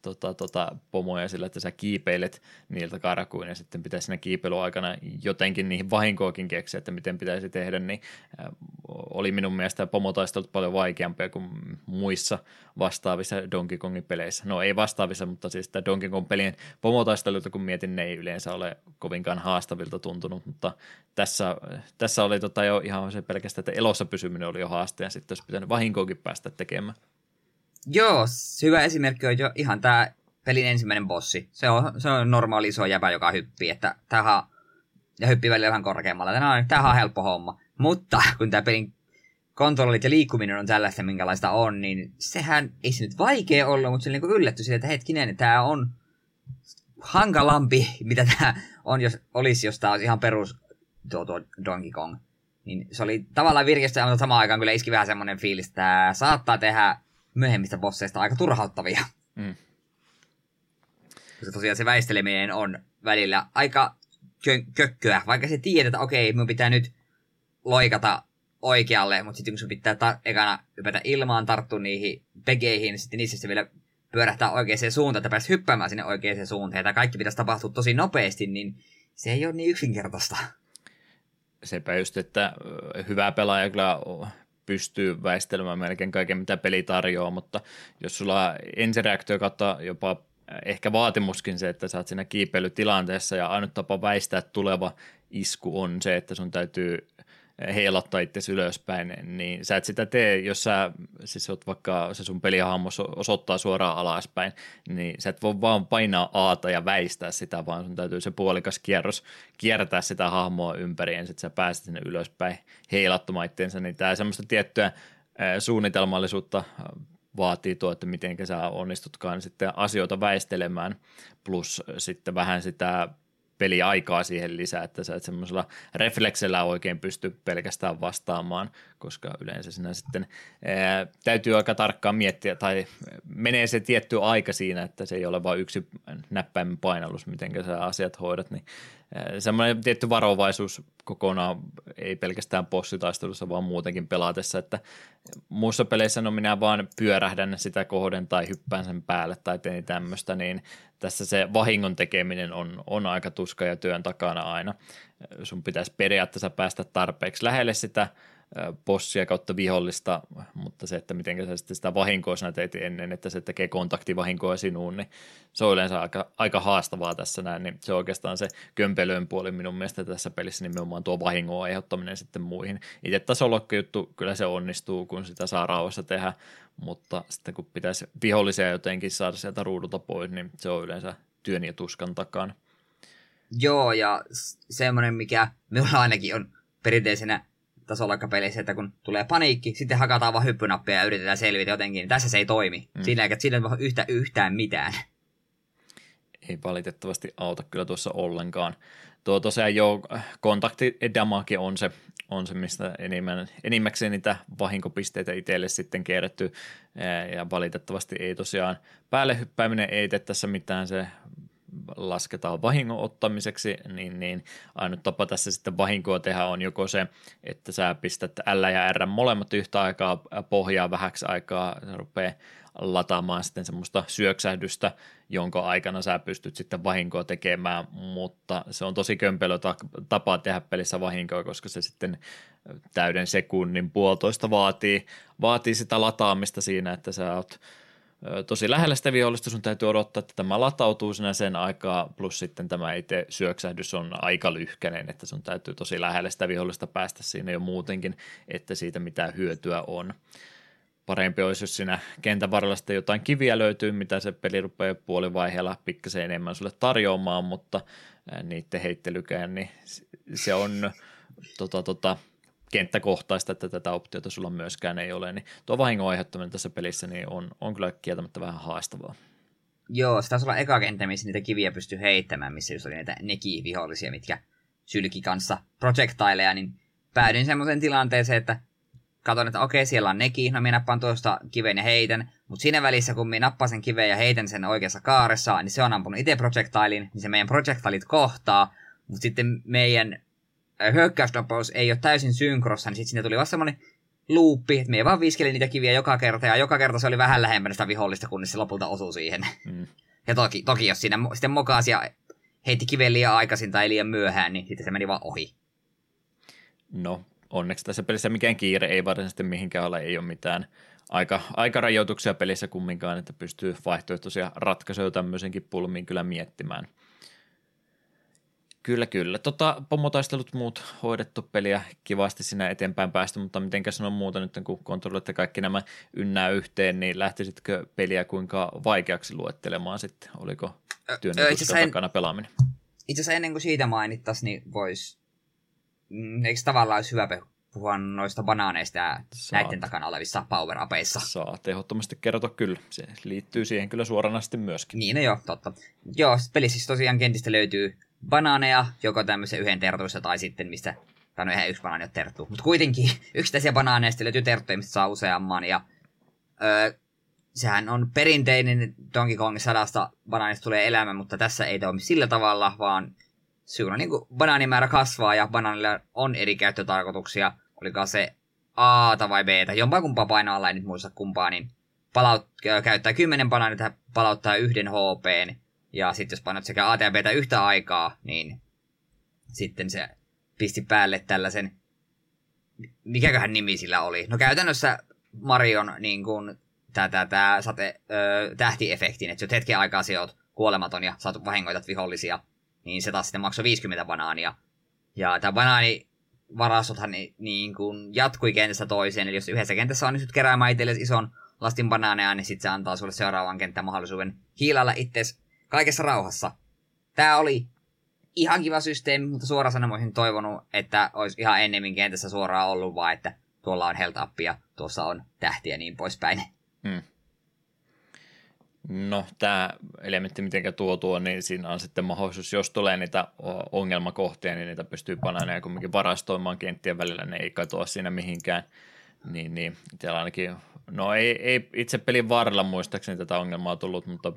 tota, tota, pomoja sillä, että sä kiipeilet niiltä karakuin ja sitten pitäisi siinä kiipeiluaikana jotenkin niihin vahinkoakin keksiä, että miten pitäisi tehdä, niin oli minun mielestä pomotaistelut paljon vaikeampia kuin muissa vastaavissa Donkey Kongin peleissä. No ei vastaavissa, mutta siis tämä Donkey Kong pelien pomotaisteluita, kun mietin, ne ei yleensä ole kovinkaan haastavilta tuntunut, mutta tässä, tässä oli tota jo ihan se pelkästään, että elossa pysyminen oli jo haaste ja sitten olisi pitänyt vahinkoakin päästä tekemään. Joo, hyvä esimerkki on jo ihan tämä pelin ensimmäinen bossi. Se on, se on normaali iso jäpä, joka hyppii, että tähän ja hyppii välillä vähän korkeammalla. Tämä on, tämähän on helppo homma. Mutta kun tämä pelin kontrollit ja liikkuminen on tällaista, minkälaista on, niin sehän ei se nyt vaikea olla, mutta se niin yllätty siitä, että hetkinen, tämä on hankalampi, mitä tämä on, jos olisi, jos tämä olisi ihan perus tuo, tuo Donkey Kong. Niin se oli tavallaan virkeistä, mutta samaan aikaan kyllä iski vähän semmoinen fiilis, että saattaa tehdä myöhemmistä bosseista aika turhauttavia. Mm. Koska tosiaan se väisteleminen on välillä aika kö- kökköä, vaikka se tiedät, että okei, minun pitää nyt loikata oikealle, mutta sitten kun sun pitää ta- ekana hypätä ilmaan, tarttua niihin pegeihin, niin sitten niissä vielä pyörähtää oikeaan suuntaan, että pääsee hyppäämään sinne oikeaan suuntaan, ja kaikki pitäisi tapahtua tosi nopeasti, niin se ei ole niin yksinkertaista. Sepä just, että hyvä pelaaja kyllä pystyy väistelemään melkein kaiken, mitä peli tarjoaa, mutta jos sulla ensireaktio kautta jopa ehkä vaatimuskin se, että sä oot siinä kiipeilytilanteessa ja ainut tapa väistää tuleva isku on se, että sun täytyy heilottaa itse ylöspäin, niin sä et sitä tee, jos sä, siis oot vaikka se sun pelihahmo osoittaa suoraan alaspäin, niin sä et voi vaan painaa aata ja väistää sitä, vaan sun täytyy se puolikas kierros kiertää sitä hahmoa ympäri, ja sitten sä pääset sinne ylöspäin heilattumaan itteensä, niin tää semmoista tiettyä suunnitelmallisuutta vaatii tuo, että miten sä onnistutkaan sitten asioita väistelemään, plus sitten vähän sitä peliaikaa siihen lisää, että sä et semmoisella refleksellä oikein pysty pelkästään vastaamaan, koska yleensä sinä sitten ää, täytyy aika tarkkaan miettiä, tai menee se tietty aika siinä, että se ei ole vain yksi näppäimen painallus, miten sä asiat hoidat, niin semmoinen tietty varovaisuus kokonaan, ei pelkästään bossitaistelussa, vaan muutenkin pelatessa, että muussa peleissä no minä vaan pyörähdän sitä kohden tai hyppään sen päälle tai teen tämmöistä, niin tässä se vahingon tekeminen on, on aika tuska ja työn takana aina. Sun pitäisi periaatteessa päästä tarpeeksi lähelle sitä bossia kautta vihollista, mutta se, että miten sä sitten sitä vahinkoa sinä teet ennen, että se tekee kontaktivahinkoa sinuun, niin se on yleensä aika, aika haastavaa tässä näin, niin se on oikeastaan se kömpelöön puoli minun mielestä tässä pelissä nimenomaan tuo vahingon aiheuttaminen sitten muihin. Itse juttu, kyllä se onnistuu, kun sitä saa rauhassa tehdä, mutta sitten kun pitäisi vihollisia jotenkin saada sieltä ruudulta pois, niin se on yleensä työn ja tuskan takana. Joo, ja semmoinen, mikä minulla ainakin on perinteisenä tasoloikkapeleissä, että kun tulee paniikki, sitten hakataan vaan hyppynappia ja yritetään selvitä jotenkin. Tässä se ei toimi. Mm. Siinä, että siinä ei yhtä, yhtään mitään. Ei valitettavasti auta kyllä tuossa ollenkaan. Tuo tosiaan jo kontaktidamake on se, on se mistä enimmän, enimmäkseen niitä vahinkopisteitä itselle sitten kerätty. Ja valitettavasti ei tosiaan päälle hyppääminen ei tee tässä mitään, se lasketaan vahingon ottamiseksi, niin, niin ainut tapa tässä sitten vahinkoa tehdä on joko se, että sä pistät L ja R molemmat yhtä aikaa pohjaa vähäksi aikaa, se rupeaa lataamaan sitten semmoista syöksähdystä, jonka aikana sä pystyt sitten vahinkoa tekemään, mutta se on tosi kömpelö tapa tehdä pelissä vahinkoa, koska se sitten täyden sekunnin puolitoista vaatii, vaatii sitä lataamista siinä, että sä oot tosi lähellä sitä vihollista, sun täytyy odottaa, että tämä latautuu sinä sen aikaa, plus sitten tämä itse syöksähdys on aika lyhkäinen, että sun täytyy tosi lähellä sitä vihollista päästä siinä jo muutenkin, että siitä mitä hyötyä on. Parempi olisi, jos siinä kentän varrella sitten jotain kiviä löytyy, mitä se peli rupeaa puolivaiheella pikkasen enemmän sulle tarjoamaan, mutta niiden heittelykään, niin se on tota, tota, kenttäkohtaista, että tätä optiota sulla myöskään ei ole, niin tuo vahingon aiheuttaminen tässä pelissä niin on, on kyllä kieltämättä vähän haastavaa. Joo, se taisi olla eka kenttä, missä niitä kiviä pystyy heittämään, missä just oli niitä neki-vihollisia, mitkä sylki kanssa projectileja, niin päädyin semmoiseen tilanteeseen, että katson, että okei, siellä on neki, no minä nappaan tuosta kiven ja heitän, mutta siinä välissä, kun minä nappaan sen kiven ja heitän sen oikeassa kaaressa, niin se on ampunut itse projectilin, niin se meidän projectilit kohtaa, mutta sitten meidän hyökkäysnopeus ei ole täysin synkrossa, niin sitten sinne tuli vaan semmoinen luuppi, että me vaan viskeli niitä kiviä joka kerta, ja joka kerta se oli vähän lähempänä sitä vihollista, kunnes se lopulta osui siihen. Mm. Ja toki, toki jos siinä sitten mokasi ja heitti kiven liian aikaisin tai liian myöhään, niin sitten se meni vaan ohi. No, onneksi tässä pelissä mikään kiire ei varsinaisesti mihinkään ole, ei ole mitään aika, aikarajoituksia pelissä kumminkaan, että pystyy vaihtoehtoisia ratkaisuja tämmöisenkin pulmiin kyllä miettimään. Kyllä, kyllä. Tota, pomotaistelut muut hoidettu peliä kivasti sinä eteenpäin päästä, mutta miten sanon muuta nyt, kun kontrolloitte kaikki nämä ynnää yhteen, niin lähtisitkö peliä kuinka vaikeaksi luettelemaan sitten? Oliko työn takana pelaaminen? Itse asiassa ennen kuin siitä mainittaisiin, niin voisi, mm, eikö tavallaan olisi hyvä puhua noista banaaneista ja Saat. näiden takana olevissa power upeissa. Saa ehdottomasti kertoa kyllä. Se liittyy siihen kyllä suoranaisesti myöskin. Niin, no joo, totta. Joo, peli siis tosiaan kentistä löytyy banaaneja, joko tämmöisen yhden tertuissa tai sitten mistä, tai no yksi banaani ole terttu, mutta kuitenkin yksittäisiä banaaneja sitten löytyy terttuja, mistä saa useamman ja öö, sehän on perinteinen Donkey Kong sadasta banaanista tulee elämä, mutta tässä ei toimi sillä tavalla, vaan syynä niin banaanimäärä kasvaa ja banaanilla on eri käyttötarkoituksia, olikaan se A vai B, jompaa kumpaa painoa, en nyt muista kumpaa, niin palaut, käyttää 10 banaanita, palauttaa yhden HPn, ja sitten jos painat sekä A yhtä aikaa, niin sitten se pisti päälle tällaisen, mikäköhän nimi sillä oli. No käytännössä Marion niin kuin, tätä, tää sate, ö, tähtiefektin, että jos hetken aikaa sä oot kuolematon ja saat vahingoitat vihollisia, niin se taas sitten maksoi 50 banaania. Ja tämä banaani varastothan niin, niin kuin jatkui kentästä toiseen, eli jos yhdessä kentässä on nyt keräämään itsellesi ison lastin banaaneja, niin sitten se antaa sulle seuraavan kentän mahdollisuuden hiilalla itses kaikessa rauhassa. Tämä oli ihan kiva systeemi, mutta suoraan sanoen olisin toivonut, että olisi ihan ennemmin kentässä suoraan ollut, vaan että tuolla on heltappi ja tuossa on tähtiä ja niin poispäin. Hmm. No, tämä elementti, miten tuo tuo, niin siinä on sitten mahdollisuus, jos tulee niitä ongelmakohtia, niin niitä pystyy panemaan ja kumminkin varastoimaan kenttien välillä, ne ei katoa siinä mihinkään. Niin, niin ainakin, no ei, ei itse pelin varrella muistaakseni tätä ongelmaa tullut, mutta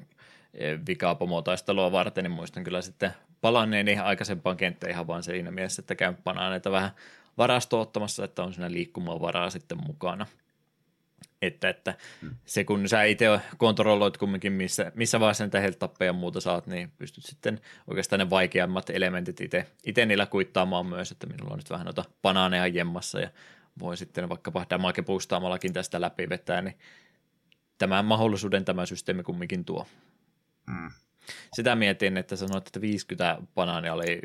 vikaa pomotaistelua varten, niin muistan kyllä sitten palanneeni aikaisempaan kenttään ihan vaan siinä mielessä, että käyn näitä vähän varasto ottamassa, että on siinä liikkumavaraa sitten mukana. Että, että hmm. se kun sä itse kontrolloit kumminkin, missä, missä vaiheessa niitä heltappeja ja muuta saat, niin pystyt sitten oikeastaan ne vaikeammat elementit itse, itse niillä kuittaamaan myös, että minulla on nyt vähän noita banaaneja jemmassa ja voi sitten vaikkapa damage boostaamallakin tästä läpi vetää, niin tämän mahdollisuuden tämä systeemi kumminkin tuo. Hmm. Sitä mietin, että sanoit, että 50 banaania oli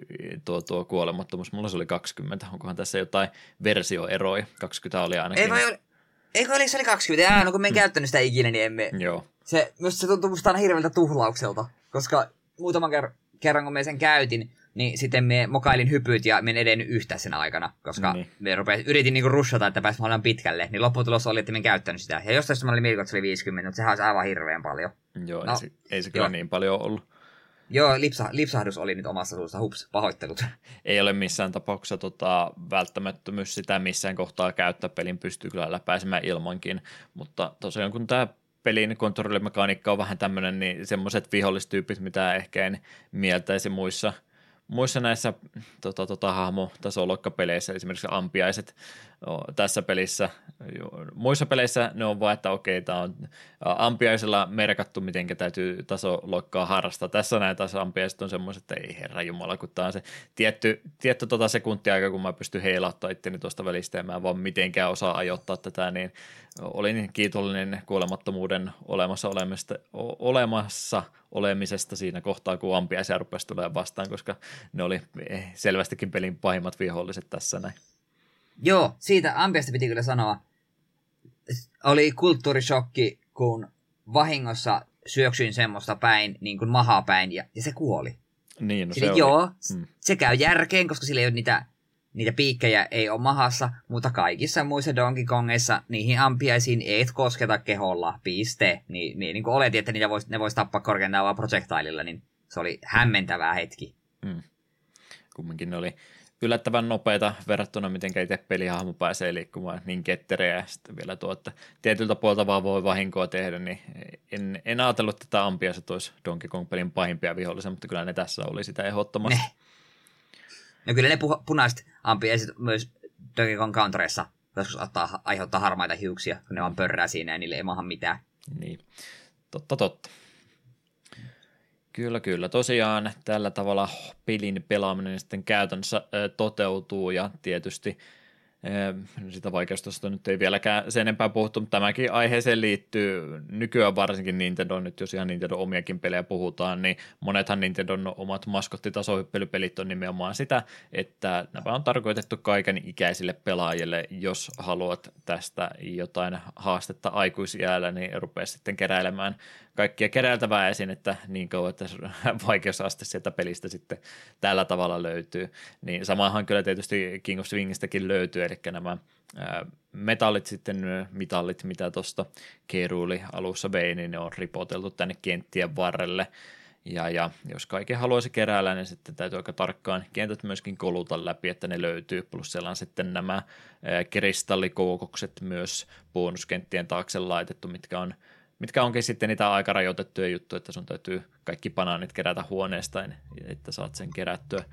tuo, tuo kuolemattomuus. Mulla se oli 20. Onkohan tässä jotain versioeroja? 20 oli ainakin. Ei vai, eikö oli, se oli 20? Jaa, no kun me en mm. käyttänyt sitä ikinä, niin emme... Joo. Se, myös se tuntuu musta aina hirveältä tuhlaukselta, koska muutaman ker- kerran kun me sen käytin, niin sitten me mokailin hypyt ja me en edennyt yhtä sen aikana, koska niin. me rupes, yritin niinku rushata, että pääsin mahdollisimman pitkälle, niin lopputulos oli, että me en käyttänyt sitä. Ja jostain mä olin mielikuva, että se oli 50, mutta sehän olisi aivan hirveän paljon. Joo, no, ei, se, ei se kyllä joo. niin paljon ollut. Joo, lipsa, lipsahdus oli nyt omassa suussa, hups, pahoittelut. Ei ole missään tapauksessa tota, välttämättömyys sitä missään kohtaa käyttää, pelin pystyy kyllä läpäisemään ilmankin, mutta tosiaan kun tämä pelin kontrollimekaniikka on vähän tämmöinen, niin semmoiset vihollistyypit, mitä ehkä en mieltäisi muissa – muissa näissä tota, tota, hahmotasoloikkapeleissä, esimerkiksi ampiaiset tässä pelissä, muissa peleissä ne on vaan, että okei, tämä on ampiaisella merkattu, miten täytyy tasoloikkaa harrastaa. Tässä näin taas ampiaiset on semmoiset, että ei herra jumala, kun tämä on se tietty, tietty tota sekuntia kun mä pystyn heilauttaa itteni tuosta välistä ja mä en vaan mitenkään osaa ajoittaa tätä, niin olin kiitollinen kuolemattomuuden olemassa olemista, olemassa olemisesta siinä kohtaa, kun ampiaisia rupesi tulemaan vastaan, koska ne oli eh, selvästikin pelin pahimmat viholliset tässä näin. Joo, siitä ampiasta piti kyllä sanoa. Oli kulttuurishokki, kun vahingossa syöksyin semmoista päin, niin kuin mahaa päin, ja, ja se kuoli. Niin, no se oli. Joo, mm. se käy järkeen, koska sillä ei ole niitä niitä piikkejä ei ole mahassa, mutta kaikissa muissa Donkey Kongeissa niihin ampiaisiin et kosketa keholla, piste. Niin, niin, niin kuin oletin, että niitä vois, ne voisi tappaa korkeintaan vaan projectililla, niin se oli hämmentävää hetki. Mm. Kumminkin ne oli yllättävän nopeita verrattuna, miten itse pelihahmo pääsee liikkumaan niin ketterejä ja sitten vielä tuo, että tietyltä puolta vaan voi vahinkoa tehdä, niin en, en ajatellut, että tämä ampiaiset olisi Donkey Kong-pelin pahimpia vihollisia, mutta kyllä ne tässä oli sitä ehdottomasti. Ne. No kyllä ne pu- punaiset ampiaiset myös Donkey Kong Countryissa joskus ottaa, aiheuttaa harmaita hiuksia, kun ne vaan pörrää siinä ja niille ei maha mitään. Niin, totta totta. Kyllä, kyllä. Tosiaan tällä tavalla pelin pelaaminen sitten käytännössä toteutuu ja tietysti sitä vaikeustosta nyt ei vieläkään sen enempää puhuttu, mutta tämäkin aiheeseen liittyy nykyään varsinkin Nintendo, nyt jos ihan Nintendo omiakin pelejä puhutaan, niin monethan Nintendon omat maskottitasohyppelypelit on nimenomaan sitä, että nämä on tarkoitettu kaiken ikäisille pelaajille, jos haluat tästä jotain haastetta aikuisjäällä, niin rupeaa sitten keräilemään kaikkia keräiltävää esinettä niin kauan, että vaikeusaste sieltä pelistä sitten tällä tavalla löytyy. Niin samahan kyllä tietysti King of Swingistäkin löytyy, eli nämä metallit sitten, mitallit, mitä tuosta Keruuli alussa vei, niin ne on ripoteltu tänne kenttien varrelle. Ja, ja jos kaiken haluaisi keräällä, niin sitten täytyy aika tarkkaan kentät myöskin koluta läpi, että ne löytyy. Plus siellä on sitten nämä kristallikoukokset myös bonuskenttien taakse laitettu, mitkä on mitkä onkin sitten niitä aika rajoitettuja juttuja, että sun täytyy kaikki banaanit kerätä huoneesta, että saat sen kerättyä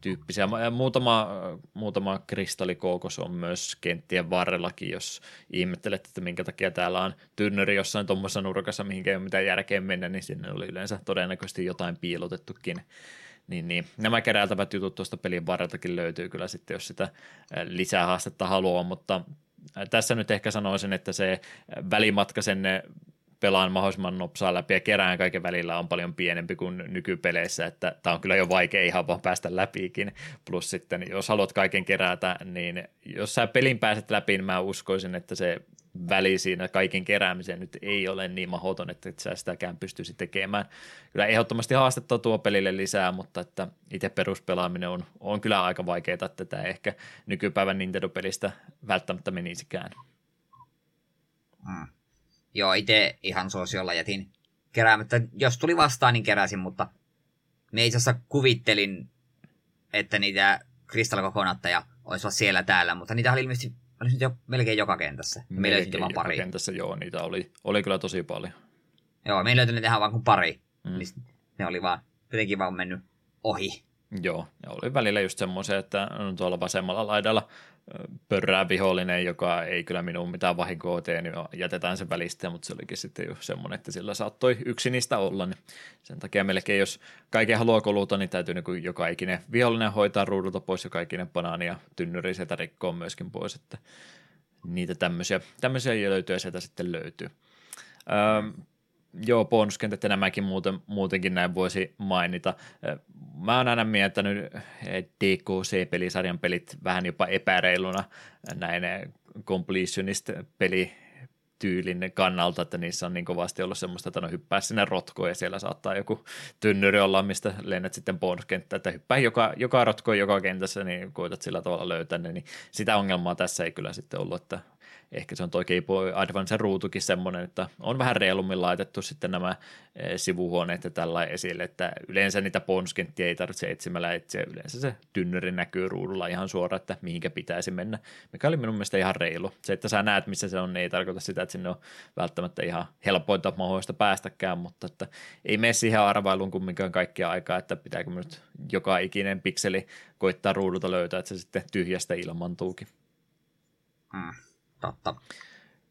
tyyppisiä. Muutama, muutama kristallikookos on myös kenttien varrellakin, jos ihmettelet, että minkä takia täällä on tynnöri jossain tuommoisessa nurkassa, mihinkä ei ole mitään järkeä mennä, niin sinne oli yleensä todennäköisesti jotain piilotettukin. Niin, niin. Nämä keräiltävät jutut tuosta pelin varreltakin löytyy kyllä sitten, jos sitä lisää haastetta haluaa, mutta tässä nyt ehkä sanoisin, että se välimatka sen pelaan mahdollisimman nopsaa läpi ja kerään kaiken välillä on paljon pienempi kuin nykypeleissä, että tämä on kyllä jo vaikea ihan vaan päästä läpikin. Plus sitten, jos haluat kaiken kerätä, niin jos sä pelin pääset läpi, niin mä uskoisin, että se väli siinä kaiken keräämiseen nyt ei ole niin mahdoton, että et sä sitäkään pystyisi tekemään. Kyllä ehdottomasti haastetta tuo pelille lisää, mutta että itse peruspelaaminen on, on kyllä aika vaikeaa, että tämä ehkä nykypäivän Nintendo-pelistä välttämättä menisikään. Mm. Joo, itse ihan suosiolla jätin keräämättä. Jos tuli vastaan, niin keräsin, mutta me itse asiassa kuvittelin, että niitä kristallikokonatteja olisi siellä täällä, mutta niitä oli ilmeisesti oli nyt jo melkein joka kentässä. Me löytyi vain pari. kentässä, joo, niitä oli, oli kyllä tosi paljon. Joo, me löytyi niitä vaan kuin pari. Mm. Niin ne oli vaan, jotenkin vaan mennyt ohi. Joo, ja oli välillä just semmoisia, että tuolla vasemmalla laidalla pörrää vihollinen, joka ei kyllä minun mitään vahinkoa tee, niin jätetään se välistä, mutta se olikin sitten jo semmoinen, että sillä saattoi yksi niistä olla, niin sen takia melkein, jos kaiken haluaa koluta, niin täytyy niin joka ikinen vihollinen hoitaa ruudulta pois, joka ikinen banaani ja tynnyri sieltä rikkoa myöskin pois, että niitä tämmöisiä, tämmöisiä löytyy ja sieltä sitten löytyy. Öö, joo, bonuskentät ja nämäkin muuten, muutenkin näin voisi mainita. Mä oon aina miettinyt DKC-pelisarjan pelit vähän jopa epäreiluna näin completionist-peli tyylin kannalta, että niissä on niin kovasti ollut semmoista, että no hyppää sinne rotkoon ja siellä saattaa joku tynnyri olla, mistä lennät sitten bonuskenttään, että hyppää joka, joka rotko joka kentässä, niin koetat sillä tavalla löytää ne, niin sitä ongelmaa tässä ei kyllä sitten ollut, että ehkä se on toi Game Boy Advance ruutukin semmoinen, että on vähän reilummin laitettu sitten nämä eh, sivuhuoneet ja tällä esille, että yleensä niitä ponskenttia ei tarvitse etsimällä etsiä, yleensä se tynnyri näkyy ruudulla ihan suoraan, että mihinkä pitäisi mennä, mikä oli minun mielestä ihan reilu. Se, että sä näet, missä se on, niin ei tarkoita sitä, että sinne on välttämättä ihan helpointa mahdollista päästäkään, mutta että ei mene siihen arvailuun kumminkaan kaikkia aikaa, että pitääkö nyt joka ikinen pikseli koittaa ruudulta löytää, että se sitten tyhjästä ilmantuukin. Hmm. Totta.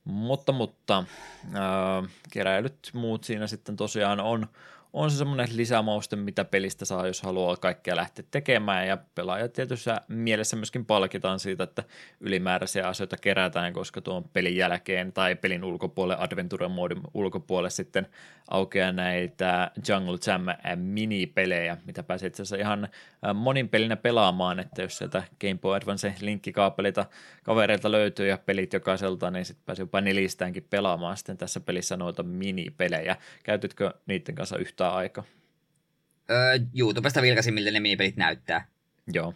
Mutta, mutta äh, keräilyt muut siinä sitten tosiaan on, on se semmoinen lisämauste, mitä pelistä saa, jos haluaa kaikkea lähteä tekemään, ja pelaajat tietyssä mielessä myöskin palkitaan siitä, että ylimääräisiä asioita kerätään, koska tuon pelin jälkeen tai pelin ulkopuolelle, Adventure-moodin ulkopuolelle sitten aukeaa näitä Jungle Jam minipelejä, mitä pääsee itse asiassa ihan monin pelinä pelaamaan, että jos sieltä Game Boy Advance linkkikaapelita kavereilta löytyy ja pelit jokaiselta, niin sitten pääsee jopa nelistäänkin pelaamaan sitten tässä pelissä noita minipelejä. Käytytkö niiden kanssa yhtään aikaa? Öö, YouTubesta vilkasin, miltä ne minipelit näyttää. Joo,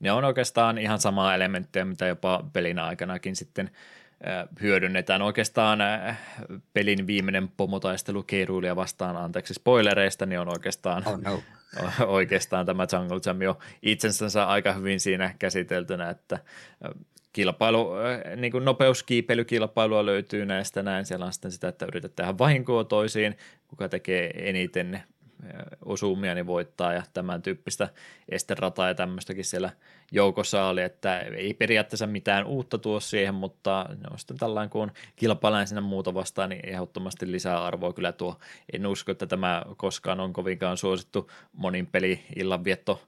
ne on oikeastaan ihan samaa elementtejä, mitä jopa pelin aikanakin sitten hyödynnetään. Oikeastaan pelin viimeinen pomotaistelu Keiruilia vastaan, anteeksi spoilereista, niin on oikeastaan, oh no. oikeastaan tämä Jungle Jam jo itsensä aika hyvin siinä käsiteltynä, että kilpailu, niin kuin nopeuskiipeilykilpailua löytyy näistä näin. Siellä on sitten sitä, että yrität tehdä vahinkoa toisiin, kuka tekee eniten osumia, niin voittaa ja tämän tyyppistä esterataa ja tämmöistäkin siellä joukossa oli, että ei periaatteessa mitään uutta tuo siihen, mutta ne on sitten tällainen, kun on kilpaillaan sinne muuta vastaan, niin ehdottomasti lisää arvoa kyllä tuo. En usko, että tämä koskaan on kovinkaan suosittu monin peli illanvietto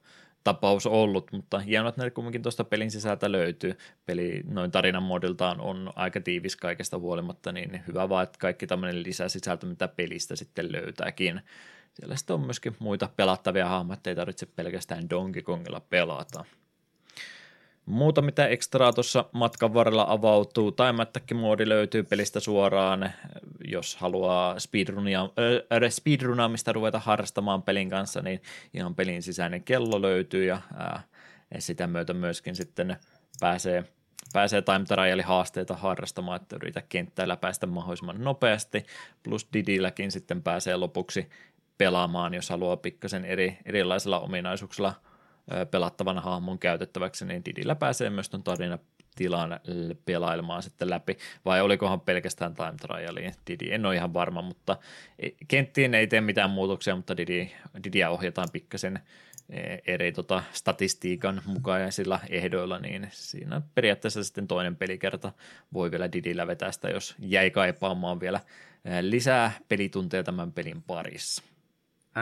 tapaus ollut, mutta hienoa, että ne kumminkin tuosta pelin sisältä löytyy. Peli noin tarinan modiltaan on aika tiivis kaikesta huolimatta, niin hyvä vaan, että kaikki tämmöinen lisäsisältö, mitä pelistä sitten löytääkin. Siellä sitten on myöskin muita pelattavia hahmoja, ei tarvitse pelkästään Donkey Kongilla pelata. Muuta mitä ekstraa tuossa matkan varrella avautuu, Time moodi löytyy pelistä suoraan, jos haluaa speedrunia, äh, speedrunaamista ruveta harrastamaan pelin kanssa, niin ihan pelin sisäinen kello löytyy ja äh, sitä myötä myöskin sitten pääsee, pääsee time trialin haasteita harrastamaan, että yritä kenttäillä päästä mahdollisimman nopeasti, plus Didilläkin sitten pääsee lopuksi pelaamaan, jos haluaa pikkasen eri, erilaisilla ominaisuuksilla pelattavan hahmon käytettäväksi, niin Didillä pääsee myös tuon tarina tilan pelailemaan sitten läpi, vai olikohan pelkästään time trialiin, Didi, en ole ihan varma, mutta e, kenttiin ei tee mitään muutoksia, mutta Didi, Didia ohjataan pikkasen e, eri tota, statistiikan mukaisilla ehdoilla, niin siinä periaatteessa sitten toinen pelikerta voi vielä Didillä vetää sitä, jos jäi kaipaamaan vielä lisää pelitunteja tämän pelin parissa.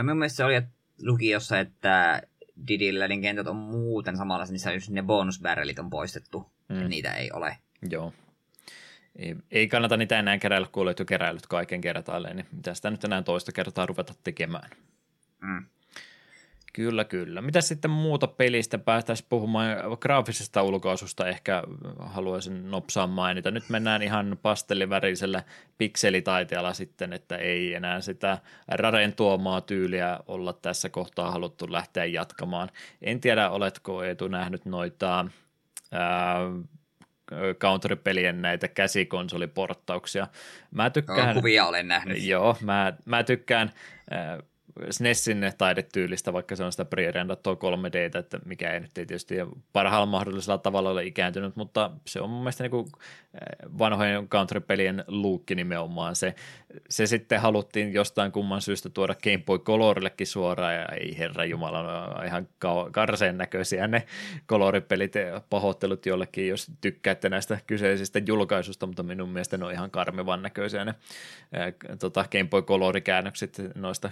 Minun mielestä se oli, lukiossa, että Didillä niin kentät on muuten samalla, niissä just ne bonusbarrelit on poistettu, mm. ja niitä ei ole. Joo. ei, ei kannata niitä enää keräillä, kun olet jo keräillyt kaiken kertaalleen, niin mitä sitä nyt enää toista kertaa ruveta tekemään. Mm. Kyllä, kyllä. Mitä sitten muuta pelistä päästäisiin puhumaan graafisesta ulkoasusta ehkä haluaisin nopsaan mainita. Nyt mennään ihan pastellivärisellä pikselitaiteella sitten, että ei enää sitä Raren tuomaa tyyliä olla tässä kohtaa haluttu lähteä jatkamaan. En tiedä, oletko Eetu nähnyt noita ää, counterpelien näitä käsikonsoliporttauksia. Mä tykkään... No, kuvia olen nähnyt. Joo, mä, mä tykkään äh, SNESin taidetyylistä, vaikka se on sitä pre-rendattua 3D, että mikä ei nyt tietysti parhaalla mahdollisella tavalla ole ikääntynyt, mutta se on mun mielestä niin vanhojen country-pelien luukki nimenomaan se. Se sitten haluttiin jostain kumman syystä tuoda Game Boy Colorillekin suoraan, ja ei herra jumala, ihan karseen näköisiä ne koloripelit ja pahoittelut jollekin, jos tykkäätte näistä kyseisistä julkaisusta, mutta minun mielestä ne on ihan karmivan näköisiä ne ää, tota Game Boy Color-käännökset noista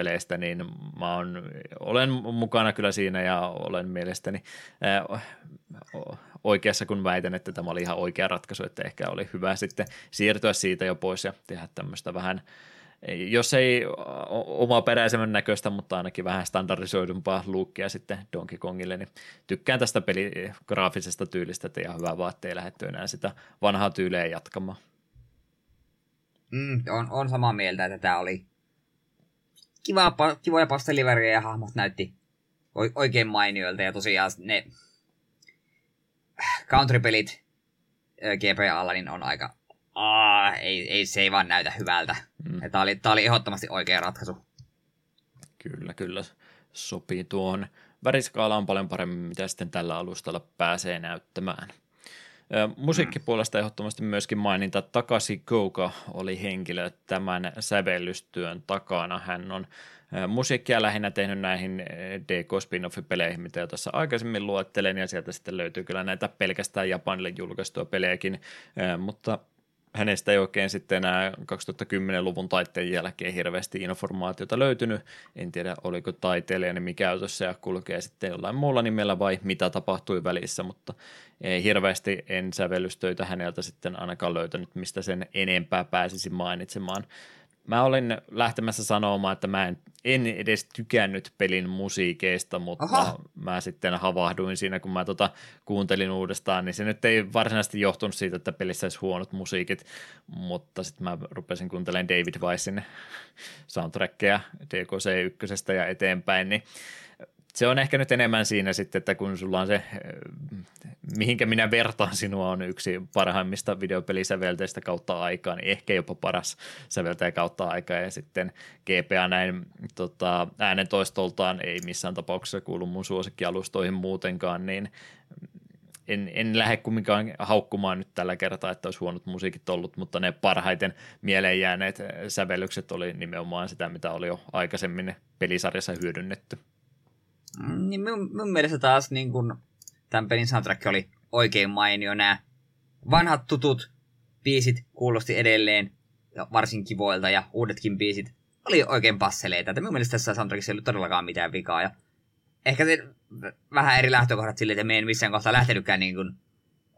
country-peleistä, niin mä on, olen mukana kyllä siinä ja olen mielestäni ää, oikeassa, kun väitän, että tämä oli ihan oikea ratkaisu, että ehkä oli hyvä sitten siirtyä siitä jo pois ja tehdä tämmöistä vähän, jos ei oma peräisemmän näköistä, mutta ainakin vähän standardisoidumpaa luukkia sitten Donkey Kongille, niin tykkään tästä peligraafisesta tyylistä, että ihan hyvä vaan, ettei lähdetty enää sitä vanhaa tyyliä jatkamaan. Mm, on, on samaa mieltä, että tämä oli kiva, kivoja pastellivärejä ja hahmot näytti oikein mainioilta ja tosiaan ne countrypelit GPA-alla niin on aika... Aa, ei, ei, se ei vaan näytä hyvältä. Mm. Tämä oli, oli ehdottomasti oikea ratkaisu. Kyllä, kyllä. Sopii tuon väriskaalaan paljon paremmin, mitä sitten tällä alustalla pääsee näyttämään. Musiikkipuolesta ehdottomasti myöskin maininta. Takasi Kouka oli henkilö tämän sävellystyön takana. Hän on musiikkia lähinnä tehnyt näihin DK spin-off-peleihin, mitä jo tässä aikaisemmin luettelen, ja sieltä sitten löytyy kyllä näitä pelkästään Japanille julkaistua pelejäkin, mutta hänestä ei oikein sitten enää 2010-luvun taitteen jälkeen hirveästi informaatiota löytynyt. En tiedä, oliko taiteilija nimi käytössä ja kulkee sitten jollain muulla nimellä vai mitä tapahtui välissä, mutta ei hirveästi en sävellystöitä häneltä sitten ainakaan löytänyt, mistä sen enempää pääsisi mainitsemaan. Mä olin lähtemässä sanomaan, että mä en, en edes tykännyt pelin musiikeista, mutta Aha. mä sitten havahduin siinä, kun mä tota kuuntelin uudestaan, niin se nyt ei varsinaisesti johtunut siitä, että pelissä olisi huonot musiikit, mutta sitten mä rupesin kuuntelemaan David Weissin soundtrackia DKC1 ja eteenpäin, niin se on ehkä nyt enemmän siinä sitten, että kun sulla on se, mihinkä minä vertaan sinua, on yksi parhaimmista videopelisävelteistä kautta aikaa, niin ehkä jopa paras säveltäjä kautta aikaa, ja sitten GPA näin tota, äänen toistoltaan ei missään tapauksessa kuulu mun suosikkialustoihin muutenkaan, niin en, en lähde kumminkaan haukkumaan nyt tällä kertaa, että olisi huonot musiikit ollut, mutta ne parhaiten mieleen jääneet sävellykset oli nimenomaan sitä, mitä oli jo aikaisemmin pelisarjassa hyödynnetty. Niin mun, mun mielestä taas niin kun, tämän pelin soundtrack oli oikein mainio. Nämä vanhat tutut biisit kuulosti edelleen varsin kivoilta ja uudetkin biisit oli oikein passeleita. Että mun mielestä tässä soundtrackissa ei ollut todellakaan mitään vikaa. Ja ehkä se vähän eri lähtökohdat sille, että me en missään kohtaa lähtenytkään niin kuin,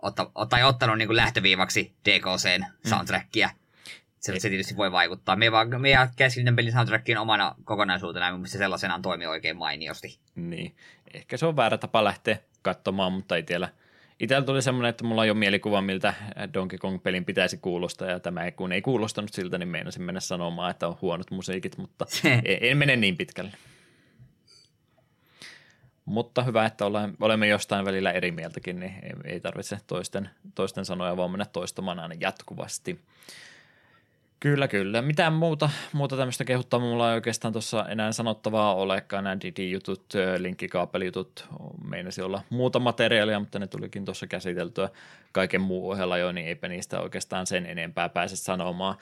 otta, tai ottanut niin kuin lähtöviivaksi DKCn mm. soundtrackia. Mm. Se, se tietysti voi vaikuttaa. Me, vaan, me käsittelin pelin soundtrackin omana kokonaisuutena, ja mun mielestä sellaisenaan toimii oikein mainiosti. Niin. Ehkä se on väärä tapa lähteä katsomaan, mutta ei tiedä. Itsellä tuli semmoinen, että mulla on jo mielikuva, miltä Donkey Kong-pelin pitäisi kuulostaa, ja tämä ei, kun ei kuulostanut siltä, niin meinasin mennä sanomaan, että on huonot musiikit, mutta en mene niin pitkälle. Mutta hyvä, että olemme jostain välillä eri mieltäkin, niin ei tarvitse toisten, toisten sanoja vaan mennä toistamaan aina jatkuvasti. Kyllä, kyllä. Mitään muuta, muuta tämmöistä kehuttaa mulla ei oikeastaan tuossa enää sanottavaa olekaan. Nämä Didi-jutut, linkkikaapelijutut, meinasi olla muuta materiaalia, mutta ne tulikin tuossa käsiteltyä kaiken muu ohella jo, niin eipä niistä oikeastaan sen enempää pääse sanomaan.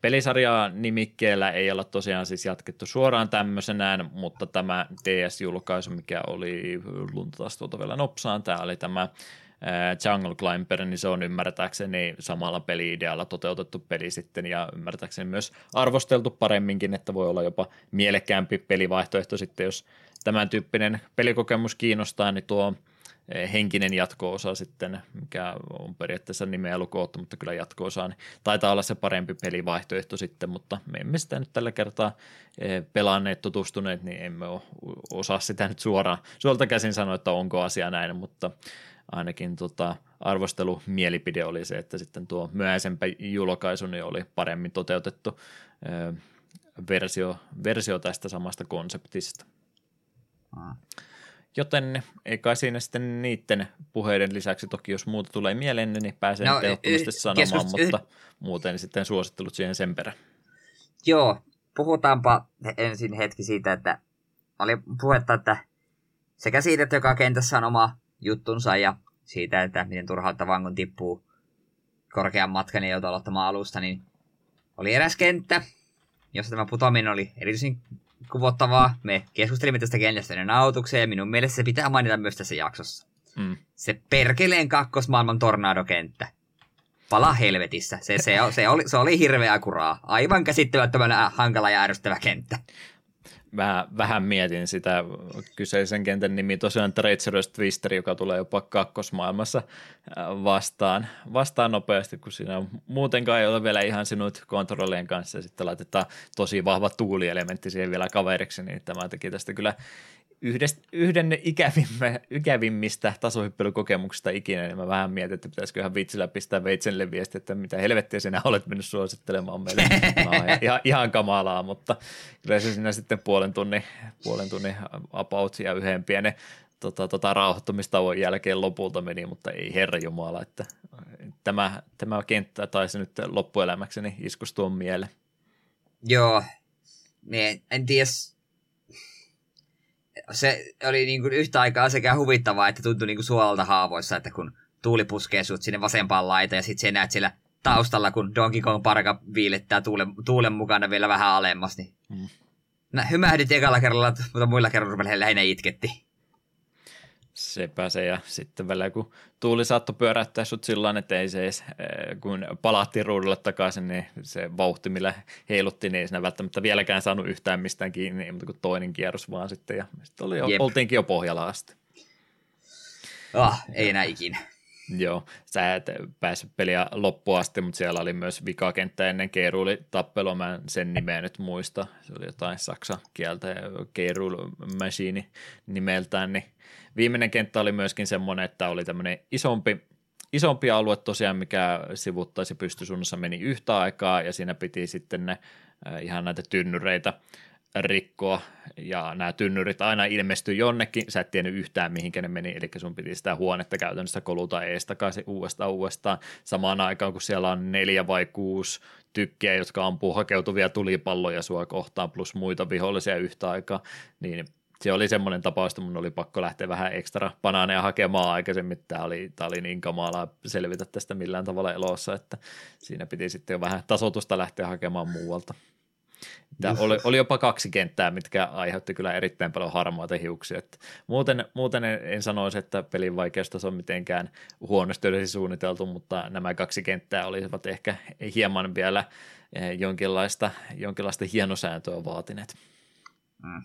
Pelisarjaa nimikkeellä ei olla tosiaan siis jatkettu suoraan tämmöisenään, mutta tämä DS-julkaisu, mikä oli luntatas tuolta vielä nopsaan, tämä oli tämä Jungle Climber, niin se on ymmärtääkseni samalla peli-idealla toteutettu peli sitten ja ymmärtääkseni myös arvosteltu paremminkin, että voi olla jopa mielekkäämpi pelivaihtoehto sitten, jos tämän tyyppinen pelikokemus kiinnostaa, niin tuo henkinen jatko-osa sitten, mikä on periaatteessa nimeä lukoottu, mutta kyllä jatko-osa, niin taitaa olla se parempi pelivaihtoehto sitten, mutta me emme sitä nyt tällä kertaa pelanneet, tutustuneet, niin emme osaa sitä nyt suoraan suolta käsin sanoa, että onko asia näin, mutta ainakin tota, arvostelumielipide oli se, että sitten tuo myöhäisempä julkaisu niin oli paremmin toteutettu ö, versio, versio tästä samasta konseptista. Ah. Joten ei kai siinä sitten niiden puheiden lisäksi, toki jos muuta tulee mieleen, niin pääsen no, ehdottomasti sanomaan, keskust... mutta muuten sitten suosittelut siihen sen perään. Joo, puhutaanpa ensin hetki siitä, että oli puhetta, että sekä siitä, että joka kentässä on oma juttunsa ja siitä, että miten turhauttavaa kun tippuu korkean matkan ja joutuu aloittamaan alusta, niin oli eräs kenttä, jossa tämä putoaminen oli erityisen kuvottavaa. Me keskustelimme tästä kentästä ennen autukseen ja minun mielestä se pitää mainita myös tässä jaksossa. Mm. Se perkeleen kakkosmaailman tornadokenttä. Pala helvetissä. Se, se, se, oli, se oli hirveä kuraa. Aivan käsittämättömän hankala ja ärsyttävä kenttä mä vähän mietin sitä kyseisen kentän nimi, tosiaan Treacherous Twister, joka tulee jopa kakkosmaailmassa äh, vastaan, vastaan nopeasti, kun siinä muutenkaan ei ole vielä ihan sinut kontrollien kanssa, ja sitten laitetaan tosi vahva tuulielementti siihen vielä kaveriksi, niin tämä teki tästä kyllä yhdestä, yhden ikävimmistä tasohyppelykokemuksista ikinä, niin mä vähän mietin, että pitäisikö ihan vitsillä pistää veitselle viesti, että mitä helvettiä sinä olet mennyt suosittelemaan meille. No, ihan, ihan kamalaa, mutta kyllä se siinä sitten puolen tunnin, puolen tunnin about ja yhden pienen tota, tota, rauhoittumistauon jälkeen lopulta meni, mutta ei herra jumala, että tämä, tämä kenttä taisi nyt loppuelämäkseni iskustua mieleen. Joo, niin en tiedä, se oli niin kuin yhtä aikaa sekä huvittavaa, että tuntui niin kuin suolta haavoissa, että kun tuuli puskee sut sinne vasempaan laitaan ja sitten sä näet siellä taustalla, kun Donkey Kong parka viilettää tuulen, tuulen mukana vielä vähän alemmas, niin mm. Mä hymähdit ekalla kerralla, mutta muilla kerralla lähinnä itketti sepä se, ja sitten välillä kun tuuli saattoi pyöräyttää sut sillä että ei se edes, eh, kun palattiin ruudulle takaisin, niin se vauhti, millä heilutti, niin ei siinä välttämättä vieläkään saanut yhtään mistään kiinni, mutta kuin toinen kierros vaan sitten, ja sitten oli jo, oltiinkin jo pohjalla asti. Ah, ei enää ikinä. Joo, sä et päässyt peliä loppuun asti, mutta siellä oli myös vikakenttä ennen Keiruuli tappelua, mä en sen nimeä nyt muista, se oli jotain saksa kieltä Keiruul Machine nimeltään, niin viimeinen kenttä oli myöskin semmoinen, että oli tämmöinen isompi, isompi alue tosiaan, mikä sivuttaisi pystysuunnassa meni yhtä aikaa ja siinä piti sitten ne äh, ihan näitä tynnyreitä rikkoa, ja nämä tynnyrit aina ilmestyi jonnekin, sä et tiennyt yhtään mihinkä ne meni, eli sun piti sitä huonetta käytännössä koluta ees takaisin uudestaan uudestaan, samaan aikaan kun siellä on neljä vai kuusi tykkiä, jotka ampuu hakeutuvia tulipalloja sua kohtaan, plus muita vihollisia yhtä aikaa, niin se oli semmoinen tapaus, että mun oli pakko lähteä vähän ekstra banaaneja hakemaan aikaisemmin. Tämä oli, tämä oli niin kamalaa selvitä tästä millään tavalla elossa, että siinä piti sitten jo vähän tasotusta lähteä hakemaan muualta. Tämä oli, oli jopa kaksi kenttää, mitkä aiheutti kyllä erittäin paljon harmaata hiuksia. Että muuten, muuten en, en sanoisi, että pelin vaikeustaso on mitenkään huonosti olisi suunniteltu, mutta nämä kaksi kenttää olisivat ehkä hieman vielä eh, jonkinlaista, jonkinlaista hienosääntöä vaatineet. Mm.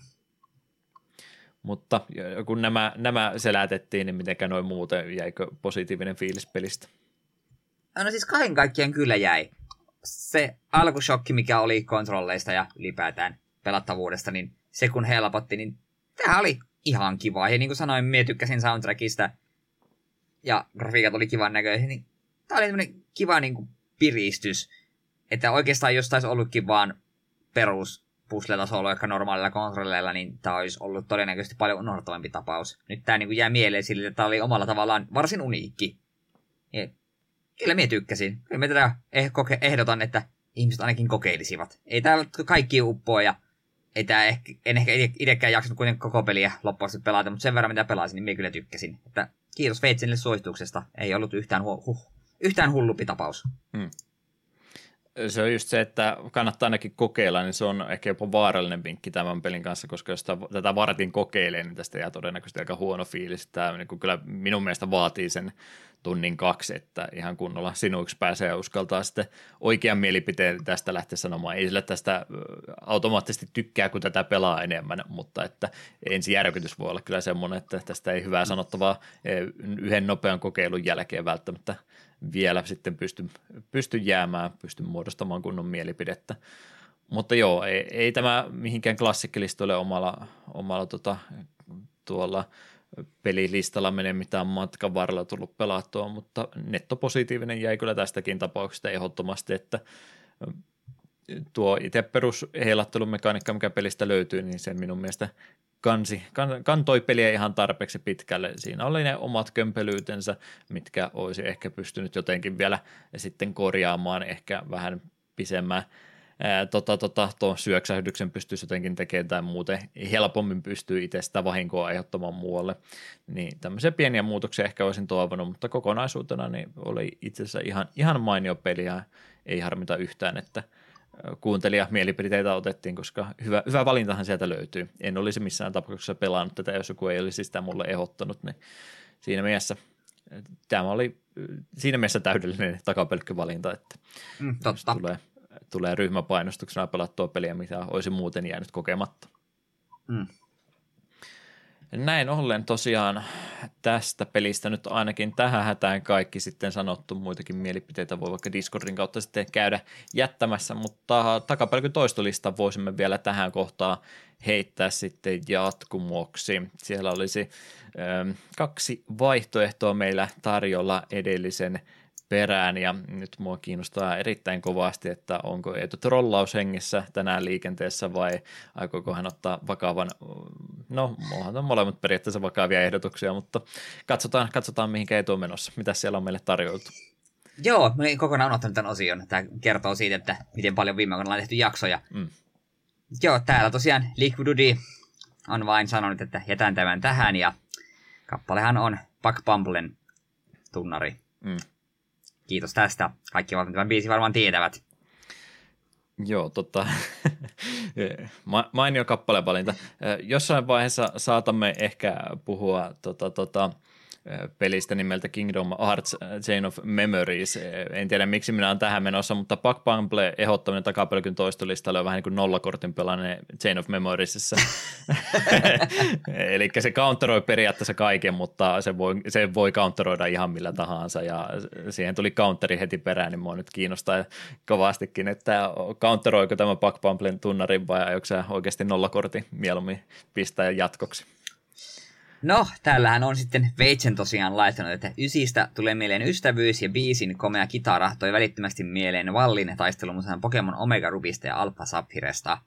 Mutta kun nämä, nämä selätettiin, niin mitenkä noin muuten, jäikö positiivinen fiilis pelistä? No siis kaiken kaikkiaan kyllä jäi. Se alkushokki, mikä oli kontrolleista ja ylipäätään pelattavuudesta, niin se kun helpotti, niin tämä oli ihan kiva. Ja niin kuin sanoin, minä tykkäsin soundtrackista ja grafiikat oli kivan näköisiä, niin tämä oli tämmöinen kiva niin kuin piristys. Että oikeastaan jos taisi ollutkin vaan perus puzzle-tasolla, ehkä normaalilla kontrolleilla, niin tämä olisi ollut todennäköisesti paljon unohtavampi tapaus. Nyt tämä niin jää mieleen sille, että tämä oli omalla tavallaan varsin uniikki. Ja kyllä minä tykkäsin. Kyllä minä tätä eh- ehdotan, että ihmiset ainakin kokeilisivat. Ei tämä kaikki uppoa ja ei tämä ehkä, en ehkä itsekään jaksanut kuitenkin koko peliä loppuun pelata, mutta sen verran mitä pelasin, niin minä kyllä tykkäsin. Että kiitos Veitsenille suosituksesta. Ei ollut yhtään, hu- huh, yhtään hullumpi tapaus. Hmm. Se on just se, että kannattaa ainakin kokeilla, niin se on ehkä jopa vaarallinen vinkki tämän pelin kanssa, koska jos sitä, tätä vartin kokeilee, niin tästä jää todennäköisesti aika huono fiilis. Tämä niin kyllä minun mielestä vaatii sen tunnin kaksi, että ihan kunnolla sinuiksi pääsee ja uskaltaa sitten oikean mielipiteen tästä lähteä sanomaan. Ei sillä tästä automaattisesti tykkää, kun tätä pelaa enemmän, mutta että ensi järkytys voi olla kyllä semmoinen, että tästä ei hyvää sanottavaa yhden nopean kokeilun jälkeen välttämättä vielä sitten pysty, pysty jäämään, pysty muodostamaan kunnon mielipidettä. Mutta joo, ei, ei tämä mihinkään klassikkilistoille omalla, omalla tota, tuolla pelilistalla mene mitään matkan varrella tullut pelattua, mutta nettopositiivinen jäi kyllä tästäkin tapauksesta ehdottomasti, että tuo itse perus heilattelumekaniikka, mikä pelistä löytyy, niin se minun mielestä kansi, kan, kantoi peliä ihan tarpeeksi pitkälle. Siinä oli ne omat kömpelyytensä, mitkä olisi ehkä pystynyt jotenkin vielä sitten korjaamaan ehkä vähän pisemmän tota, tota, tuon syöksähdyksen pystyisi jotenkin tekemään tai muuten helpommin pystyy itse sitä vahinkoa aiheuttamaan muualle. Niin tämmöisiä pieniä muutoksia ehkä olisin toivonut, mutta kokonaisuutena niin oli itse asiassa ihan, ihan mainio peli ja ei harmita yhtään, että kuuntelija mielipiteitä otettiin, koska hyvä, hyvä valintahan sieltä löytyy. En olisi missään tapauksessa pelannut tätä, jos joku ei olisi sitä mulle ehdottanut, niin siinä mielessä tämä oli siinä mielessä täydellinen takapelkkyvalinta, että mm, totta. tulee tulee ryhmäpainostuksena pelattua peliä, mitä olisi muuten jäänyt kokematta. Mm. Näin ollen tosiaan tästä pelistä nyt ainakin tähän hätään kaikki sitten sanottu. Muitakin mielipiteitä voi vaikka Discordin kautta sitten käydä jättämässä, mutta takapelkyn toistolista voisimme vielä tähän kohtaan heittää sitten jatkumoksi. Siellä olisi ö, kaksi vaihtoehtoa meillä tarjolla edellisen perään ja nyt mua kiinnostaa erittäin kovasti, että onko Eetu trollaushengessä tänään liikenteessä vai aikooko hän ottaa vakavan, no onhan on molemmat periaatteessa vakavia ehdotuksia, mutta katsotaan, katsotaan mihin Eetu on menossa, mitä siellä on meille tarjoltu. Joo, mä olin kokonaan unohtanut tämän osion. Tämä kertoo siitä, että miten paljon viime aikoina on tehty jaksoja. Mm. Joo, täällä tosiaan Liquidudi on vain sanonut, että jätän tämän tähän ja kappalehan on Buck Bumblen tunnari. Mm. Kiitos tästä. Kaikki tämän biisi varmaan tietävät. Joo, tota, mainio kappalevalinta. Jossain vaiheessa saatamme ehkä puhua tota, tota, pelistä nimeltä Kingdom Hearts Chain of Memories. En tiedä miksi minä olen tähän menossa, mutta Pack Pumple ehdottaminen takapelkyn toistolistalle on vähän niin kuin nollakortin pelainen Chain of Memoriesissa. Eli se counteroi periaatteessa kaiken, mutta se voi, se voi counteroida ihan millä tahansa ja siihen tuli counteri heti perään, niin mua nyt kiinnostaa kovastikin, että counteroiko tämä Pack Pumplen tunnarin vai onko se oikeasti nollakortin mieluummin pistää jatkoksi? No, täällähän on sitten Veitsen tosiaan laittanut, että ysistä tulee mieleen ystävyys ja biisin komea kitara toi välittömästi mieleen Vallin taistelumusan Pokemon Omega Rubista ja Alpha Saphiresta.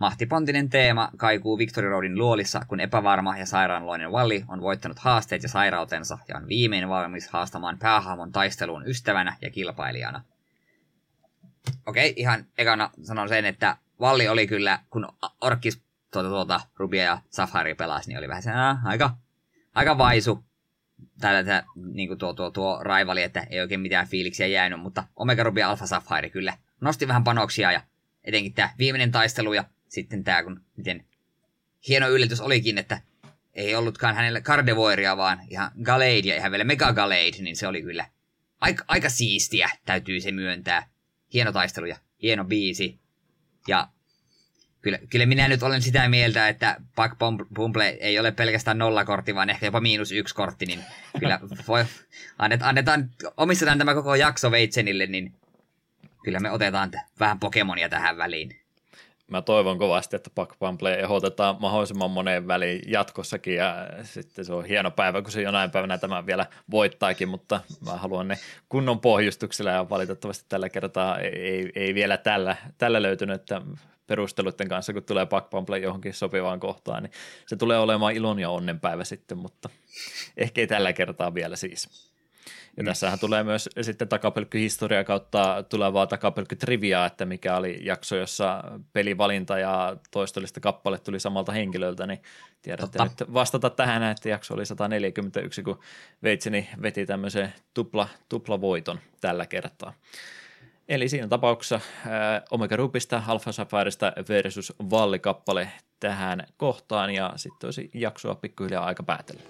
Mahtipontinen teema kaikuu Victory Roadin luolissa, kun epävarma ja sairaanloinen Valli on voittanut haasteet ja sairautensa ja on viimein valmis haastamaan päähahmon taisteluun ystävänä ja kilpailijana. Okei, ihan ekana sanon sen, että Valli oli kyllä, kun Orkis tuota, tuota Rubia ja Safari pelasi, niin oli vähän se aika, aika vaisu tällä niin kuin tuo, tuo, tuo raivali, että ei oikein mitään fiiliksiä jäänyt, mutta Omega Ruby Alpha Sapphire kyllä nosti vähän panoksia ja etenkin tämä viimeinen taistelu ja sitten tämä, kun miten hieno yllätys olikin, että ei ollutkaan hänellä Gardevoiria, vaan ihan Gallade ja ihan vielä Mega Gallade, niin se oli kyllä aika, aika siistiä, täytyy se myöntää. Hieno taistelu ja hieno biisi. Ja kyllä, kyllä minä nyt olen sitä mieltä, että Buck Bumble ei ole pelkästään nollakortti, vaan ehkä jopa miinus yksi kortti, niin kyllä voi, annetaan, annetaan, omistetaan tämä koko jakso Veitsenille, niin kyllä me otetaan vähän Pokemonia tähän väliin. Mä toivon kovasti, että Buck Bumble ehdotetaan mahdollisimman moneen väliin jatkossakin ja sitten se on hieno päivä, kun se jonain päivänä tämä vielä voittaakin, mutta mä haluan ne kunnon pohjustuksella ja valitettavasti tällä kertaa ei, ei vielä tällä, tällä löytynyt, että perusteluiden kanssa, kun tulee Pumple johonkin sopivaan kohtaan, niin se tulee olemaan ilon ja onnenpäivä sitten, mutta ehkä ei tällä kertaa vielä siis. Ja mm. tässähän tulee myös sitten takapelkkyhistoria kautta tulevaa takapelkkytriviaa, että mikä oli jakso, jossa pelivalinta ja toistollista kappale tuli samalta henkilöltä, niin tiedätte Totta. nyt vastata tähän, että jakso oli 141, kun Veitseni veti tämmöisen tupla, tuplavoiton tällä kertaa. Eli siinä tapauksessa äh, Omega Rupista, Alpha Safarista versus Vallikappale tähän kohtaan ja sitten olisi jaksoa pikkuhiljaa aika päätellä.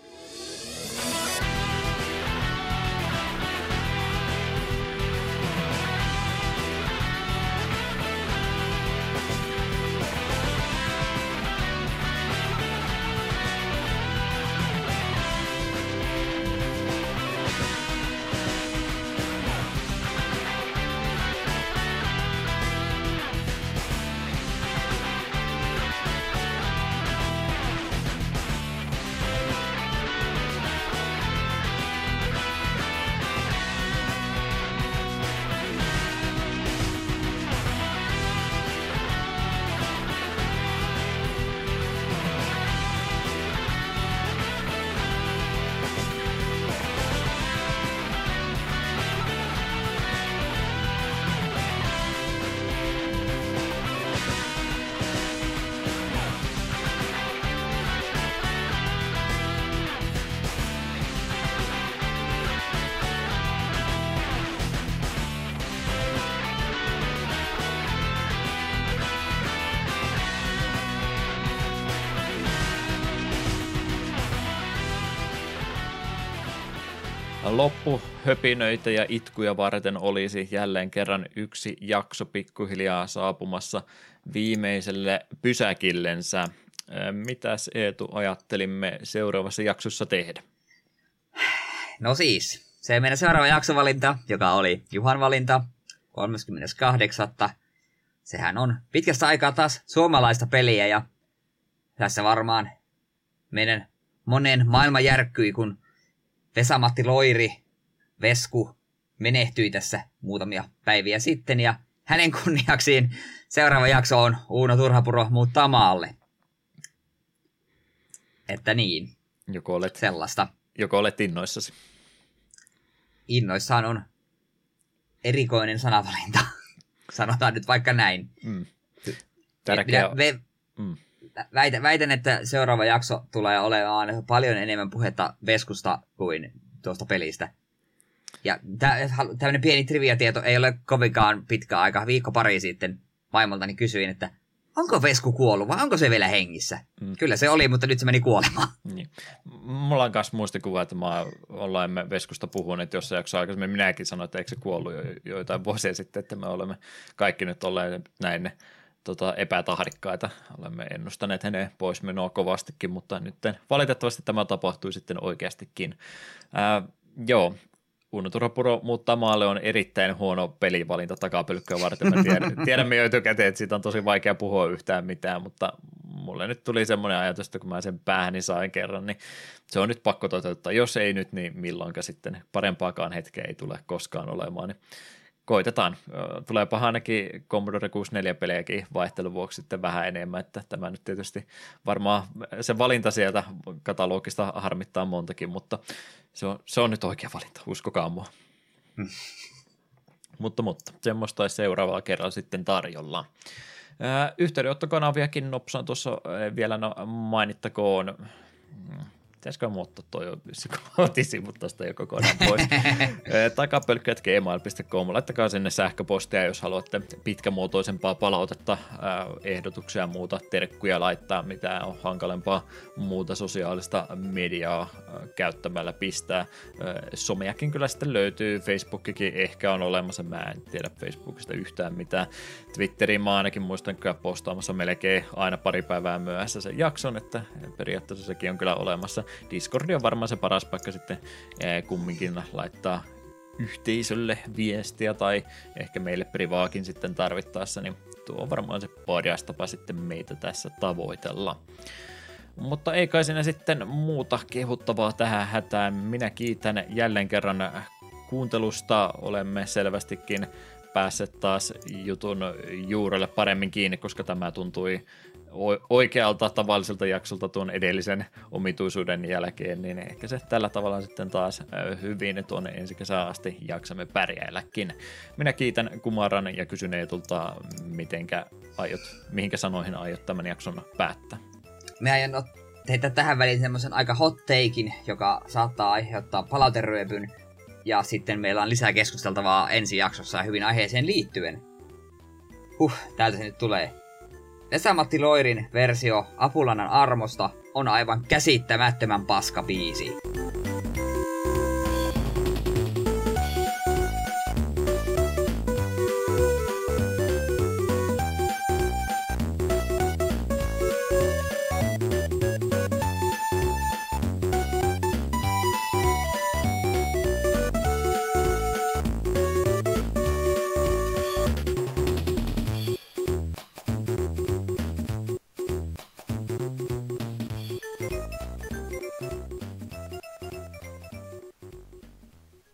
Loppuhöpinöitä ja itkuja varten olisi jälleen kerran yksi jakso pikkuhiljaa saapumassa viimeiselle pysäkillensä. Mitäs Eetu ajattelimme seuraavassa jaksossa tehdä? No siis, se meidän seuraava jaksovalinta, joka oli Juhan valinta 38. Sehän on pitkästä aikaa taas suomalaista peliä ja tässä varmaan meidän monen maailma järkkyi, kun Vesamatti Loiri, Vesku, menehtyi tässä muutamia päiviä sitten ja hänen kunniaksiin seuraava jakso on Uuno Turhapuro muuttaa maalle. Että niin. Joko olet, sellaista. Joko olet innoissasi? Innoissaan on erikoinen sanavalinta. Sanotaan nyt vaikka näin. Mm. Tärkeä... Minä, mm. väitän, väitän, että seuraava jakso tulee olemaan paljon enemmän puhetta Veskusta kuin tuosta pelistä. Ja tämmöinen pieni triviatieto ei ole kovinkaan pitkä aika. Viikko pari sitten vaimoltani kysyin, että onko Vesku kuollut vai onko se vielä hengissä? Mm. Kyllä se oli, mutta nyt se meni kuolemaan. Niin. Mulla on myös muistikuva, että mä ollaan me Veskusta puhuneet jossain jaksossa aikaisemmin. Minäkin sanoin, että eikö se kuollut jo, joitain vuosia sitten, että me olemme kaikki nyt olleet näin tota, epätahdikkaita. Olemme ennustaneet hänen poismenoa kovastikin, mutta nyt valitettavasti tämä tapahtui sitten oikeastikin. Ää, joo, Uno Turhapuro muuttaa maalle on erittäin huono pelivalinta takapölkköä varten. Mä tiedän, tiedämme jo etukäteen, että siitä on tosi vaikea puhua yhtään mitään, mutta mulle nyt tuli semmoinen ajatus, että kun mä sen päähäni sain kerran, niin se on nyt pakko toteuttaa. Jos ei nyt, niin milloinka sitten parempaakaan hetkeä ei tule koskaan olemaan. Niin koitetaan. Tuleepa ainakin Commodore 64-pelejäkin vaihtelun vuoksi sitten vähän enemmän, että tämä nyt tietysti varmaan se valinta sieltä katalogista harmittaa montakin, mutta se on, se on nyt oikea valinta, uskokaa mua. Hmm. mutta, mutta semmoista olisi seuraavalla kerralla sitten tarjolla. Yhteydenottokanaviakin nopsaan tuossa vielä no, mainittakoon hmm pitäisikö muuttaa toi kotisivut tuosta jo kokonaan pois. Takapölkkyät gmail.com, laittakaa sinne sähköpostia, jos haluatte pitkämuotoisempaa palautetta, ehdotuksia ja muuta, terkkuja laittaa, mitä on hankalempaa muuta sosiaalista mediaa käyttämällä pistää. Someakin kyllä sitten löytyy, Facebookikin ehkä on olemassa, mä en tiedä Facebookista yhtään mitään. Twitteriin mä ainakin muistan kyllä postaamassa melkein aina pari päivää myöhässä sen jakson, että periaatteessa sekin on kyllä olemassa. Discord on varmaan se paras paikka sitten kumminkin laittaa yhteisölle viestiä tai ehkä meille privaakin sitten tarvittaessa, niin tuo on varmaan se paras tapa sitten meitä tässä tavoitella. Mutta ei kai siinä sitten muuta kehuttavaa tähän hätään. Minä kiitän jälleen kerran kuuntelusta. Olemme selvästikin päässeet taas jutun juurelle paremmin kiinni, koska tämä tuntui oikealta tavalliselta jaksolta tuon edellisen omituisuuden jälkeen, niin ehkä se tällä tavalla sitten taas hyvin tuonne ensi kesään asti jaksamme pärjäilläkin. Minä kiitän Kumaran ja kysyn Eetulta, mitenkä aiot, mihinkä sanoihin aiot tämän jakson päättää. Me aion tehdä tähän väliin semmoisen aika hot takein, joka saattaa aiheuttaa palauteryöpyn Ja sitten meillä on lisää keskusteltavaa ensi jaksossa hyvin aiheeseen liittyen. Huh, täältä se nyt tulee. Vesa-Matti Loirin versio Apulannan armosta on aivan käsittämättömän paska biisi.